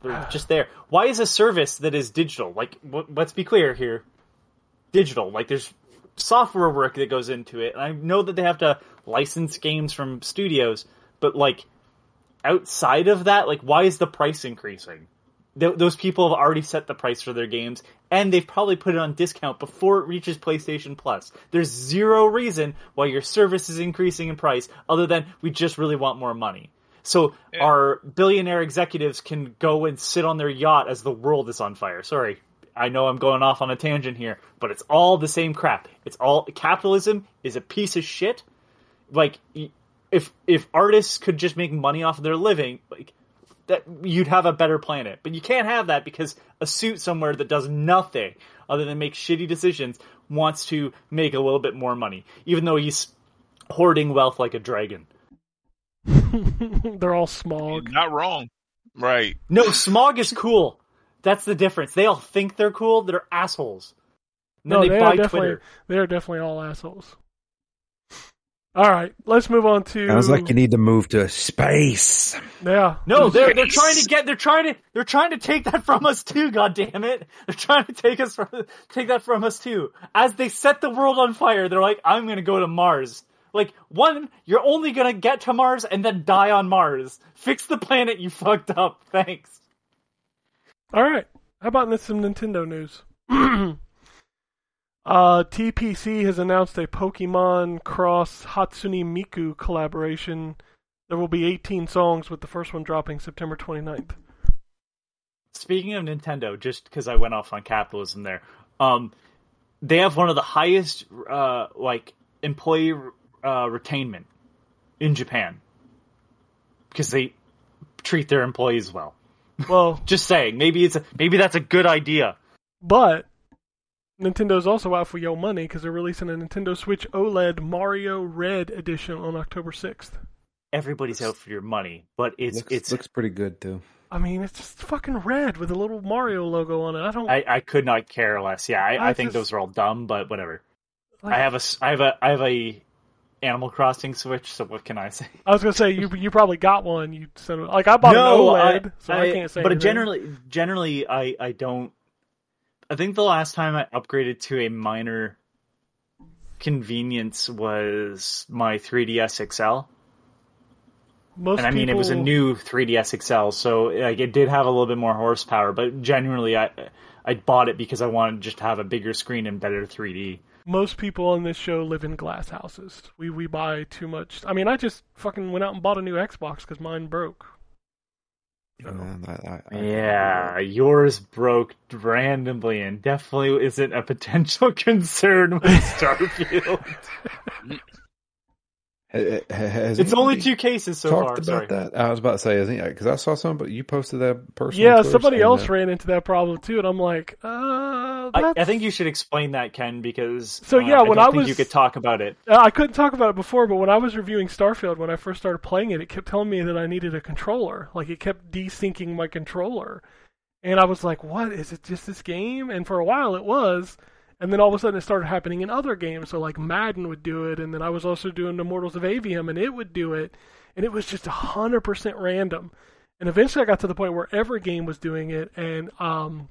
they're ah. just there why is a service that is digital like w- let's be clear here digital like there's software work that goes into it. And I know that they have to license games from studios, but like outside of that, like why is the price increasing? Th- those people have already set the price for their games, and they've probably put it on discount before it reaches PlayStation Plus. There's zero reason why your service is increasing in price, other than we just really want more money. So our billionaire executives can go and sit on their yacht as the world is on fire. Sorry, I know I'm going off on a tangent here, but it's all the same crap. It's all capitalism is a piece of shit. Like if if artists could just make money off of their living, like that you'd have a better planet. But you can't have that because a suit somewhere that does nothing other than make shitty decisions wants to make a little bit more money, even though he's hoarding wealth like a dragon. They're all Smaug. Not wrong. Right. No, Smaug is cool. That's the difference. They all think they're cool. They're assholes. No, they, they buy are definitely Twitter. they are definitely all assholes. All right, let's move on to. Sounds like you need to move to space. yeah. No, they're they're trying to get they're trying to they're trying to take that from us too. God damn it! They're trying to take us from take that from us too. As they set the world on fire, they're like, "I'm gonna go to Mars." Like one, you're only gonna get to Mars and then die on Mars. Fix the planet, you fucked up. Thanks. All right. How about this some Nintendo news? uh, TPC has announced a Pokemon Cross Hatsune Miku collaboration. There will be 18 songs, with the first one dropping September 29th. Speaking of Nintendo, just because I went off on capitalism there, um, they have one of the highest uh, like employee uh, retainment in Japan because they treat their employees well. Well, Just saying, maybe it's a, maybe that's a good idea. but Nintendo's also out for your money because they're releasing a Nintendo Switch OLED Mario Red edition on October 6th. Everybody's out for your money, but it's looks, it's looks pretty good too. I mean, it's just fucking red with a little Mario logo on it. I don't. I, I could not care less. Yeah, I, I, I think just- those are all dumb, but whatever. like- I have a s- I have a I have a Animal Crossing Switch, so what can I say? I was gonna say you you probably got one. You said like I bought an OLED, so I, can't say. But anything. generally, generally, I I don't. I think the last time I upgraded to a minor convenience was my 3ds XL, most and I mean it was a new 3ds XL, so like it did have a little bit more horsepower. But generally, I I bought it because I wanted just to have a bigger screen and better 3D. Most people on this show live in glass houses. We we buy too much. I mean, I just fucking went out and bought a new Xbox because mine broke. So, I- I- I- Yeah, yours broke randomly and definitely isn't a potential concern with Starfield. Ha- ha- Has it's only two cases so talked far. about Sorry. that. I was about to say, I think because I saw some, but you posted that person. yeah, somebody else ran into that problem too, and I'm like, uh, I. I think you should explain that, Ken, because So, uh, yeah, I when don't I think was- you could talk about it. Uh, I couldn't talk about it before, but when I was reviewing Starfield, when I first started playing it, it kept telling me that I needed a controller. Like it kept desyncing my controller, and I was like, "What is it? Just this game?" And for a while, it was, and then all of a sudden, it started happening in other games. So like Madden would do it, and then I was also doing Immortals of Aveum, and it would do it, and it was just a hundred percent random. And eventually, I got to the point where every game was doing it, and um,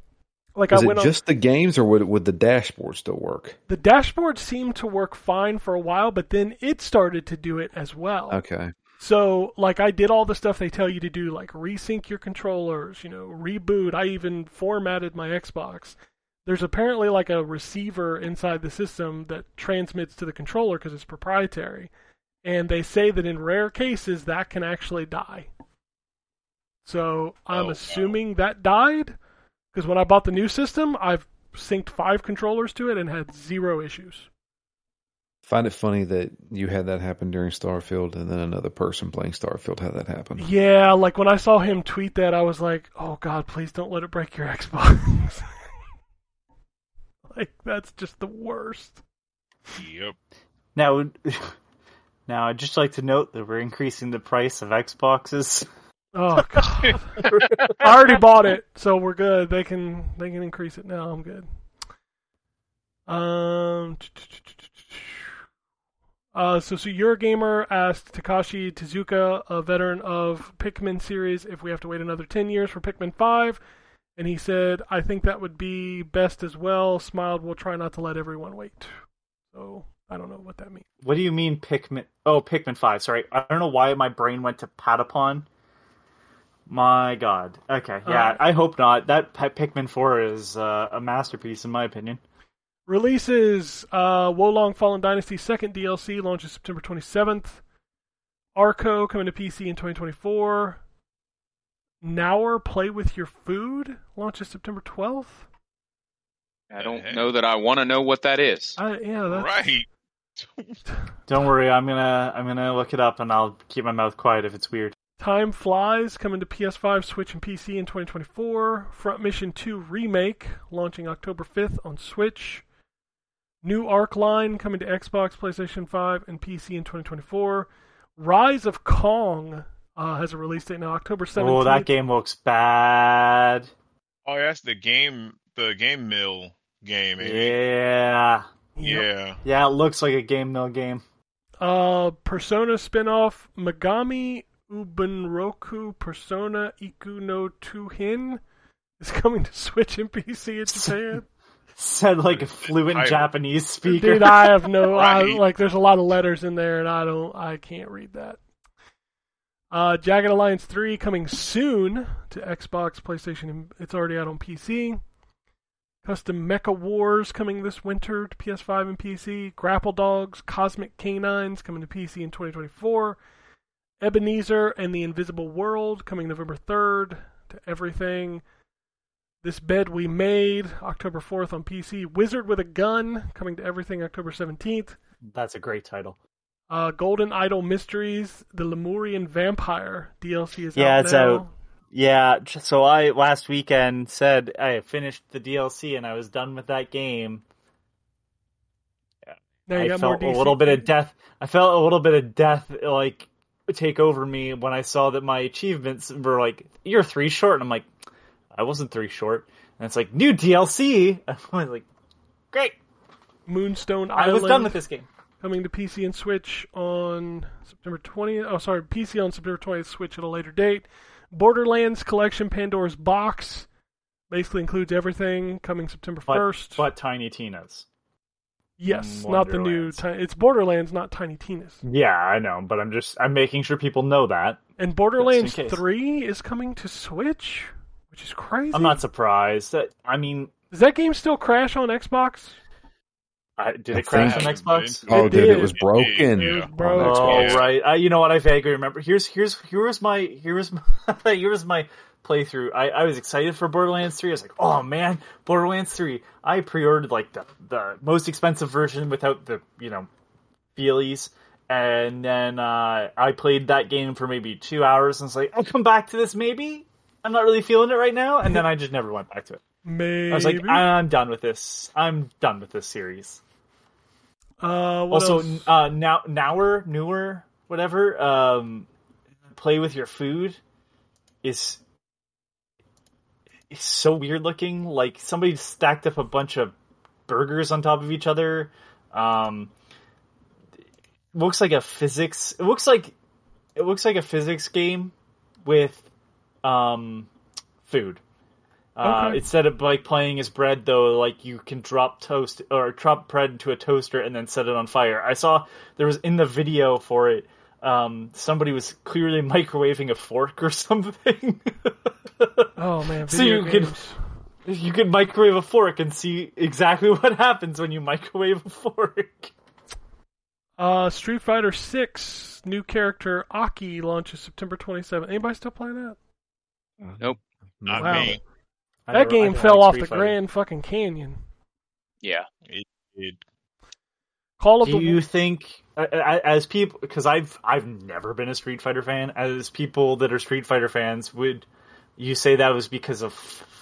like Was I it went on just the games, or would would the dashboard still work? the dashboard seemed to work fine for a while, but then it started to do it as well. Okay. So, like, I did all the stuff they tell you to do, like resync your controllers, you know, reboot. I even formatted my Xbox. There's apparently like a receiver inside the system that transmits to the controller because it's proprietary. and they say that in rare cases that can actually die. So I'm Oh, wow. assuming that died because when I bought the new system, I've synced five controllers to it and had zero issues. Find it funny that you had that happen during Starfield, and then another person playing Starfield had that happen. Yeah, like when I saw him tweet that, I was like, "Oh God, please don't let it break your Xbox." like that's just the worst. Yep. Now, now I'd just like to note that we're increasing the price of Xboxes. Oh God, I already bought it, so we're good. They can they can increase it now. I'm good. Um. Uh, so, so your gamer asked Takashi Tezuka, a veteran of Pikmin series, if we have to wait another ten years for Pikmin Five, and he said, "I think that would be best as well." Smiled, "We'll try not to let everyone wait." So I don't know what that means. What do you mean Pikmin? Oh, Pikmin Five. Sorry, I don't know why my brain went to Patapon. My God. Okay, yeah. Alright. I hope not. That Pikmin Four is uh, a masterpiece, in my opinion. Releases uh, Wo Long Fallen Dynasty second DLC launches September 27th. Arco coming to PC in 2024. Nour Play with Your Food launches September 12th. I don't Okay. know that I want to know what that is. I, yeah, that's, Right. Don't worry, I'm gonna I'm gonna look it up and I'll keep my mouth quiet if it's weird. Time Flies coming to PS5, Switch, and PC in 2024. Front Mission 2 Remake launching October 5th on Switch. New Arc Line coming to Xbox, PlayStation 5, and PC in 2024. Rise of Kong uh, has a release date now, October 17th. Oh, that game looks bad. Oh, that's the game. The GameMill game. ain't it? Yeah, Yeah. yeah, it looks like a GameMill game. Uh, Persona spin-off Megami Ubenroku Persona Iku no Tuhin is coming to Switch and PC in Japan. Said like a fluent Title. Japanese speaker. Dude, I have no I, like. There's a lot of letters in there, and I don't. I can't read that. Uh, Jagged Alliance 3 coming soon to Xbox, PlayStation, it's already out on PC. Custom Mecha Wars coming this winter to PS5 and PC. Grapple Dogs, Cosmic Canines coming to PC in 2024. Ebenezer and the Invisible World coming November 3rd to everything. This Bed We Made, October 4th on PC. Wizard with a Gun coming to everything October 17th. That's a great title. Uh, Golden Idol Mysteries, The Lemurian Vampire DLC is Yeah, out it's now. out. Yeah, so I last weekend said I finished the DLC and I was done with that game. Now you I felt a little bit of death. I felt a little bit of death like take over me when I saw that my achievements were like you're three short, and I'm like, I wasn't three short, and it's like new DLC. I was like, great, Moonstone Island. I was done with this game. Coming to PC and Switch on September 20th. Oh, sorry, PC on September 20th, Switch at a later date. Borderlands Collection Pandora's Box basically includes everything coming September 1st. but Tiny Tina's. yes, not the new. It's Borderlands, not Tiny Tina's. Yeah, I know, but I'm just I'm making sure people know that. And Borderlands 3 is coming to Switch, which is crazy. I'm not surprised. That, I mean, Does that game still crash on Xbox? I, did I it crash on think- Xbox? It Oh, dude, did. it was broken. It was on broke. Oh right, I, you know what? I vaguely remember. Here's here's here's my here's my here's my playthrough. I, I was excited for Borderlands Three. I was like, oh man, Borderlands Three. I pre-ordered like the the most expensive version without the you know feelies, and then uh, I played that game for maybe two hours, and was like, I'll come back to this maybe. I'm not really feeling it right now, and then I just never went back to it. Maybe. I was like, I'm done with this. I'm done with this series. Uh, also else? uh now nower newer whatever um play with your food is is so weird looking. Like somebody stacked up a bunch of burgers on top of each other. Um looks like a physics it looks like it looks like a physics game with um food uh, Okay. instead of like playing as bread though like you can drop toast or drop bread into a toaster and then set it on fire i saw there was in the video for it um, somebody was clearly microwaving a fork or something oh man, so you could- games. you could microwave a fork and see exactly what happens when you microwave a fork Uh, Street Fighter Six new character Aki launches September 27th. Anybody still playing that? Nope. Not Wow. me. I that never- game fell like off the Fighter. Grand fucking Canyon. Yeah. It- Call of Do the you think, uh, uh, as people, because I've I've never been a Street Fighter fan, as people that are Street Fighter fans, would you say that was because of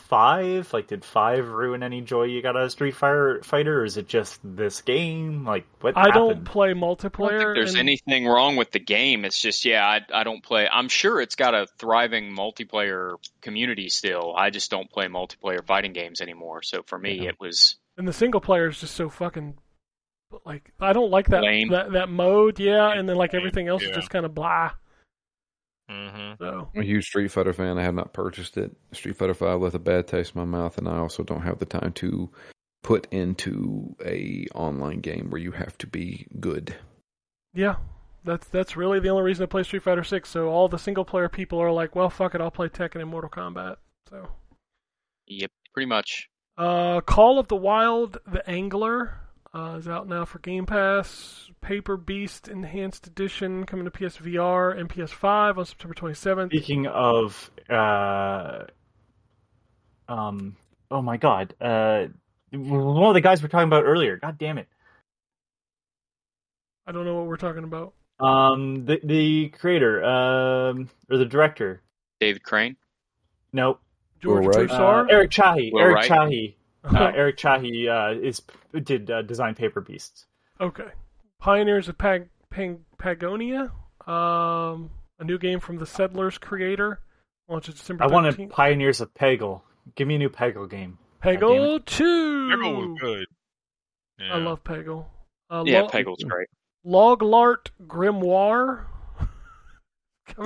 five? Like, did five ruin any joy you got out of Street Fighter? Fighter, or is it just this game? Like, what I don't happened? play I don't multiplayer. think there's and- anything wrong with the game. It's just, yeah, I, I don't play. I'm sure it's got a thriving multiplayer community still. I just don't play multiplayer fighting games anymore. So for me, Yeah. it was and the single player is just so fucking like I don't like that Lame. that that mode. Yeah, and then like everything else is just kind of blah. Mhm. So I'm a huge Street Fighter fan. I have not purchased it. Street Fighter Five left a bad taste in my mouth, and I also don't have the time to put into a online game where you have to be good. yeah, that's that's really the only reason to play Street Fighter Six. So all the single player people are like, well, fuck it, I'll play Tekken and Mortal Kombat. So. yep, pretty much. Uh, Call of the Wild: The Angler uh, is out now for Game Pass. Paper Beast Enhanced Edition coming to PSVR and PS5 on September 27th. Speaking of, uh, um, oh my god, uh, one of the guys we are talking about earlier. God damn it. I don't know what we're talking about. Um, the the creator, um, or the director. David Crane. Nope. George Will Wright? Uh, Broussard. Eric Chahi. Will Eric Wright? Chahi. Uh, Eric Chahi uh, is did uh, design Paper Beasts. okay. Pioneers of Pag- Pang- Pagonia. Um, a new game from the Settlers creator. Launches December I 13th. wanted Pioneers of Peggle. Give me a new Peggle game. Peggle 2. Peggle was good. Yeah. I love Peggle. Uh, Yeah, Lo- Peggle's great. Loglart Grimoire.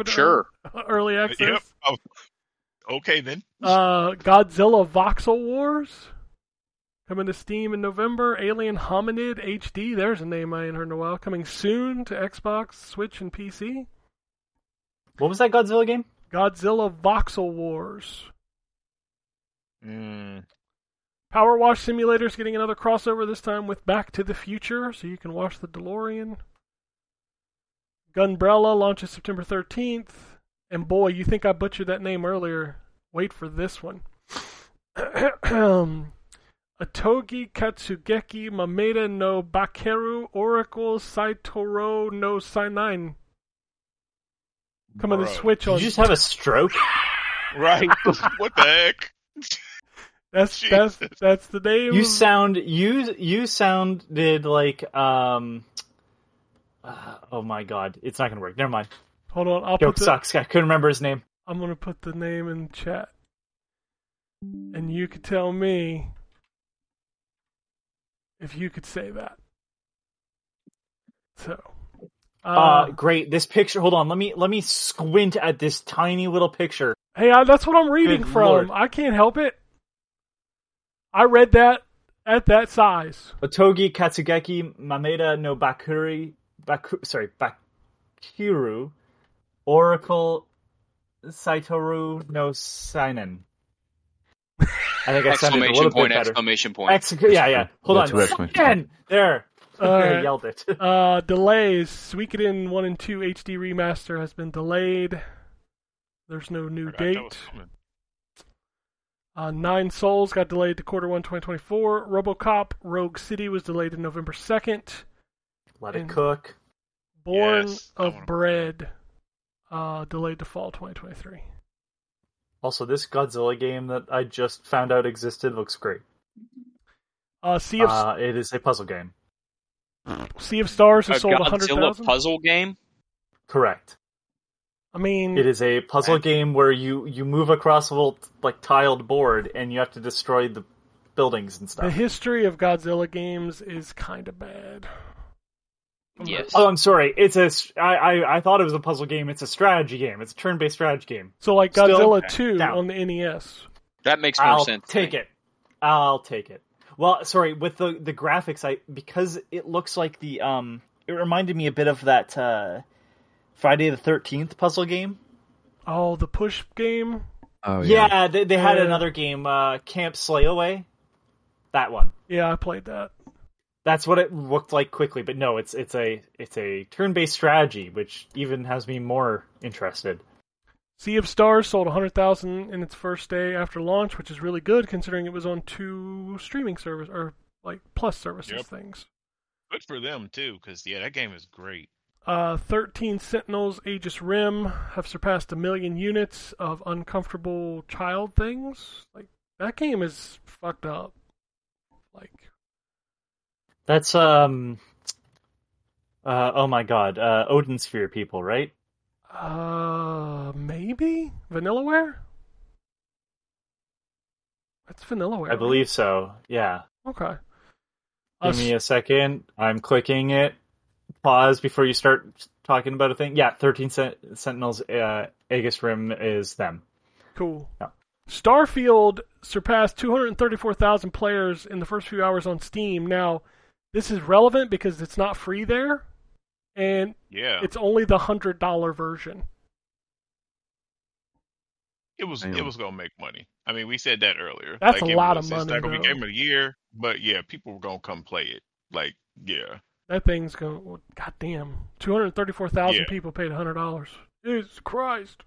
Sure. Early access. Yep. Oh, okay then. Uh, Godzilla Voxel Wars coming to Steam in November. Alien Hominid HD. There's a name I ain't heard in a while. Coming soon to Xbox, Switch, and PC. What was that Godzilla game? Godzilla Voxel Wars. Mm. Power Wash Simulator's getting another crossover this time with Back to the Future, so you can wash the DeLorean. Gunbrella launches September 13th. And boy, you think I butchered that name earlier. Wait for this one. Atogi Katsugeki Mameda no Bakeru Oracle Saitoro no Sainin. Coming to Bro. Switch Did on. you just have a stroke? Right. what the heck? that's that's Jesus. that's the name. You sound you you sounded like um. uh, oh my god, it's not gonna work. Never mind. Hold on, I'll Joke put the, sucks. I couldn't remember his name. I'm gonna put the name in chat, and you could tell me if you could say that. So, uh, Uh, great. This picture. Hold on. Let me let me squint at this tiny little picture. hey, I, that's what I'm reading Good from. Lord. I can't help it. I read that at that size. Otogi Katsugeki Mameda no Bakuri Baku sorry Bakiru Oracle Saitoru no Seinen. I think I sounded a Exclamation little point! bit better. Exclamation point! Ex- yeah, yeah. Hold Yeah, on. two exclamation Again. There. I yelled it. Uh, delays. Suikoden 1 and 2 HD remaster has been delayed. There's no new Forgot that was date. Uh, Nine Sols got delayed to quarter one 2024. RoboCop Rogue City was delayed to November 2nd. Let it cook. Born Yes, of Bread uh, delayed to fall 2023. Also, this Godzilla game that I just found out existed looks great. Uh, sea of Uh, it is a puzzle game. Sea of Stars A has sold Godzilla 100,000. puzzle game. Correct. I mean, It is a puzzle game where you you move across a little like tiled board and you have to destroy the buildings and stuff. the history of Godzilla games is kind of bad. I'm not- Yes. Oh, I'm sorry. It's a. s- I, I I thought it was a puzzle game. It's a strategy game. It's a turn-based strategy game. So like Still Godzilla 2 down. on the NES. That makes more I'll sense. to take it. I'll take it. Well, sorry. With the the graphics, I because it looks like the um. It reminded me a bit of that uh, Friday the Thirteenth puzzle game. Oh, the push game. Oh yeah. Yeah, they, they had Yeah. another game, uh, Camp Slayaway. That one. Yeah, I played that. That's what it looked like quickly, but no, it's it's a it's a turn-based strategy, which even has me more interested. Sea of Stars sold 100,000 in its first day after launch, which is really good considering it was on two streaming service or like plus services Yep. things. Good for them too, because yeah, that game is great. Uh, 13 Sentinels Aegis Rim have surpassed a million units of uncomfortable child things. Like that game is fucked up. Like That's um uh oh my god, uh Odin Sphere people, right? uh maybe Vanillaware? That's Vanillaware. I believe so. Yeah. Okay. Give me a second. I'm clicking it. Pause before you start talking about a thing. Yeah, 13 Sent- Sentinels uh Aegis Rim is them. Cool. Yeah. Starfield surpassed 234,000 players in the first few hours on Steam. Now, this is relevant because it's not free there, and Yeah, it's only the hundred dollar version. it was it was gonna make money. I mean, we said that earlier. That's Like, a lot was- of It's money, not gonna be game of the year, but yeah, people were gonna come play it. Like, yeah, That thing's going. well, God damn, 234,000 Yeah. people paid hundred dollars. Jesus Christ.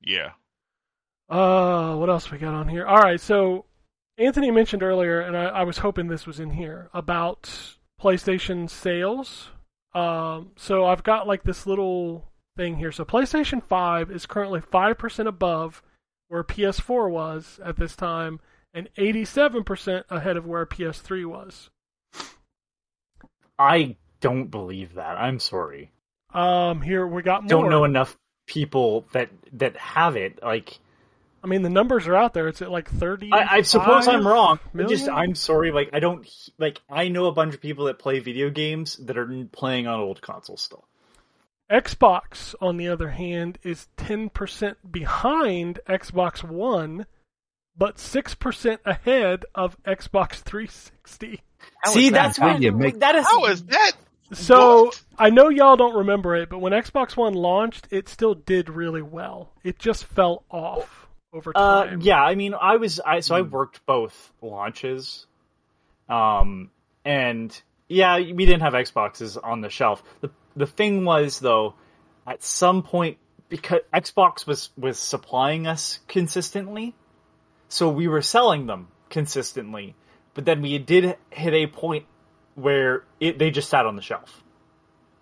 yeah. Uh, what else we got on here? All right, so Anthony mentioned earlier, and I, I was hoping this was in here about PlayStation sales. Um, so I've got like this little thing here. So PlayStation 5 is currently 5% above where PS4 was at this time, and 87% ahead of where PS3 was. I don't believe that. I'm sorry. Um, here we got more. Don't know enough people that that have it. Like I mean, the numbers are out there. It's at like 30. I, I suppose I'm wrong. I just million? I'm sorry. Like I don't like I know a bunch of people that play video games that are playing on old consoles still. Xbox, on the other hand, is 10% behind Xbox One, but 6% ahead of Xbox 360. How See, is that? that's How what do you make that is. How is that? So, What? I know y'all don't remember it, but when Xbox One launched, it still did really well. It just fell off over Uh, yeah, I mean, I was I so I worked both launches, um, and yeah, we didn't have Xboxes on the shelf. the The thing was though, at some point, because Xbox was was supplying us consistently, so we were selling them consistently. But then we did hit a point where it they just sat on the shelf,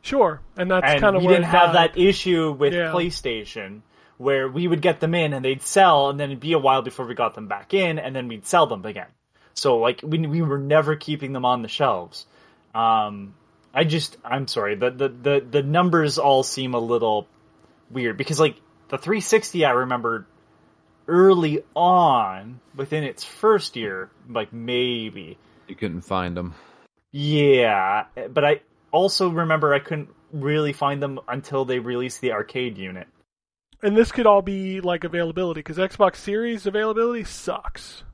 Sure, and that's and kind of we didn't have that issue with Yeah. PlayStation where we would get them in and they'd sell, and then it'd be a while before we got them back in, and then we'd sell them again. So like we we were never keeping them on the shelves. Um, I just I'm sorry the the the the numbers all seem a little weird because like the 360 I remember early on within its first year like maybe You couldn't find them. yeah but I also remember I couldn't really find them until they released the arcade unit. And this could all be like availability because Xbox Series availability sucks.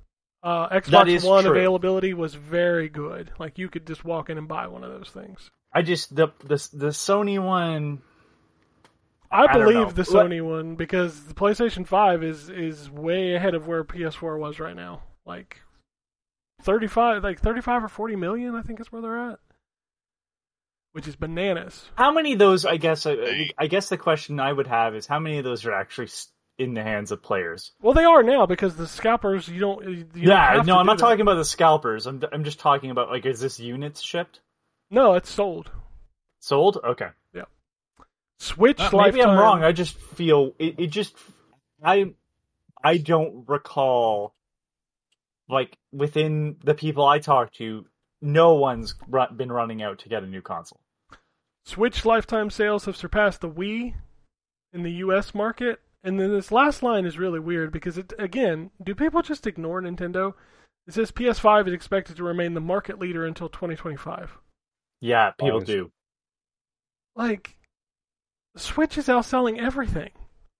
Uh, Xbox One true. availability was very good. Like you could just walk in and buy one of those things. I just the the the Sony one. I, I believe the Sony one because the PlayStation Five is is way ahead of where PS4 was right now. Like thirty five, like thirty five or forty million, I think is where they're at, which is bananas. How many of those? I guess. I, I guess the question I would have is how many of those are actually in the hands of players? Well, they are now because the scalpers you don't. You don't yeah, have no, to I'm not that. talking about the scalpers. I'm I'm just talking about like, is this units shipped, No, it's sold. sold? Okay, Yeah. Switch. Uh, maybe lifetime, I'm wrong. I just feel it. It just I I don't recall like within the people I talk to, no one's run, been running out to get a new console. Switch lifetime sales have surpassed the Wii in the U.S. market. And then this last line is really weird because it again, do people just ignore Nintendo? It says PS5 is expected to remain the market leader until 2025. Yeah, people Always. do. Like, Switch is outselling everything.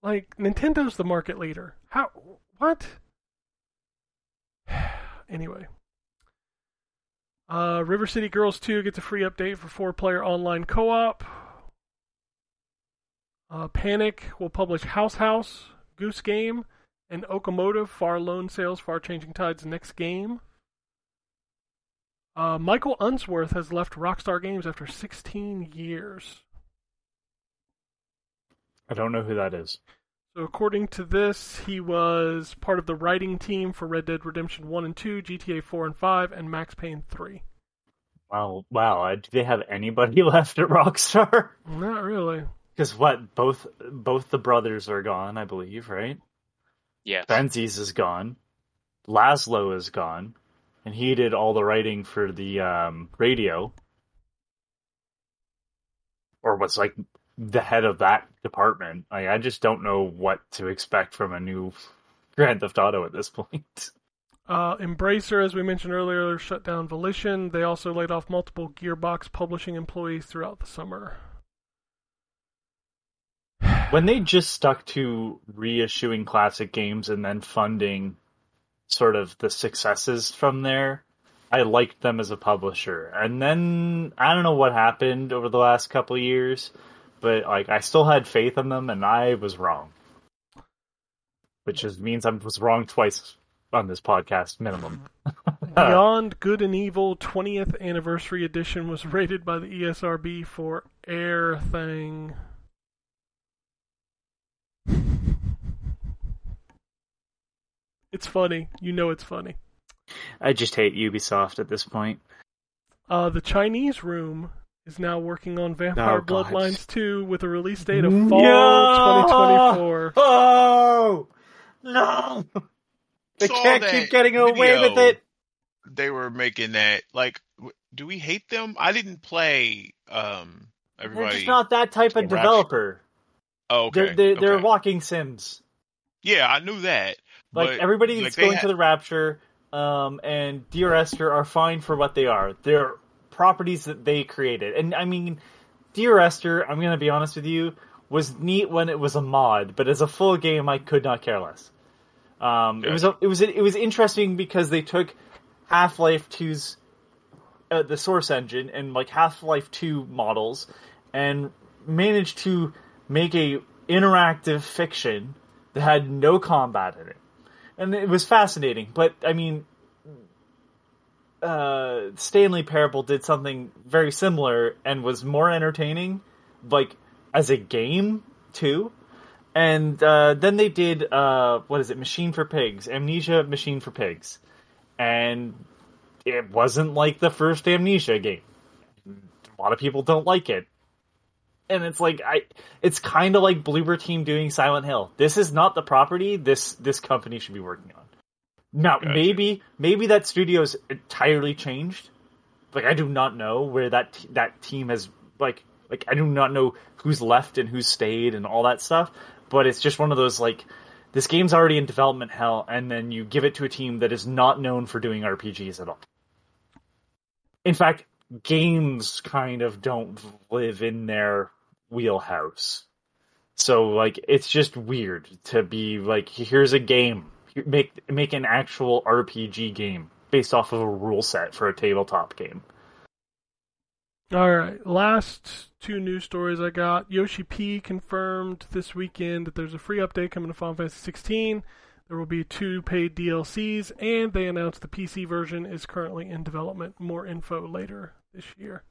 Like, Nintendo's the market leader. How? What? anyway. Uh, River City Girls 2 gets a free update for four player online co op. Uh, Panic will publish House House, Goose Game, and Okomotive Far Lone Sails, Far Changing Tides next game. Uh, Michael Unsworth has left Rockstar Games after 16 years. I don't know who that is. So according to this, he was part of the writing team for Red Dead Redemption 1 and 2, GTA 4 and 5, and Max Payne 3. Wow, wow. uh, Do they have anybody left at Rockstar? Not really. Because what? Both both the brothers are gone, I believe, right? Yes. Benzies is gone. Lazlow is gone, and he did all the writing for the um, radio, or was like the head of that department. Like, I just don't know what to expect from a new Grand Theft Auto at this point. Uh, Embracer, as we mentioned earlier, shut down Volition. They also laid off multiple Gearbox publishing employees throughout the summer. when they just stuck to reissuing classic games and then funding sort of the successes from there, I liked them as a publisher. And then I don't know what happened over the last couple of years, but like I still had faith in them and I was wrong. Which is, means I was wrong twice on this podcast minimum. Beyond Good and Evil 20th Anniversary Edition was rated by the ESRB for Air Thing. It's funny. You know it's funny. I just hate Ubisoft at this point. Uh, the Chinese Room is now working on Vampire Oh, Bloodlines 2 with a release date of fall No! 2024. Oh no! They Saw can't keep getting away video. with it. They were making that like. Do we hate them? I didn't play. Um, They're everybody. just not that type of developer. oh, okay. They're they're, they're walking sims. Yeah, I knew that. Like but, everybody like, that's they going ha- to the Rapture, um, and Dear Esther are fine for what they are. They're properties that they created, and I mean, Dear Esther. I'm gonna be honest with you, was neat when it was a mod, but as a full game, I could not care less. Um, it was a, it was it was interesting because they took Half Life 2's uh, the source engine and like Half Life 2 models and managed to make a interactive fiction that had no combat in it. And it was fascinating, but I mean uh, Stanley Parable did something very similar and was more entertaining, like as a game too. And uh, then they did uh, what is it? Machine for Pigs, Amnesia Machine for Pigs, and it wasn't like the first Amnesia game. A lot of people don't like it, and it's like I, it's kind of like Bloober Team doing Silent Hill. This is not the property this this company should be working on. Now Gotcha. maybe maybe that studio's entirely changed. Like I do not know where that t- that team has like like I do not know who's left and who's stayed and all that stuff. But it's just one of those like this game's already in development hell, and then you give it to a team that is not known for doing RPGs at all. In fact, games kind of don't live in their wheelhouse. So like it's just weird to be like here's a game. Make make an actual RPG game based off of a rule set for a tabletop game. All right, last two news stories I got. Yoshi P confirmed this weekend that there's a free update coming to Final Fantasy 16. There will be two paid DLCs, and they announced the PC version is currently in development. More info later this year.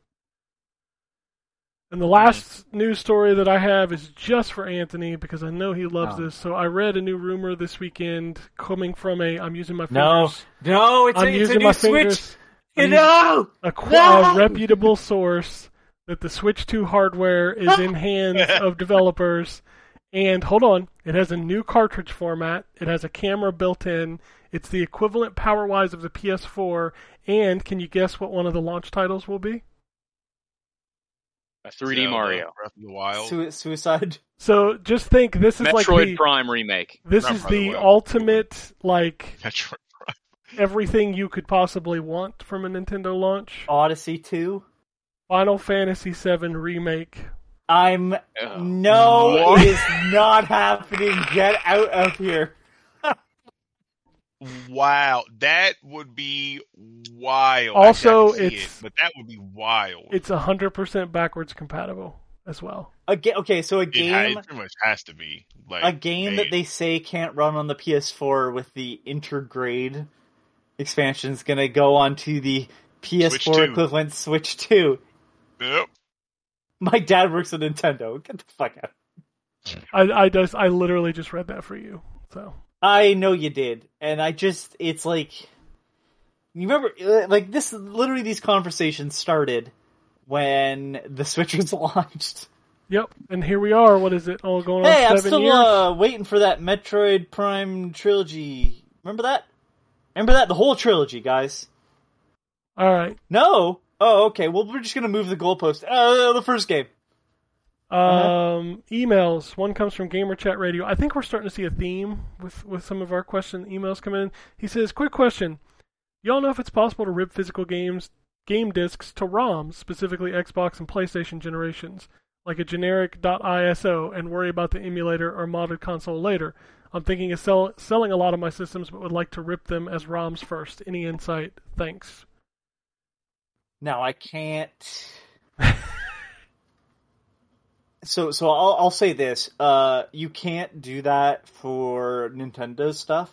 And the last news story that I have is just for Anthony because I know he loves Oh. this. So I read a new rumor this weekend coming from a I'm using my No, fingers. no, it's, I'm a, it's a using new my Switch. fingers. I'm No, a, No! a reputable source that the Switch 2 hardware is in hands of developers. And hold on, it has a new cartridge format. It has a camera built in. It's the equivalent power wise of the PS4. And can you guess what one of the launch titles will be? A 3D Zelda, Mario. Breath of the Wild. Sui- suicide. So just think this is Metroid like the, Prime remake. this Not is the the Wild. ultimate like Metroid Prime. everything you could possibly want from a Nintendo launch. Odyssey two. Final Fantasy VII remake. I'm Ugh. no, What? it is not happening. Get out of here. Wow, that would be wild. Also, Actually, I can see it's- it, but that would be wild. It's hundred percent backwards compatible as well. A ga- okay, so a game, it pretty much has to be like a game that they say can't run on the PS4 with the intergrade expansion is going to go onto the PS4 Switch 2. equivalent Switch 2. Yep. My dad works at Nintendo. Get the fuck out. I I just I literally just read that for you. So I know you did, and I just it's like you remember uh, like this literally these conversations started when the Switch was launched. yep, and here we are. What is it? All going on Hey, I'm still years. uh, waiting for that Metroid Prime trilogy. Remember that? Remember that the whole trilogy, guys. All right. No. Oh, okay. Well, we're just gonna move the goalpost. Uh, the first game. Uh-huh. Um, emails. One comes from Gamer Chat Radio. I think we're starting to see a theme with with some of our question emails coming in. He says, "Quick question: Y'all know if it's possible to rip physical games game discs to ROMs, specifically Xbox and PlayStation generations, like a generic .iso, and worry about the emulator or modded console later? I'm thinking of sell, selling a lot of my systems, but would like to rip them as ROMs first. Any insight? Thanks." Now I can't. So so I'll I'll say this. Uh, you can't do that for Nintendo stuff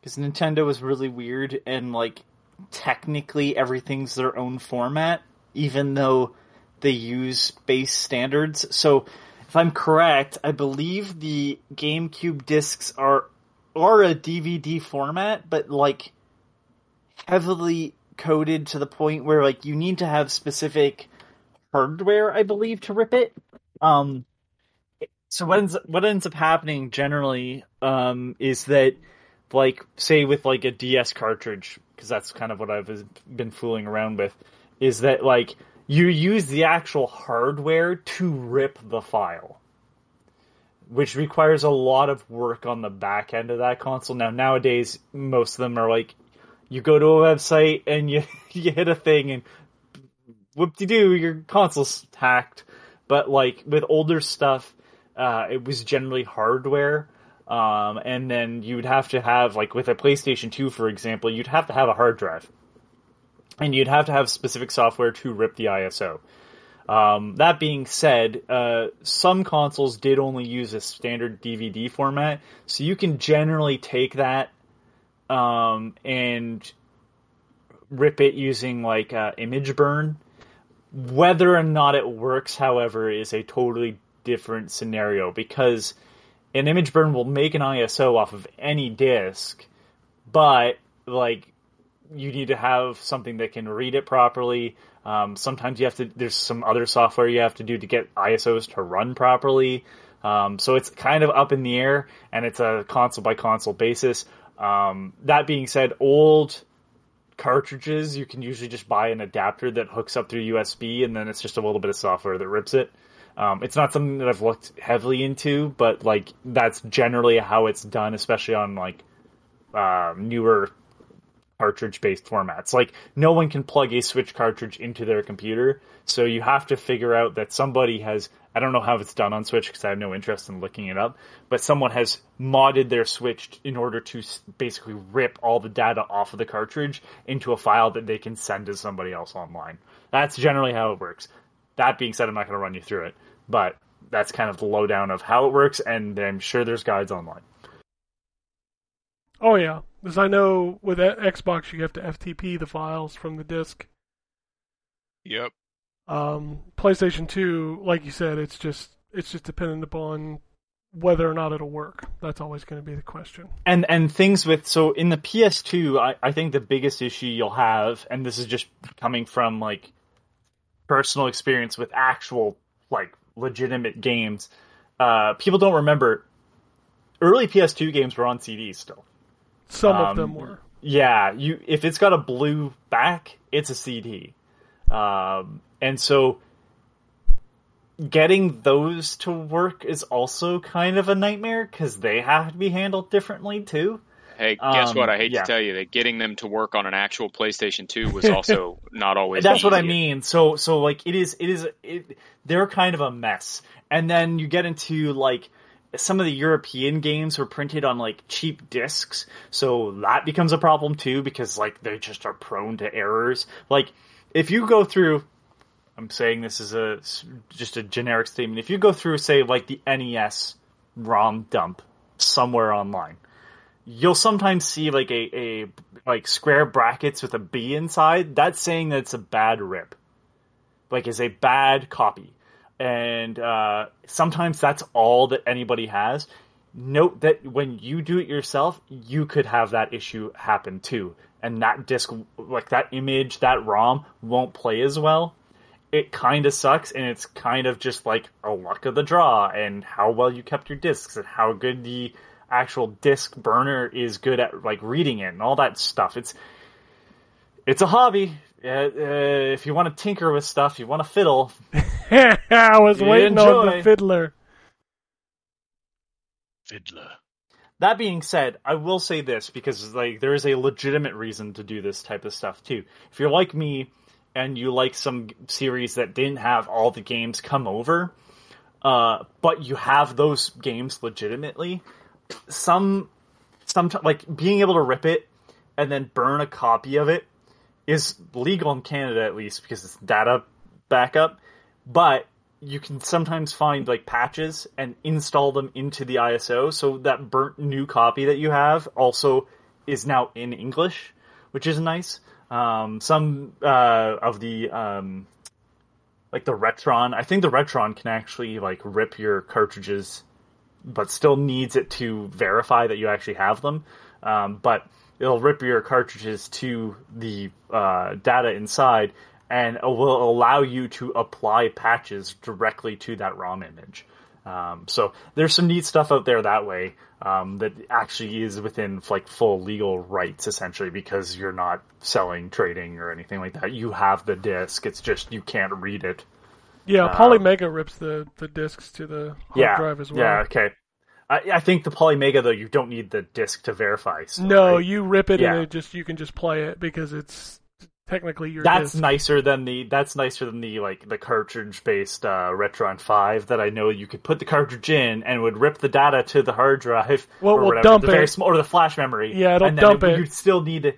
because Nintendo is really weird and like technically everything's their own format, even though they use base standards. So if I'm correct, I believe the GameCube discs are are a DVD format, but like heavily coded to the point where like you need to have specific hardware, I believe, to rip it. Um, so what ends what ends up happening generally um, is that like say with like a DS cartridge because that's kind of what I've been fooling around with is that like you use the actual hardware to rip the file which requires a lot of work on the back end of that console. Now nowadays most of them are like you go to a website and you you hit a thing and whoop de doo, your console's hacked. But like with older stuff, uh, it was generally hardware. Um, and then you would have to have like with a PlayStation 2, for example, you'd have to have a hard drive, and you'd have to have specific software to rip the ISO. Um, that being said, uh, some consoles did only use a standard DVD format, so you can generally take that um, and rip it using like uh, ImgBurn. Whether or not it works, however, is a totally different scenario because an ImgBurn will make an ISO off of any disk, but like you need to have something that can read it properly. Um, sometimes you have to. There's some other software you have to do to get ISOs to run properly. Um, so it's kind of up in the air, and it's a console by console basis. Um, that being said, old cartridges you can usually just buy an adapter that hooks up through USB, and then it's just a little bit of software that rips it. Um, it's not something that I've looked heavily into, but like that's generally how it's done, especially on like uh, newer cartridge based formats. Like no one can plug a Switch cartridge into their computer, so you have to figure out that somebody has. I don't know how it's done on Switch because I have no interest in looking it up, but someone has modded their Switch in order to basically rip all the data off of the cartridge into a file that they can send to somebody else online. That's generally how it works. That being said, I'm not going to run you through it, but that's kind of the lowdown of how it works, and I'm sure there's guides online. Oh yeah, because I know with Xbox you have to FTP the files from the disc. Yep. Um, PlayStation Two, like you said, it's just it's just dependent upon whether or not it'll work. That's always going to be the question. and and things with so in the PS2, I, I think the biggest issue you'll have, and this is just coming from like personal experience with actual like legitimate games. Uh, people don't remember early PS2 games were on CDs still. Some of Um, them were. Yeah, you if it's got a blue back, it's a CD. Um, and so getting those to work is also kind of a nightmare because they have to be handled differently too. Hey, guess Um, what? I hate yeah. to tell you that getting them to work on an actual PlayStation 2 was also not always. That's what I mean. So so like it is it is it, they're kind of a mess. And then you get into like some of the European games were printed on like cheap discs, so that becomes a problem too because like they just are prone to errors. Like if you go through I'm saying this is a just a generic statement. If you go through say like the NES ROM dump somewhere online you'll sometimes see like a, a like square brackets with a B inside. That's saying that it's a bad rip, like is a bad copy, and uh, sometimes that's all that anybody has. Note that when you do it yourself, you could have that issue happen too, and that disc, like that image, that ROM won't play as well. It kind of sucks, and it's kind of just like a luck of the draw, and how well you kept your discs, and how good the actual disc burner is good at like reading it and all that stuff. It's it's a hobby. Uh, uh, if you want to tinker with stuff, you want to fiddle. I was You waiting on the fiddler. Fiddler. That being said, I will say this because like there is a legitimate reason to do this type of stuff too. If you're like me and you like some series that didn't have all the games come over, uh, but you have those games legitimately, some some like being able to rip it and then burn a copy of it is legal in Canada at least because it's data backup, but you can sometimes find like patches and install them into the ISO so that burnt new copy that you have also is now in English, which is nice. Um, some uh, of the um, like the Retron, I think the Retron can actually like rip your cartridges, but still needs it to verify that you actually have them. Um, but it'll rip your cartridges to the uh, data inside, and will allow you to apply patches directly to that ROM image. Um, so there's some neat stuff out there that way um, that actually is within like full legal rights essentially because you're not selling, trading, or anything like that. You have the disc. It's just you can't read it. Yeah, Um, Polymega rips the, the discs to the hard yeah, drive as well. yeah, okay. I, I think the Polymega though you don't need the disc to verify. so, No, right? you rip it Yeah. and it just you can just play it because it's technically your that's disc. nicer than the that's nicer than the like the cartridge based uh, Retron Five that I know you could put the cartridge in and would rip the data to the hard drive Well, or we'll whatever, dump it. small or the flash memory. Yeah, it'll and dump it. You'd still need a,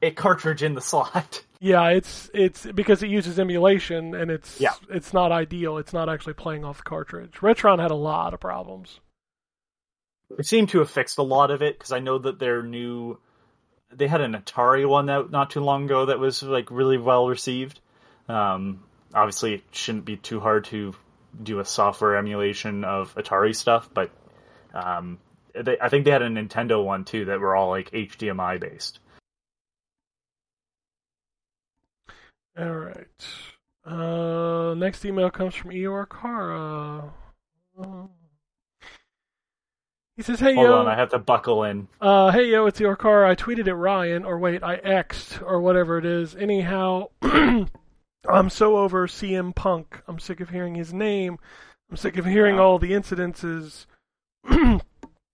a cartridge in the slot. Yeah, it's it's because it uses emulation and it's Yeah. it's not ideal. It's not actually playing off the cartridge. Retron had a lot of problems. They seem to have fixed a lot of it because I know that their new they had an Atari one out not too long ago that was like really well received. Um, obviously, it shouldn't be too hard to do a software emulation of Atari stuff, but um, they, I think they had a Nintendo one too that were all like HDMI based. All right. Uh, next email comes from Eeyore Kara. Uh, he says, "Hey Hold yo, on, I have to buckle in. Uh, hey yo, it's your car. I tweeted at Ryan, or wait, I X'd, or whatever it is. Anyhow, I'm so over CM Punk. I'm sick of hearing his name. I'm sick of hearing all the incidences.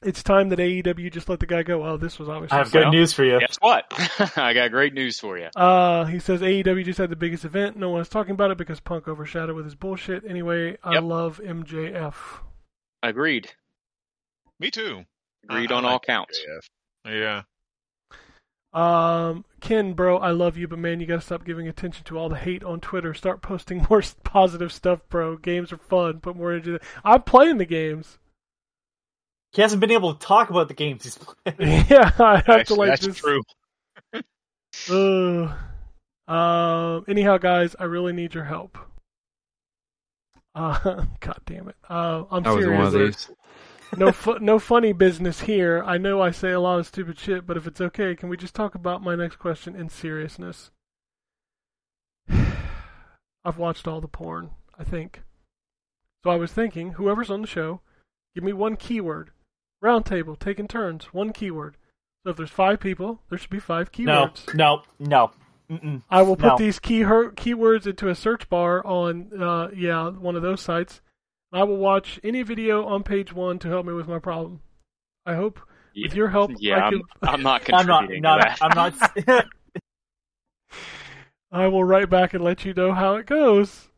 it's time that AEW just let the guy go. Oh, this was obviously. I have good Well, news for you. Guess what? I got great news for you. Uh, he says AEW just had the biggest event. No one is talking about it because Punk overshadowed with his bullshit. Anyway, I Yep. love MJF. Agreed. Me too. Agreed I- I on like all counts. MJF. Yeah. Um, Ken, bro, I love you, but man, you gotta stop giving attention to all the hate on Twitter. Start posting more positive stuff, bro. Games are fun. Put more into it. I'm playing the games. He hasn't been able to talk about the games he's playing. yeah, I have to Actually, like that's just. true. Uh, um. Anyhow, guys, I really need your help. Uh, God damn it. Uh, I'm I was serious. One of these. no, fu- no funny business here. I know I say a lot of stupid shit, but if it's okay, can we just talk about my next question in seriousness? I've watched all the porn, I think. So I was thinking, whoever's on the show, give me one keyword. Round table, taking turns, one keyword. So if there's five people, there should be five no, keywords. no, no. Mm-mm. I will put No. these key her- keywords into a search bar on, uh, yeah, one of those sites. I will watch any video on page one to help me with my problem. I hope with your help, Yeah, I, I'm, can, I'm not I'm not. not to that. I'm not. I will write back and let you know how it goes.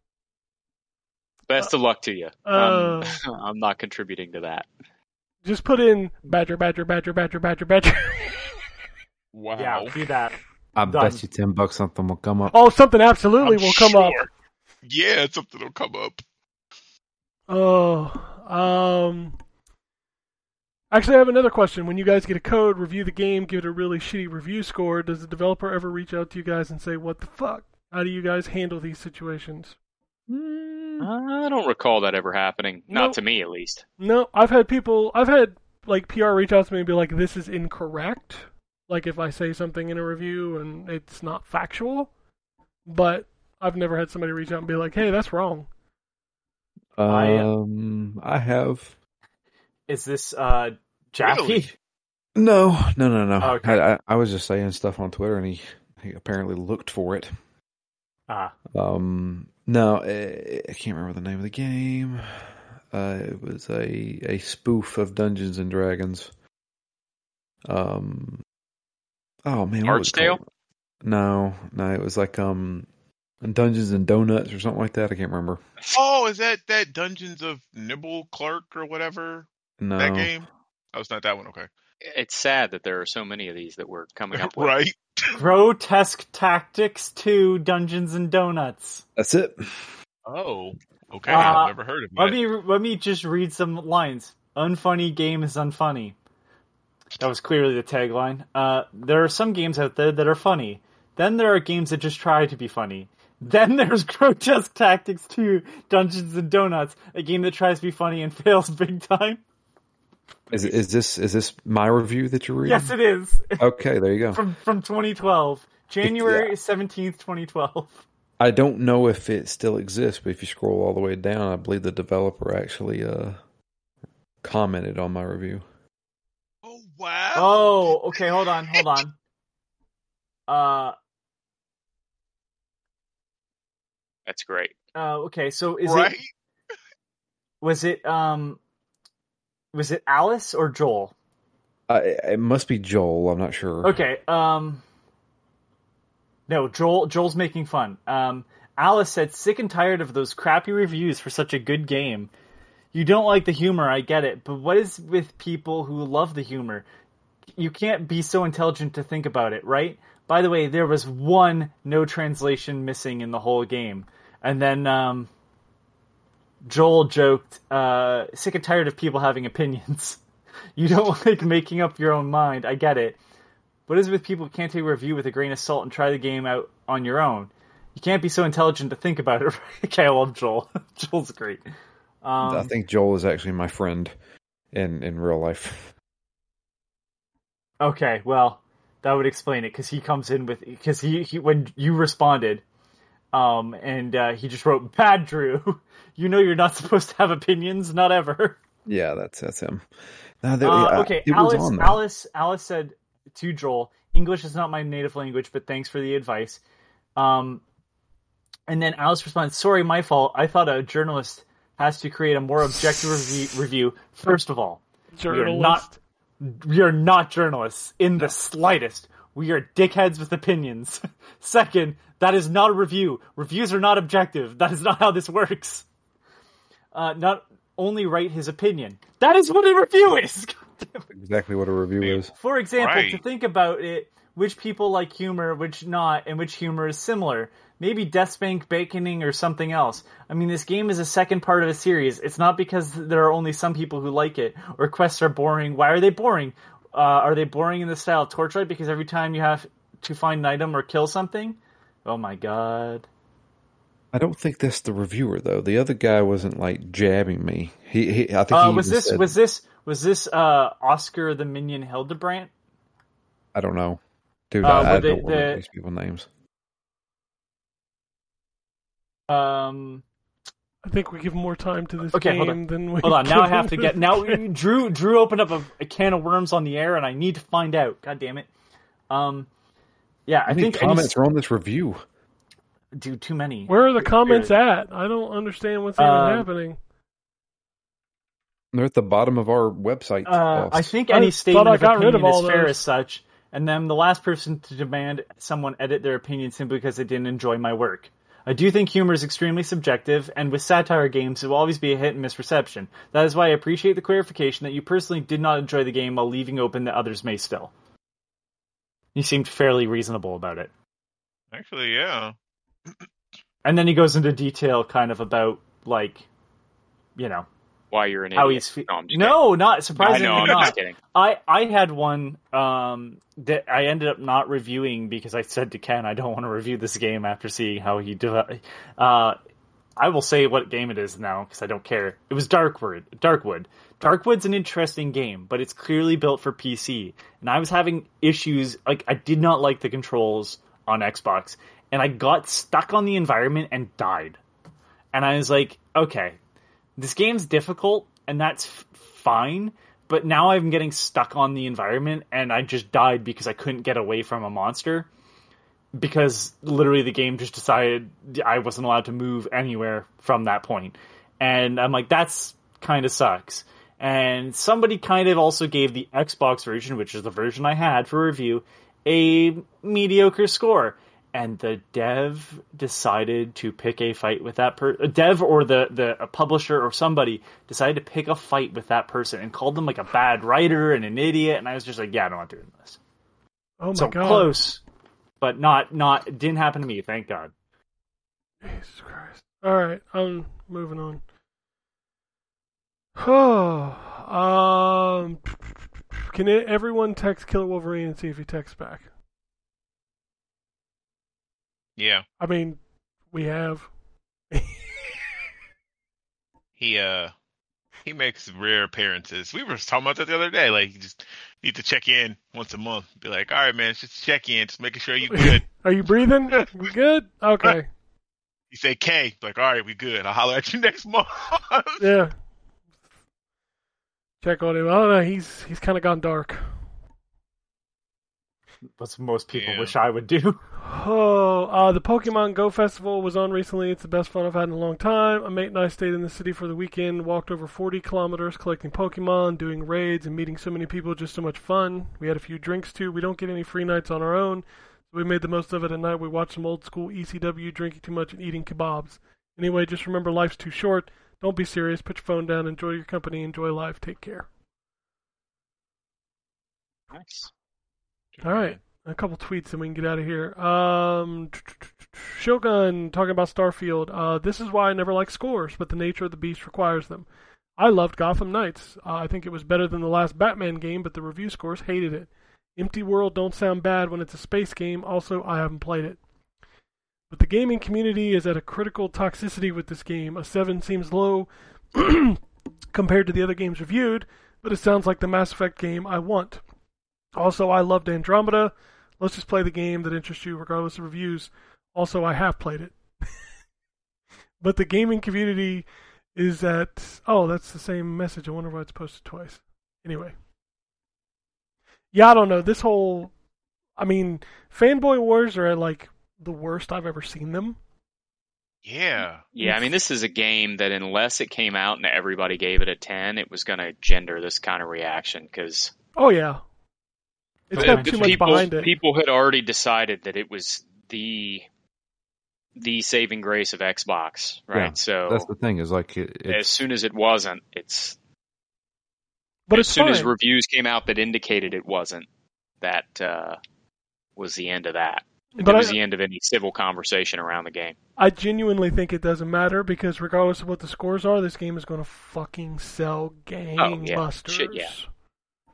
Best of luck to you. Uh, um, I'm not contributing to that. Just put in badger, badger, badger, badger, badger, badger. Wow. yeah, do that. I Done. bet you ten bucks something will come up. oh, something absolutely I'm will come up. Yeah, something will come up. Oh, um, Actually, I have another question. When you guys get a code, review the game, give it a really shitty review score, does the developer ever reach out to you guys and say, "What the fuck? How do you guys handle these situations?" I don't recall that ever happening. No. Not to me, at least. No, I've had people, I've had like PR reach out to me and be like, "This is incorrect." Like if I say something in a review and it's not factual, but I've never had somebody reach out and be like, "Hey, that's wrong." I, uh, Um, I have Is this uh Jaffe? Really? no, no, no, no. Okay. I, I, I was just saying stuff on Twitter, and he, he apparently looked for it. Ah, Um, no, eh, I can't remember the name of the game. Uh, it was a a spoof of Dungeons and Dragons. Um, oh man, what was Archdale? No, no, it was like um, Dungeons and Donuts or something like that. I can't remember. Oh, is that that Dungeons of Nibble Clerk or whatever No, that game? Oh, it's not that one. Okay, It's sad that there are so many of these that we're coming up with. right. Grotesque Tactics 2 Dungeons and Donuts. that's it. Oh, okay. Uh, I've never heard of Let me let me just read some lines. Unfunny game is unfunny. That was clearly the tagline. Uh, there are some games out there that are funny. Then there are games that just try to be funny. Then there's Grotesque Tactics 2 Dungeons and Donuts, a game that tries to be funny and fails big time. Is is this is this my review that you're reading? Yes, it is. Okay, there you go. from from 2012, January 17th, 2012. I don't know if it still exists, but if you scroll all the way down, I believe the developer actually uh commented on my review. Oh wow. Oh, okay. Hold on, hold on. Uh, That's great. uh okay. So is right. it was it um was it Alice or Joel? Uh, it must be Joel. I'm not sure. Okay. Um. No, Joel. Joel's making fun. Um. Alice said, "Sick and tired of those crappy reviews for such a good game. You don't like the humor, I get it, but what is with people who love the humor? You can't be so intelligent to think about it, right? By the way, there was one no translation missing in the whole game, and then um, Joel joked, uh, "Sick and tired of people having opinions." You don't like making up your own mind. I get it. What is it with people who can't take a review with a grain of salt and try the game out on your own? You can't be so intelligent to think about it. okay, I love Joel. Joel's great. Um, I think Joel is actually my friend in in real life. Okay, well, that would explain it because he comes in with because he, he when you responded, um, and uh, he just wrote "Bad Drew." You know you're not supposed to have opinions, not ever. Yeah, that's that's him. No, there, Uh, yeah, okay, Alice. on. Alice. Alice said to Joel, "English is not my native language, but thanks for the advice." Um, and then Alice responds, "Sorry, my fault. I thought a journalist has to create a more objective review. review. First of all, Journalist. not- we are not journalists in the slightest. We are dickheads with opinions. Second, that is not a review. Reviews are not objective. That is not how this works. Uh, not only write his opinion. That is what a review is. God damn it. exactly what a review is. For example, Right. to think about it, which people like humor, which not, and which humor is similar. Maybe Deathspank Baconing or something else. I mean, this game is a second part of a series. It's not because there are only some people who like it, or quests are boring. Why are they boring? Uh, are they boring in the style of Torchlight because every time you have to find an item or kill something? Oh my god. I don't think that's the reviewer though. The other guy wasn't like jabbing me. He, he I think Uh, he was this said- was this was this uh, Oscar the Minion Hildebrandt? I don't know, dude. Uh, I, I they- don't remember the- these people names. Um, I think we give more time to this Okay, game hold on. than we. Hold on, now I have to get now. Drew Drew opened up a, a can of worms on the air, and I need to find out. God damn it. Um, yeah, I How many think any, comments are on this review? dude, too many. Where are the comments at? I don't understand what's even Um, happening. They're at the bottom of our website. Uh. I think any thought statement I of got rid opinion of is all fair as such, and then the last person to demand someone edit their opinion simply because they didn't enjoy my work. I do think humor is extremely subjective, and with satire games, it will always be a hit and miss reception. That is why I appreciate the clarification that you personally did not enjoy the game while leaving open that others may still. He seemed fairly reasonable about it. Actually, yeah. And then he goes into detail kind of about, like, you know, why you're an How idiot. he's fe- no, no, not kidding. I surprisingly know. I'm not. just kidding. I I had one um that I ended up not reviewing because I said to Ken I don't want to review this game after seeing how he developed. Uh, I will say what game it is now because I don't care. It was Darkwood. Darkwood. Darkwood's an interesting game, but it's clearly built for PC. And I was having issues like I did not like the controls on Xbox, and I got stuck on the environment and died. And I was like, okay, this game's difficult, and that's f- fine. But now I'm getting stuck on the environment, and I just died because I couldn't get away from a monster. Because literally the game just decided I wasn't allowed to move anywhere from that point. And I'm like, that's kind of sucks. And somebody kind of also gave the Xbox version, which is the version I had for review, a mediocre score. And the dev decided to pick a fight with that per a dev or the the a publisher or somebody decided to pick a fight with that person and called them like a bad writer and an idiot. And I was just like, yeah, I'm not doing this. Oh my so god. close, but not not it didn't happen to me. Thank God. Jesus Christ. All right, I'm moving on. Oh, um, can everyone text Killer Wolverine and see if he texts back? Yeah, I mean, we have. he uh he makes rare appearances. We were talking about that the other day. Like you just need to check in once a month. Be like, all right, man, just check in, just making sure you good. Are you breathing? We good? Okay. you say K, like, all right, we good. I'll holler at you next month. Yeah. Check on him. I don't know. He's he's kind of gone dark. What most people Yeah. wish I would do. Oh, uh, the Pokemon Go Festival was on recently. It's the best fun I've had in a long time. A mate and I stayed in the city for the weekend, walked over 40 kilometers collecting Pokemon, doing raids, and meeting so many people. Just so much fun. We had a few drinks too. We don't get any free nights on our own, so we made the most of it at night. We watched some old school ECW, drinking too much and eating kebabs. Anyway, just remember life's too short. Don't be serious. Put your phone down. Enjoy your company. Enjoy life. Take care. Nice. All right. A couple tweets and we can get out of here. Um, Shogun talking about Starfield. Uh, this is why I never like scores, but the nature of the beast requires them. I loved Gotham Knights. Uh, I think it was better than the last Batman game, but the review scores hated it. Empty World don't sound bad when it's a space game. Also, I haven't played it. But the gaming community is at a critical toxicity with this game. A 7 seems low compared to the other games reviewed, but it sounds like the Mass Effect game I want. Also, I loved Andromeda. Let's just play the game that interests you, regardless of reviews. Also, I have played it. but the gaming community is that Oh, that's the same message. I wonder why it's posted twice. Anyway. Yeah, I don't know. This whole. I mean, fanboy wars are at like the worst I've ever seen them. yeah. Yeah, I mean, this is a game that unless it came out and everybody gave it a 10, it was going to gender this kind of reaction because Oh, yeah. It's got too much people, behind it. people had already decided that it was the the saving grace of Xbox, right? Yeah, so That's the thing is like it, as soon as it wasn't, it's but as it's soon fine. as reviews came out that indicated it wasn't, that uh, was the end of that. but it I, was the end of any civil conversation around the game. I genuinely think it doesn't matter because regardless of what the scores are, this game is going to fucking sell gangbusters. Shit, yeah.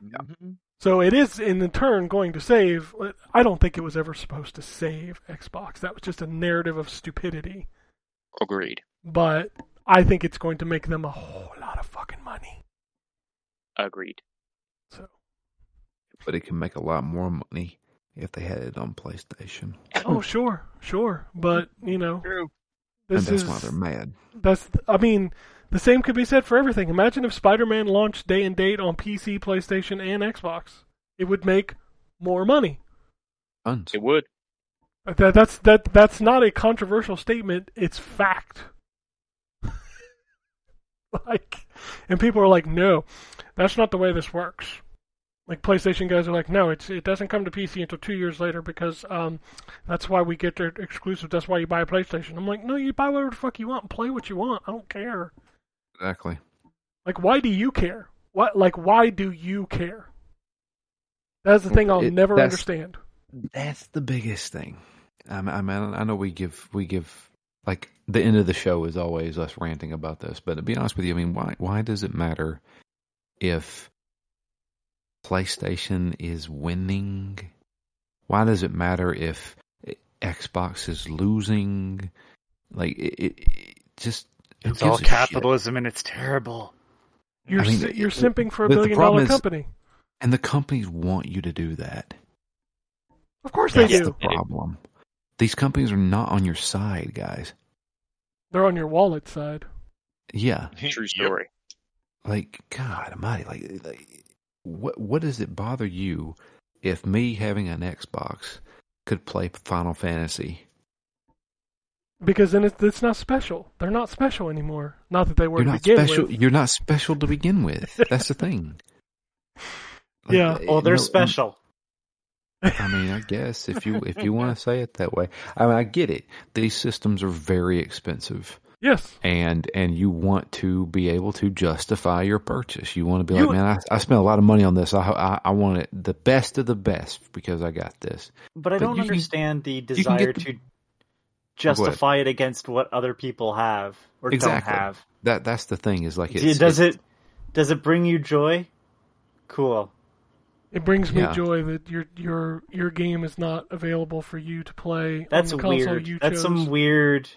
Mm-hmm. So it is in turn going to save. I don't think it was ever supposed to save Xbox. That was just a narrative of stupidity. Agreed. But I think it's going to make them a whole lot of fucking money. Agreed. So but it can make a lot more money if they had it on PlayStation. oh hmm. sure, sure, but you know True. this and that's is why they're mad. that's I mean the same could be said for everything. Imagine if Spider-Man launched day and date on PC, PlayStation, and Xbox. It would make more money. Tons. It would. That that's that that's not a controversial statement. It's fact. like, and people are like, "No, that's not the way this works." Like PlayStation guys are like, "No, it's it doesn't come to PC until two years later because um, that's why we get their exclusive. That's why you buy a PlayStation." I'm like, "No, you buy whatever the fuck you want and play what you want. I don't care." Exactly. Like, why do you care? What like why do you care? That's the thing I'll It- never that's- understand. That's the biggest thing. I mean, I, mean, I know we give we give like the end of the show is always us ranting about this. But to be honest with you, I mean, why why does it matter if PlayStation is winning? Why does it matter if Xbox is losing? Like it, it, it just It's all gives a shit? capitalism and it's terrible. You're I mean, si- you're it- simping for a the- the billion problem dollar is- company. and the companies want you to do that. Of course they That's do. the problem. These companies are not on your side, guys. They're on your wallet side. Yeah, True story. like God Almighty, like, like what what does it bother you if me having an Xbox could play Final Fantasy? Because then it's, it's not special. They're not special anymore. Not that they were You're to not begin special. with. You're not special to begin with. That's the thing. Yeah. Oh, they're no, special. I mean, I guess if you if you want to say it that way, I mean, I get it. These systems are very expensive. Yes. and and you want to be able to justify your purchase. You want to be You- like, man, I, I spent a lot of money on this. I, I I want it the best of the best because I got this. But I But don't you can- understand the desire the- to justify it against what other people have or Exactly. don't have. That that's the thing is like it's, does it's- it does it bring you joy? Cool. It brings me Yeah. joy that your your your game is not available for you to play That's on the console weird. you That's chose. some weird.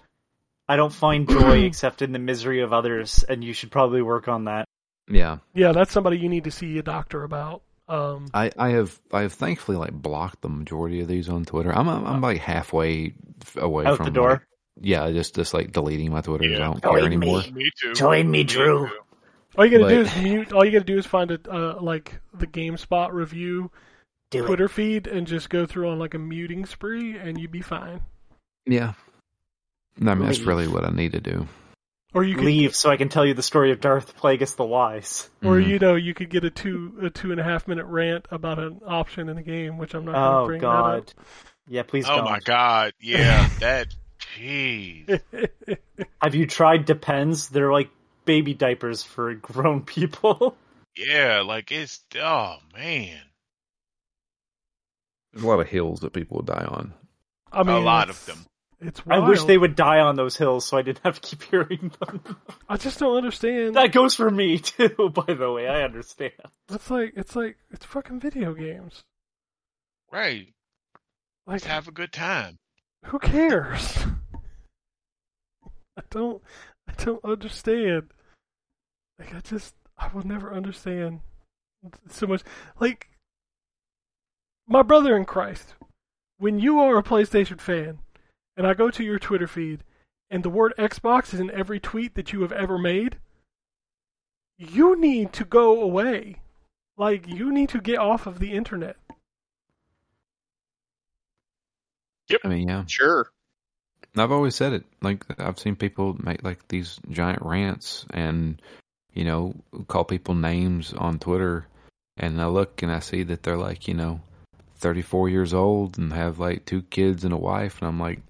I don't find joy except in the misery of others, and you should probably work on that. Yeah, Yeah, that's somebody you need to see a doctor about. Um, I I have I have thankfully like blocked the majority of these on Twitter. I'm I'm, I'm like halfway away Out from the door. like- yeah, just just like deleting my Twitter. 'cause I don't care Join me. anymore. Me too. Join me, Me Drew. too. all you gotta do is mute. All you gotta do is find a uh, like the GameSpot review Do Twitter feed and just go through on like a muting spree, and you'd be fine. Yeah, I mean that's really what I need to do. Or you could, Leave so I can tell you the story of Darth Plagueis the Wise. or Mhm. you know, you could get a two a two and a half minute rant about an option in the game, which I'm not going to Oh bring God. Yeah, please Oh don't. my god. Yeah, that. Jeez. Have you tried Depends? They're like baby diapers for grown people. Yeah, like it's. Oh man. There's a lot of hills that people will die on. I mean, a lot of them. It's I wish they would die on those hills so I didn't have to keep hearing them. I just don't understand. that goes for me too, by the way. I understand. It's like it's like it's fucking video games. Right. Like, Let's have a good time. who cares? I don't. I don't understand. Like, I just. I will never understand so much. Like, my brother in Christ. When you are a PlayStation fan, and I go to your Twitter feed, and the word Xbox is in every tweet that you have ever made, you need to go away. Like, you need to get off of the internet. I mean, yeah. Sure. I've always said it. Like I've seen people make like these giant rants and you know call people names on Twitter, and I look and I see that they're like you know thirty four years old and have like two kids and a wife, and I'm like,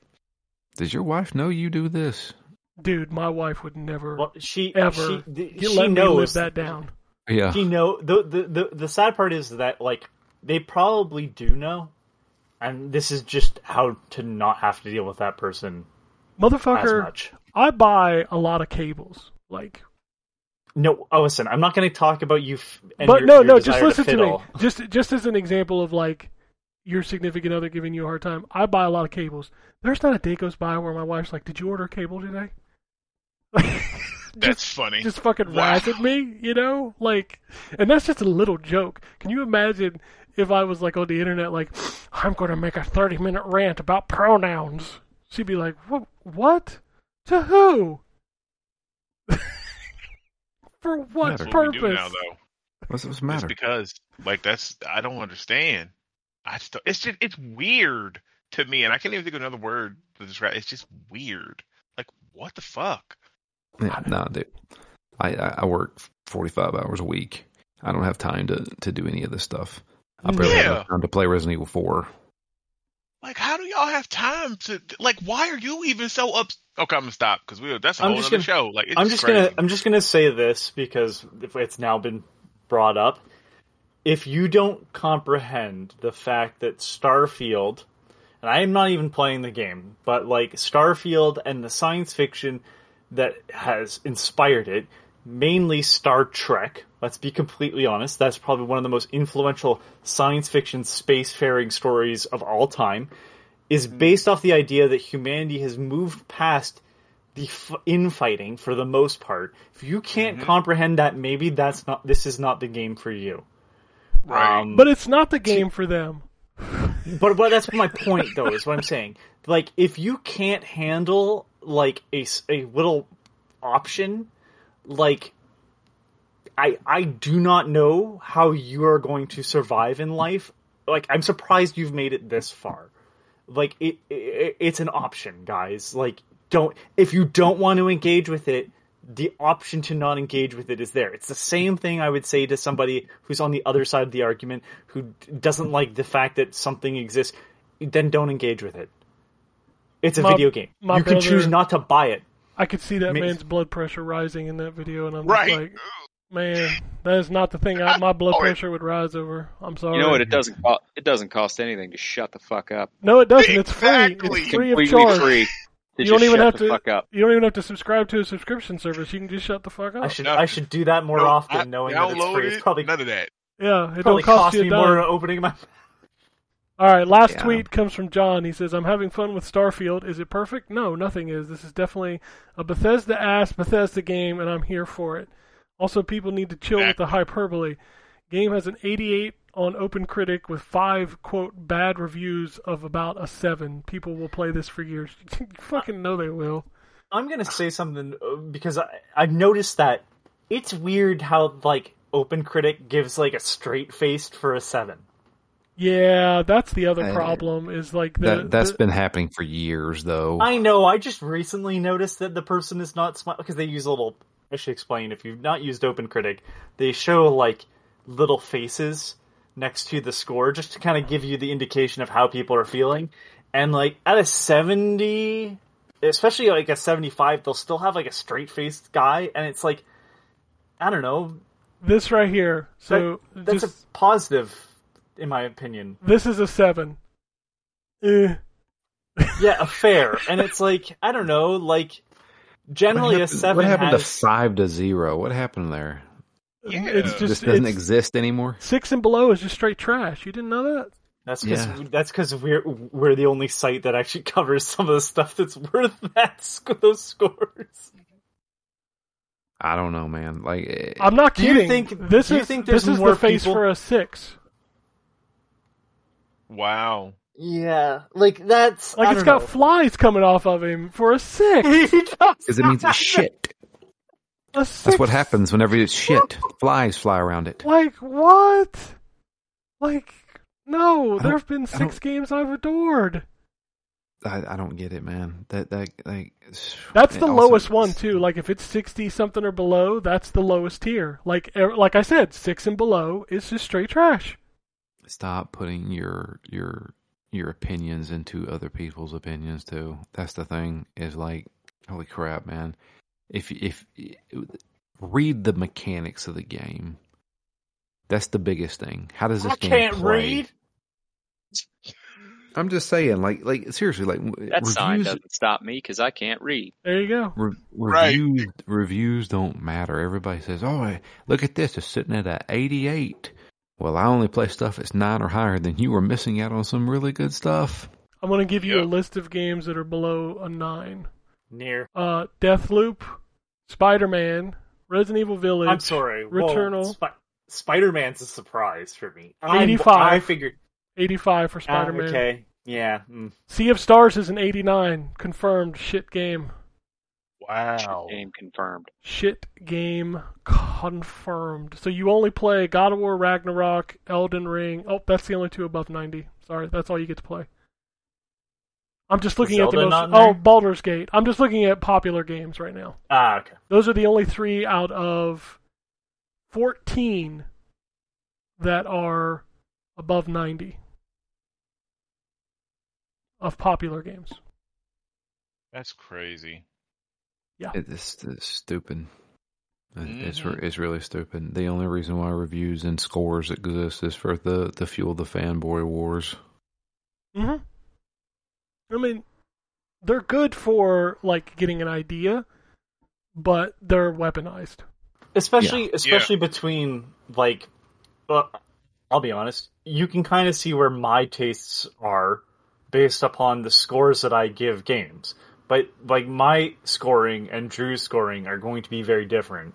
does your wife know you do this? Dude, my wife would never Well, she uh, ever she, th- she let me live knows that down. Yeah, She know the, the the the sad part is that like they probably do know, and this is just how to not have to deal with that person as Motherfucker, much. I buy a lot of cables. Like, No, oh, listen, I'm not going to talk about you. F- and but your, no, your no, just listen to, me. Just, just as an example of like your significant other giving you a hard time. I buy a lot of cables. There's not a day goes by where my wife's like, "Did you order cable today?" That's funny. just fucking Wow. razz at me, you know? Like, and that's just a little joke. Can you imagine if I was like on the internet, like, I'm going to make a 30 minute rant about pronouns? She'd be like, what? What? To who? For what Matter. That's what purpose? now, though. what's, what's the Just matter? because, like, that's I don't understand. I just don't- it's just it's weird to me, and I can't even think of another word to describe. It's just weird. Like, what the fuck? Yeah, no, dude. I, I I work forty five hours a week. I don't have time to to do any of this stuff. I barely have Yeah. enough time to play Resident Evil four. Like, how do y'all have time to like? Why are you even so up? Okay, I'm gonna stop because we that's a I'm whole other gonna- show. Like, it's I'm just crazy. gonna I'm just gonna say this because it's now been brought up. If you don't comprehend the fact that Starfield and I am not even playing the game, but like Starfield and the science fiction that has inspired it, mainly Star Trek. Let's be completely honest, that's probably one of the most influential science fiction spacefaring stories of all time. Is hmm. based off the idea that humanity has moved past the f- infighting for the most part. If you can't mm-hmm. comprehend that, maybe that's not. This is not the game for you. Right. Um, But it's not the game for them. but but that's my point though is what I'm saying. Like if you can't handle like a, a little option, like I I do not know how you are going to survive in life. Like I'm surprised you've made it this far. Like it, it it's an option, guys. Like don't if you don't want to engage with it, the option to not engage with it is there. It's the same thing I would say to somebody who's on the other side of the argument who doesn't like the fact that something exists. Then don't engage with it. It's a My- video game. my You can choose not to buy it. I could see that Ma- man's blood pressure rising in that video, and I'm Right. just like, man, that is not the thing I, my blood Oh, pressure would rise over. I'm sorry. You know what? It doesn't. Co- it doesn't cost anything to shut the fuck up. No, it doesn't. It's free. Exactly. It's free of Completely charge. free. To You don't even shut have the to. fuck up. You don't even have to subscribe to a subscription service. You can just shut the fuck up. I should I should do that more Nope, often, I knowing that it's free. It's probably none of that. yeah, it probably don't cost, cost you a me dime. more opening my. All right, last Yeah. tweet comes from John. He says, "I'm having fun with Starfield. Is it perfect? No, nothing is. This is definitely a Bethesda ass Bethesda game, and I'm here for it. Also, people need to chill with the hyperbole. Game has an 88 on OpenCritic with five quote bad reviews of about a seven. People will play this for years. you fucking know they will. I'm gonna say something uh, because I I've noticed that it's weird how like OpenCritic gives like a straight faced for a seven. Yeah, that's the other problem. Is like the, that that's the- been happening for years, though. I know. I just recently noticed that the person is not smart because they use a little. I should explain. If you've not used OpenCritic, they show like little faces next to the score just to kind of give you the indication of how people are feeling. And like at a seventy, especially like a seventy-five, they'll still have like a straight-faced guy, and it's like, I don't know. this right here. So that, that's just, a positive, in my opinion. this is a seven. Eh. Yeah, a fair. and it's like I don't know, like generally what a seven what happened has to five to zero? What happened there? Yeah. It's just this doesn't it's- exist anymore. Six and below is just straight trash. You didn't know that? That's because Yeah. that's because we're we're the only site that actually covers some of the stuff that's worth that those scores. I don't know, man. Like, eh, I'm not Do you kidding. think- this do you is think this there's is more the face people- for a six. Wow. Yeah, like that's Like it's got flies coming off of him for a six. because it means it's shit. Six. That's what happens whenever it's shit. Flies fly around it. Like what? Like no, there have been six games I've adored. I, I don't get it, man. That that like That's the also- lowest one too. Like if it's sixty something or below, that's the lowest tier. Like er, like I said, six and below is just straight trash. Stop putting your your your opinions into other people's opinions too. That's the thing. Is like, holy crap, man. If if read the mechanics of the game, that's the biggest thing. How does this I game can't play? read. I'm just saying, like like seriously, like That sign reviews doesn't stop me because I can't read. There you go. Re- Right. reviews reviews don't matter. Everybody says, "Oh, hey, look at this! It's sitting at a 88." Well, I only play stuff that's nine or higher. Then you were missing out on some really good stuff. I'm gonna give you a list of games that are below a nine. Near. Uh, Deathloop, Spider Man, Resident Evil Village. I'm sorry. Returnal. Sp- Spider Man's a surprise for me. I'm- 85. I figured. 85 for ah, Spider Man. okay. Yeah. mm. Sea of Stars is an 89. Confirmed. Shit game. Wow. Game confirmed. Shit game confirmed. So you only play God of War Ragnarok, Elden Ring. Oh, that's the only two above 90. Sorry, that's all you get to play. I'm just looking at the most. Oh, there? Baldur's Gate. I'm just looking at popular games right now. Ah, okay. Those are the only three out of 14 that are above 90 of popular games. That's crazy. Yeah. It's, it's stupid. It- It's re- it's really stupid. The only reason why reviews and scores exist is for the the fuel the fanboy wars. Mm hmm I mean, they're good for like getting an idea, but they're weaponized. especially especially between like well, I'll be honest, you can kind of see where my tastes are based upon the scores that I give games. But like my scoring and Drew's scoring are going to be very different.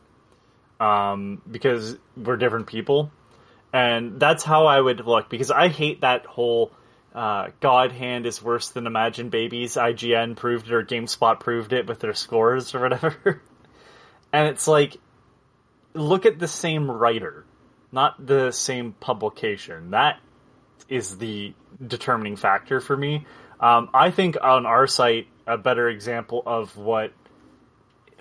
Um because we're different people. And that's how I would look because I hate that whole uh, God hand is worse than Imagine Babies. IGN proved it, or GameSpot proved it with their scores or whatever. and it's like, look at the same writer, not the same publication. That is the determining factor for me. Um, I think on our site, a better example of what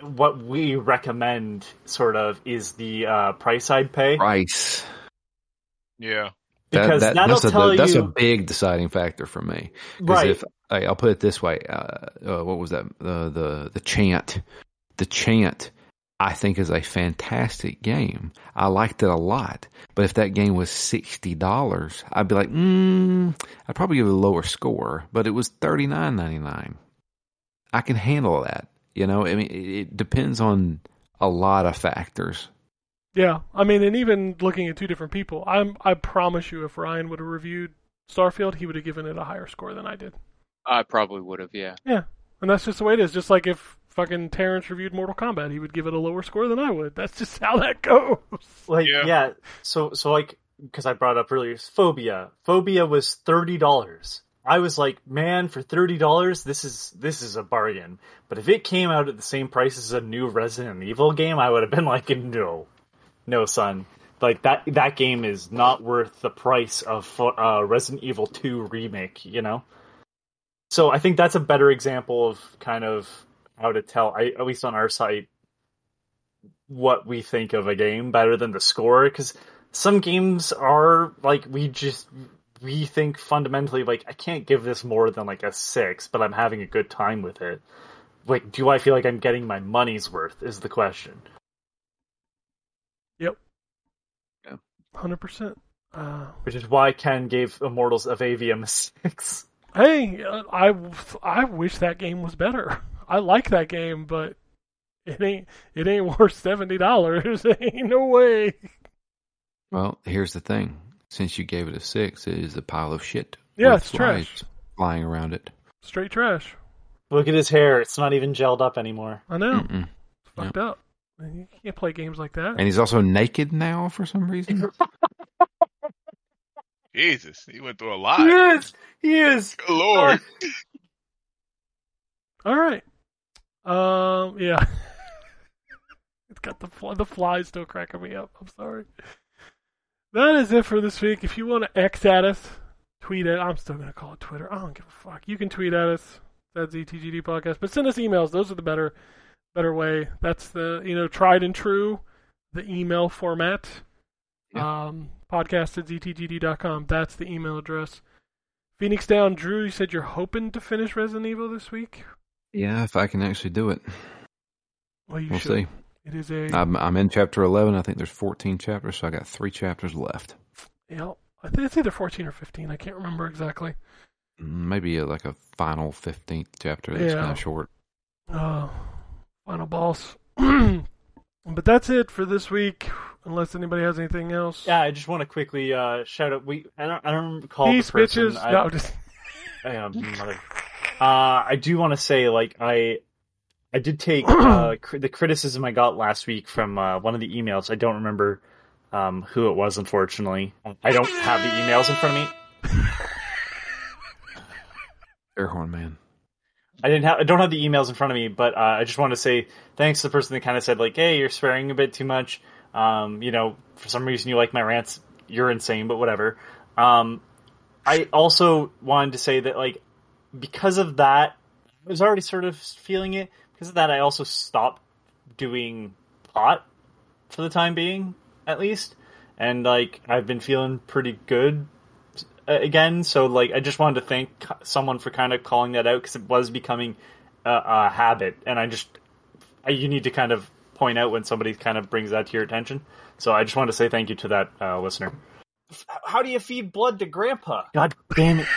what we recommend, sort of, is the uh, price I'd pay. Price. Yeah. Because that, that'll that's, a, tell that's a big deciding factor for me. Right. If, I, I'll put it this way. Uh, uh, what was that? The the the chant. The chant. I think is a fantastic game. I liked it a lot. But if that game was sixty dollars, I'd be like, mm, I'd probably give it a lower score. But it was thirty nine ninety nine. I can handle that. You know, I mean, it depends on a lot of factors. Yeah, I mean, and even looking at two different people, I'm I promise you, if Ryan would have reviewed Starfield, he would have given it a higher score than I did. I probably would have, yeah. Yeah, and that's just the way it is. Just like if fucking Terrence reviewed Mortal Kombat, he would give it a lower score than I would. That's just how that goes. Like Yeah. yeah, so so like because I brought up earlier Fobia. Fobia was thirty dollars. I was like, man, for thirty dollars, this is this is a bargain. But if it came out at the same price as a new Resident Evil game, I would have been like, no, no, son. Like that that game is not worth the price of uh, Resident Evil Two remake. You know. So I think that's a better example of kind of how to tell, I, at least on our site, what we think of a game better than the score because some games are like we just we think fundamentally like I can't give this more than like a six, but I'm having a good time with it. Like, do I feel like I'm getting my money's worth? Is the question. Hundred percent. Uh, Which is why Ken gave Immortals of Aveum a six. hey, uh, I I wish that game was better. I like that game, but it ain't it ain't worth seventy dollars. ain't no way. Well, here's the thing. Since you gave it a six, it is a pile of shit. Yeah, with it's trash. flying around it. Straight trash. Look at his hair; it's not even gelled up anymore. I know. Fucked up. You can't play games like that. And he's also naked now for some reason. Jesus, he went through a He lot. is. He is. Good Lord. All right. Um. Yeah. it's got the fly, the flies still cracking me up. I'm sorry. That is it for this week. If you want to X at us, tweet it. I'm still gonna call it Twitter. I don't give a fuck. You can tweet at us. That's ZTGD podcast. But send us emails. Those are the better, better way. That's the you know tried and true, the email format. Um, podcast at ztgd.com. That's the email address. Phoenix Down, Drew. You said you're hoping to finish Resident Evil this week. yeah, if I can actually do it, Well, you we'll should. see. It is a I'm, I'm in chapter 11. I think there's 14 chapters, so I got three chapters left. yeah. I think it's either 14 or 15. I can't remember exactly. Maybe like a final 15th chapter that's Yeah. kind of short. Oh, final boss. but that's it for this week. Unless anybody has anything else. Yeah, I just want to quickly uh, shout out. We I don't I don't recall Peace, the person. bitches. I, no, just I, um, mother. Uh, I do want to say, like, I I did take uh, cr- the criticism I got last week from uh, one of the emails. I don't remember um, who it was, unfortunately. I don't have the emails in front of me. Airhorn man. I didn't have I don't have the emails in front of me, but uh, I just want to say thanks to the person that kind of said like, "Hey, you're swearing a bit too much." Um, you know, for some reason you like my rants. You're insane, but whatever. Um, I also wanted to say that like because of that, I was already sort of feeling it. Because of that, I also stopped doing pot for the time being, at least. And like I've been feeling pretty good uh, again. So like, I just wanted to thank someone for kind of calling that out because it was becoming a, a habit, and I just I, you need to kind of point out when somebody kind of brings that to your attention. So I just wanted to say thank you to that uh, listener. How do you feed blood to Grandpa? God damn it!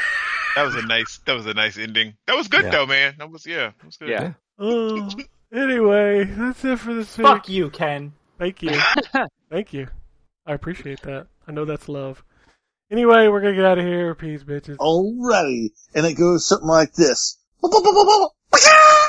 That was a nice. That was a nice ending. That was good yeah. though, man. That was yeah. That was good. Yeah. Uh, anyway, that's it for this. Fuck week. you, Ken. Thank you. Thank you. I appreciate that. I know that's love. Anyway, we're gonna get out of here. Peace, bitches. Alrighty, and it goes something like this.